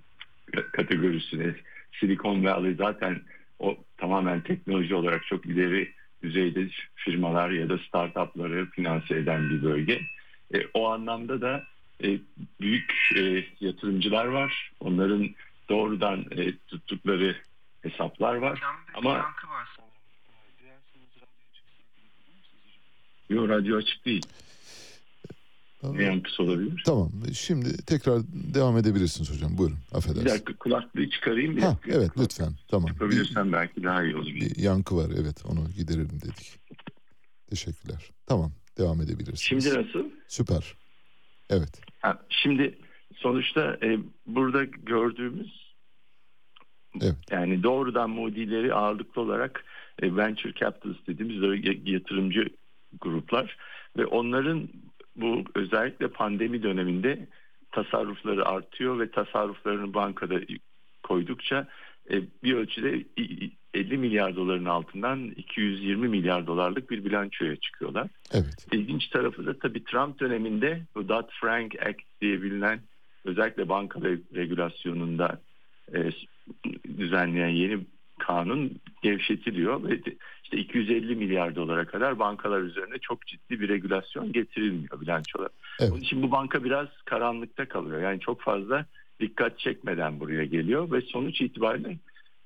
kategorisine Silicon Valley zaten o tamamen teknoloji olarak çok ileri düzeyde firmalar ya da startupları finanse eden bir bölge. E, o anlamda da e, büyük e, yatırımcılar var. Onların doğrudan e, tuttukları hesaplar var. Ama Yok radyo açık değil. Ne yankısı olabilir? Tamam. Şimdi tekrar devam edebilirsiniz hocam. Buyurun. Bir Affedersiniz. dakika kulaklığı çıkarayım. Bir Ha, dakika. evet lütfen. Tamam. Bir, Yapabilirsem belki daha iyi olur. bir yankı var. Evet onu giderelim dedik. Teşekkürler. Tamam. Devam edebilirsiniz. Şimdi nasıl? Süper. Evet. Ha, şimdi sonuçta e, burada gördüğümüz Evet. yani doğrudan Moody'leri ağırlıklı olarak e, venture capitalist dediğimiz yatırımcı gruplar ve onların bu özellikle pandemi döneminde tasarrufları artıyor ve tasarruflarını bankada koydukça e, bir ölçüde i- i- 50 milyar doların altından 220 milyar dolarlık bir bilançoya çıkıyorlar. Evet. İlginç tarafı da tabii Trump döneminde bu Dodd-Frank Act diye bilinen özellikle banka re- regülasyonunda e, düzenleyen yeni kanun gevşetiliyor ve işte 250 milyar dolara kadar bankalar üzerine çok ciddi bir regülasyon getirilmiyor bilançolar. Evet. Onun için bu banka biraz karanlıkta kalıyor. Yani çok fazla dikkat çekmeden buraya geliyor ve sonuç itibariyle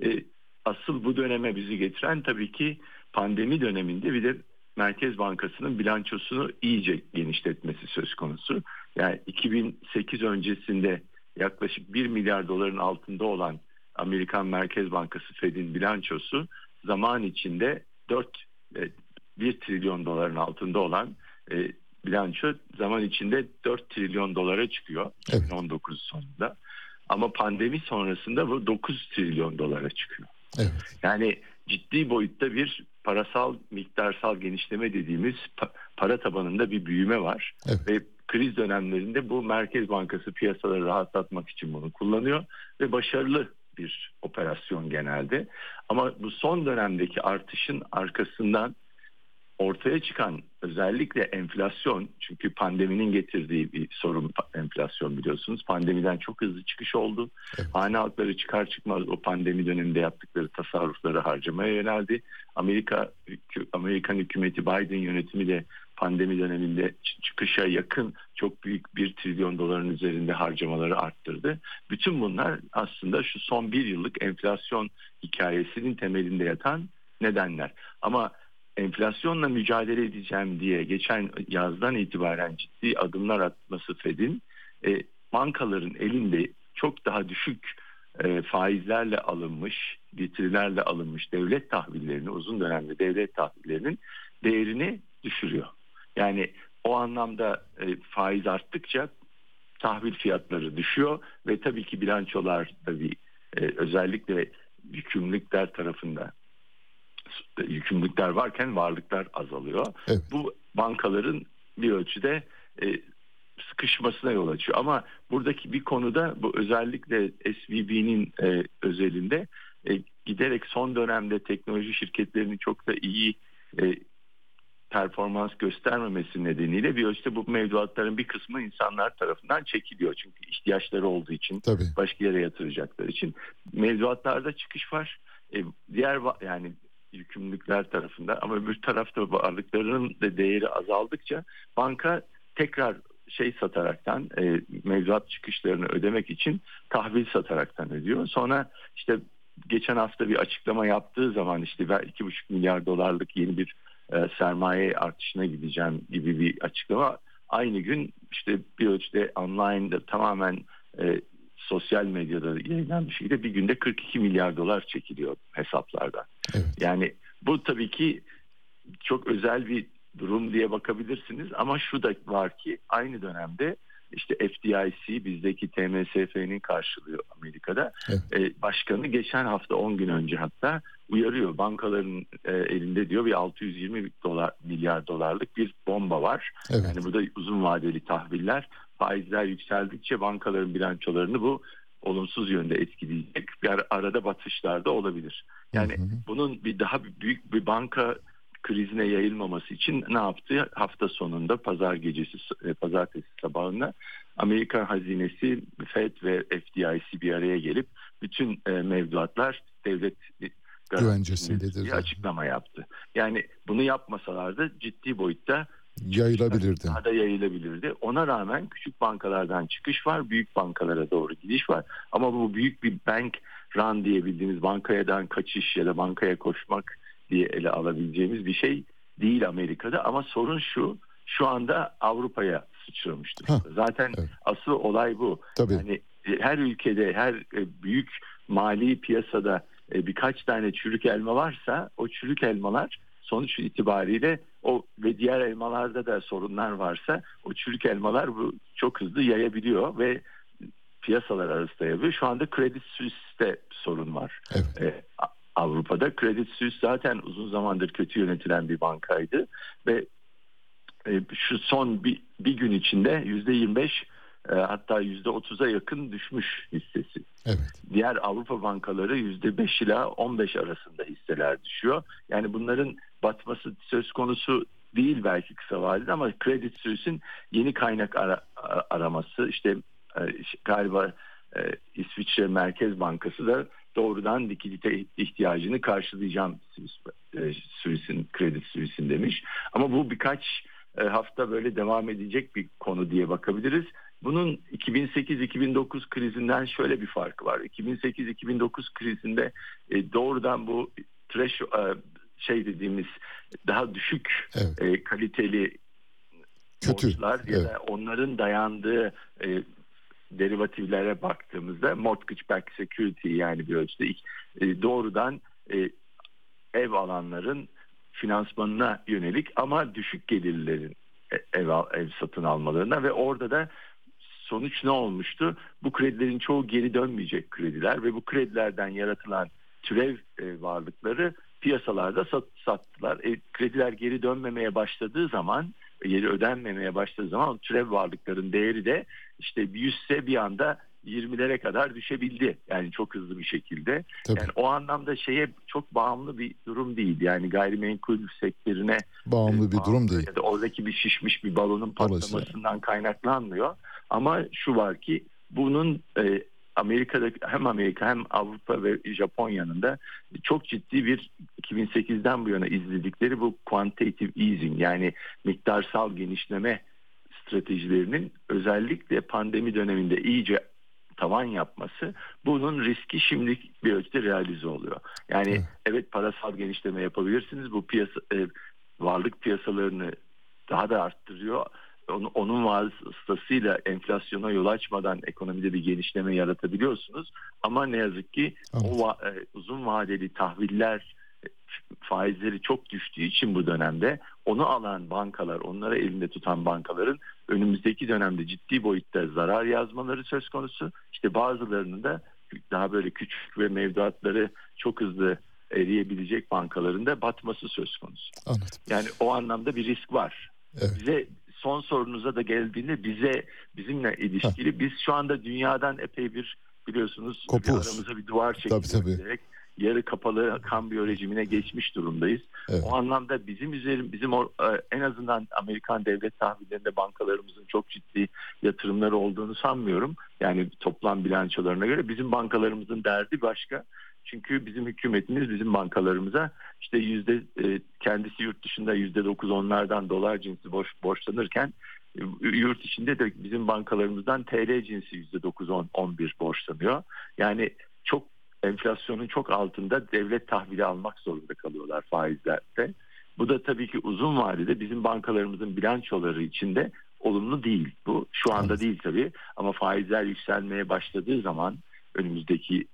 e, asıl bu döneme bizi getiren tabii ki pandemi döneminde bir de Merkez Bankası'nın bilançosunu iyice genişletmesi söz konusu. Yani 2008 öncesinde yaklaşık 1 milyar doların altında olan Amerikan Merkez Bankası Fed'in bilançosu zaman içinde 4 1 trilyon doların altında olan e, bilanço zaman içinde 4 trilyon dolara çıkıyor Evet. 2019 sonunda. Ama pandemi sonrasında bu 9 trilyon dolara çıkıyor. Evet. Yani ciddi boyutta bir parasal miktarsal genişleme dediğimiz pa- para tabanında bir büyüme var. Evet. Ve kriz dönemlerinde bu Merkez Bankası piyasaları rahatlatmak için bunu kullanıyor ve başarılı bir operasyon genelde. Ama bu son dönemdeki artışın arkasından ortaya çıkan özellikle enflasyon çünkü pandeminin getirdiği bir sorun enflasyon biliyorsunuz. Pandemiden çok hızlı çıkış oldu. Evet. Hane halkları çıkar çıkmaz o pandemi döneminde yaptıkları tasarrufları harcamaya yöneldi. Amerika Amerikan hükümeti Biden yönetimi de pandemi döneminde çıkışa yakın çok büyük bir trilyon doların üzerinde harcamaları arttırdı. Bütün bunlar aslında şu son bir yıllık enflasyon hikayesinin temelinde yatan nedenler. Ama enflasyonla mücadele edeceğim diye geçen yazdan itibaren ciddi adımlar atması Fed'in e, bankaların elinde çok daha düşük e, faizlerle alınmış, getirilerle alınmış devlet tahvillerini, uzun dönemde devlet tahvillerinin değerini düşürüyor. Yani o anlamda e, faiz arttıkça tahvil fiyatları düşüyor ve tabii ki bilançolar tabii e, özellikle yükümlülükler tarafında yükümlülükler varken varlıklar azalıyor. Evet. Bu bankaların bir ölçüde e, sıkışmasına yol açıyor. Ama buradaki bir konuda bu özellikle SVB'nin e, özelinde e, giderek son dönemde teknoloji şirketlerinin çok da iyi e, performans göstermemesi nedeniyle bir ölçüde bu mevduatların bir kısmı insanlar tarafından çekiliyor. Çünkü ihtiyaçları olduğu için Tabii. başka yere yatıracakları için mevduatlarda çıkış var. E, diğer yani yükümlülükler tarafında ama öbür tarafta varlıklarının da değeri azaldıkça banka tekrar şey sataraktan e, mevduat çıkışlarını ödemek için tahvil sataraktan ödüyor. Sonra işte geçen hafta bir açıklama yaptığı zaman işte ben 2,5 milyar dolarlık yeni bir e, sermaye artışına gideceğim gibi bir açıklama aynı gün işte bir ölçüde online'da tamamen e, sosyal medyada yayınlanan bir şekilde bir günde 42 milyar dolar çekiliyor hesaplarda. Evet. Yani bu tabii ki çok özel bir durum diye bakabilirsiniz ama şu da var ki aynı dönemde işte FDIC bizdeki TMSF'nin karşılıyor Amerika'da. Evet. E, başkanı geçen hafta 10 gün önce hatta uyarıyor. Bankaların e, elinde diyor bir 620 dolar milyar dolarlık bir bomba var. Evet. Yani burada uzun vadeli tahviller faizler yükseldikçe bankaların bilançolarını bu olumsuz yönde etkileyecek. Bir arada batışlar da olabilir. Yani hı hı. bunun bir daha büyük bir banka krizine yayılmaması için ne yaptı? Hafta sonunda pazar gecesi, e, pazartesi sabahında Amerika hazinesi, Fed ve FDIC bir araya gelip bütün e, mevduatlar devlet güvencesindedir bir açıklama yaptı. Yani bunu yapmasalardı ciddi boyutta yayılabilirdi. Daha da yayılabilirdi. Ona rağmen küçük bankalardan çıkış var, büyük bankalara doğru gidiş var. Ama bu büyük bir bank run diyebildiğimiz bankayadan kaçış ya da bankaya koşmak diye ele alabileceğimiz bir şey değil Amerika'da. Ama sorun şu, şu anda Avrupa'ya sıçramıştır. Zaten evet. asıl olay bu. Tabii. Yani e, her ülkede, her e, büyük mali piyasada e, birkaç tane çürük elma varsa o çürük elmalar sonuç itibariyle o ve diğer elmalarda da sorunlar varsa o çürük elmalar bu çok hızlı yayabiliyor ve piyasalar arasında yayabiliyor. Şu anda Credit Suisse'de sorun var. Evet. Avrupa'da Credit Suisse zaten uzun zamandır kötü yönetilen bir bankaydı ve e, şu son bir, bir gün içinde yüzde 25 e, hatta yüzde 30'a yakın düşmüş hissesi. Evet. Diğer Avrupa bankaları yüzde 5 ila 15 arasında hisseler düşüyor. Yani bunların batması söz konusu değil belki kısa vadede ama Credit Suisse'in yeni kaynak ara, araması işte e, galiba e, İsviçre Merkez Bankası da doğrudan likidite ihtiyacını karşılayacağım Suisse'in Credit Suisse'in demiş. Ama bu birkaç hafta böyle devam edecek bir konu diye bakabiliriz. Bunun 2008-2009 krizinden şöyle bir farkı var. 2008-2009 krizinde e, doğrudan bu trash e, şey dediğimiz daha düşük evet. e, kaliteli Kötü. borçlar ya evet. da onların dayandığı e, derivatiflere baktığımızda mortgage backed security yani bir ölçüde e, doğrudan e, ev alanların finansmanına yönelik ama düşük gelirlerin e, ev, ev satın almalarına ve orada da sonuç ne olmuştu? Bu kredilerin çoğu geri dönmeyecek krediler ve bu kredilerden yaratılan türev varlıkları piyasalarda sat, sattılar. E, krediler geri dönmemeye başladığı zaman, geri ödenmemeye başladığı zaman türev varlıkların değeri de işte 100 ise bir anda 20'lere kadar düşebildi. Yani çok hızlı bir şekilde. Tabii. Yani o anlamda şeye çok bağımlı bir durum değil. Yani gayrimenkul sektörüne bağımlı e, bir bağımlı durum değil. Ya da oradaki bir şişmiş bir balonun patlamasından kaynaklanmıyor. Ama şu var ki bunun e, Amerika'da hem Amerika hem Avrupa ve Japonya'nın da çok ciddi bir 2008'den bu yana izledikleri bu quantitative easing yani miktarsal genişleme stratejilerinin özellikle pandemi döneminde iyice tavan yapması bunun riski şimdi bir ölçüde realize oluyor. Yani evet, evet parasal genişleme yapabilirsiniz. Bu piyasa e, varlık piyasalarını daha da arttırıyor. Onun, onun vasıtasıyla enflasyona yol açmadan ekonomide bir genişleme yaratabiliyorsunuz. Ama ne yazık ki evet. o e, uzun vadeli tahviller e, faizleri çok düştüğü için bu dönemde onu alan bankalar, onları elinde tutan bankaların önümüzdeki dönemde ciddi boyutta zarar yazmaları söz konusu. İşte bazılarının da daha böyle küçük ve mevduatları çok hızlı eriyebilecek bankaların da batması söz konusu. Anladım. Yani o anlamda bir risk var. Evet. Bize son sorunuza da geldiğinde bize bizimle ilişkili ha. biz şu anda dünyadan epey bir biliyorsunuz bir aramıza bir duvar tabii yarı kapalı kambiyo rejimine geçmiş durumdayız. Evet. O anlamda bizim üzerim bizim o, e, en azından Amerikan devlet tahvillerinde bankalarımızın çok ciddi yatırımları olduğunu sanmıyorum. Yani toplam bilançolarına göre bizim bankalarımızın derdi başka. Çünkü bizim hükümetimiz bizim bankalarımıza işte yüzde e, kendisi yurt dışında yüzde dokuz onlardan dolar cinsi borç borçlanırken e, yurt içinde de bizim bankalarımızdan TL cinsi yüzde dokuz on on bir borçlanıyor. Yani çok enflasyonun çok altında devlet tahvili almak zorunda kalıyorlar faizlerde. Bu da tabii ki uzun vadede bizim bankalarımızın bilançoları içinde olumlu değil. Bu şu anda evet. değil tabii ama faizler yükselmeye başladığı zaman önümüzdeki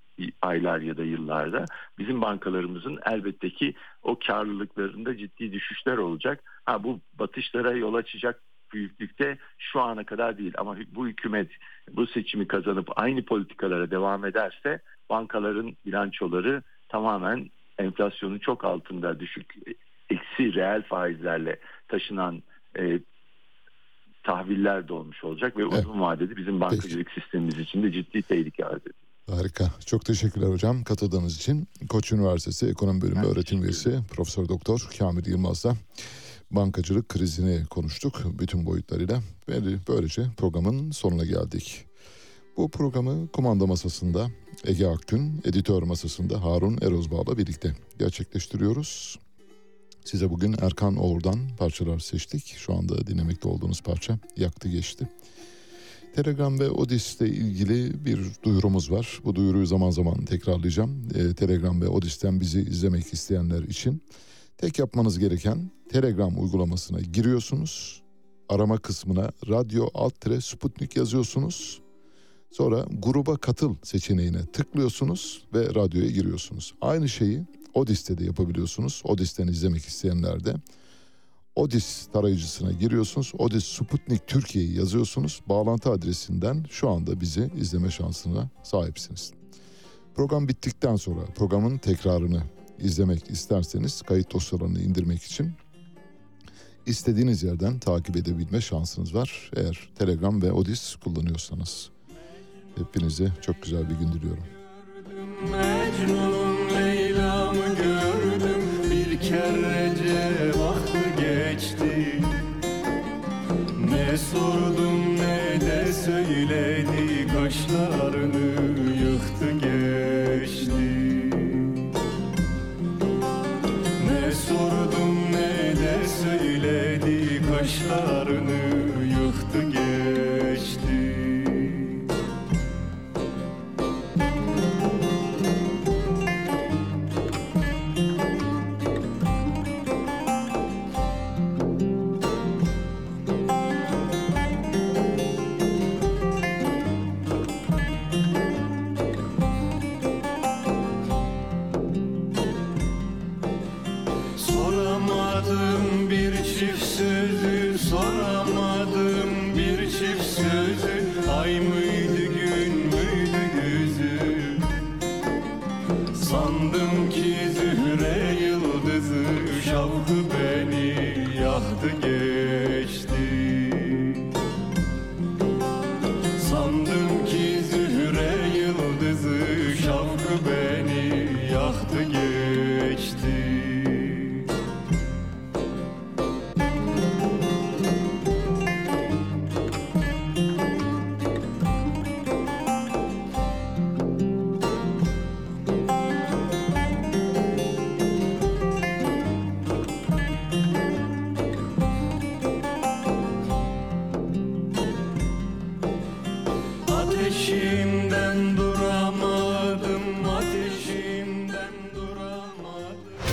aylar ya da yıllarda bizim bankalarımızın elbette ki o karlılıklarında ciddi düşüşler olacak. Ha bu batışlara yol açacak büyüklükte şu ana kadar değil ama bu hükümet bu seçimi kazanıp aynı politikalara devam ederse bankaların bilançoları tamamen enflasyonun çok altında düşük eksi reel faizlerle taşınan e, tahviller de olmuş olacak ve evet. uzun vadede bizim bankacılık Peki. sistemimiz için de ciddi tehlike arz ediyor. Harika. Çok teşekkürler hocam katıldığınız için. Koç Üniversitesi Ekonomi Bölümü ben öğretim üyesi Profesör Doktor Kamil Yılmaz'la bankacılık krizini konuştuk bütün boyutlarıyla. Ve böylece programın sonuna geldik. Bu programı kumanda masasında Ege Akgün, editör masasında Harun Erozbağ'la birlikte gerçekleştiriyoruz. Size bugün Erkan Oğur'dan parçalar seçtik. Şu anda dinlemekte olduğunuz parça yaktı geçti. Telegram ve Odis ile ilgili bir duyurumuz var. Bu duyuruyu zaman zaman tekrarlayacağım. E, Telegram ve Odis'ten bizi izlemek isteyenler için tek yapmanız gereken Telegram uygulamasına giriyorsunuz. Arama kısmına radyo alt sputnik yazıyorsunuz. Sonra gruba katıl seçeneğine tıklıyorsunuz ve radyoya giriyorsunuz. Aynı şeyi Odis'te de yapabiliyorsunuz. Odis'ten izlemek isteyenler de Odis tarayıcısına giriyorsunuz. Odis Sputnik Türkiye'yi yazıyorsunuz. Bağlantı adresinden şu anda bizi izleme şansına sahipsiniz. Program bittikten sonra programın tekrarını izlemek isterseniz kayıt dosyalarını indirmek için istediğiniz yerden takip edebilme şansınız var. Eğer Telegram ve Odis kullanıyorsanız. Hepinize çok güzel bir gün diliyorum. Mecnun'un Leyla'mı gördüm bir kerece Ne sordum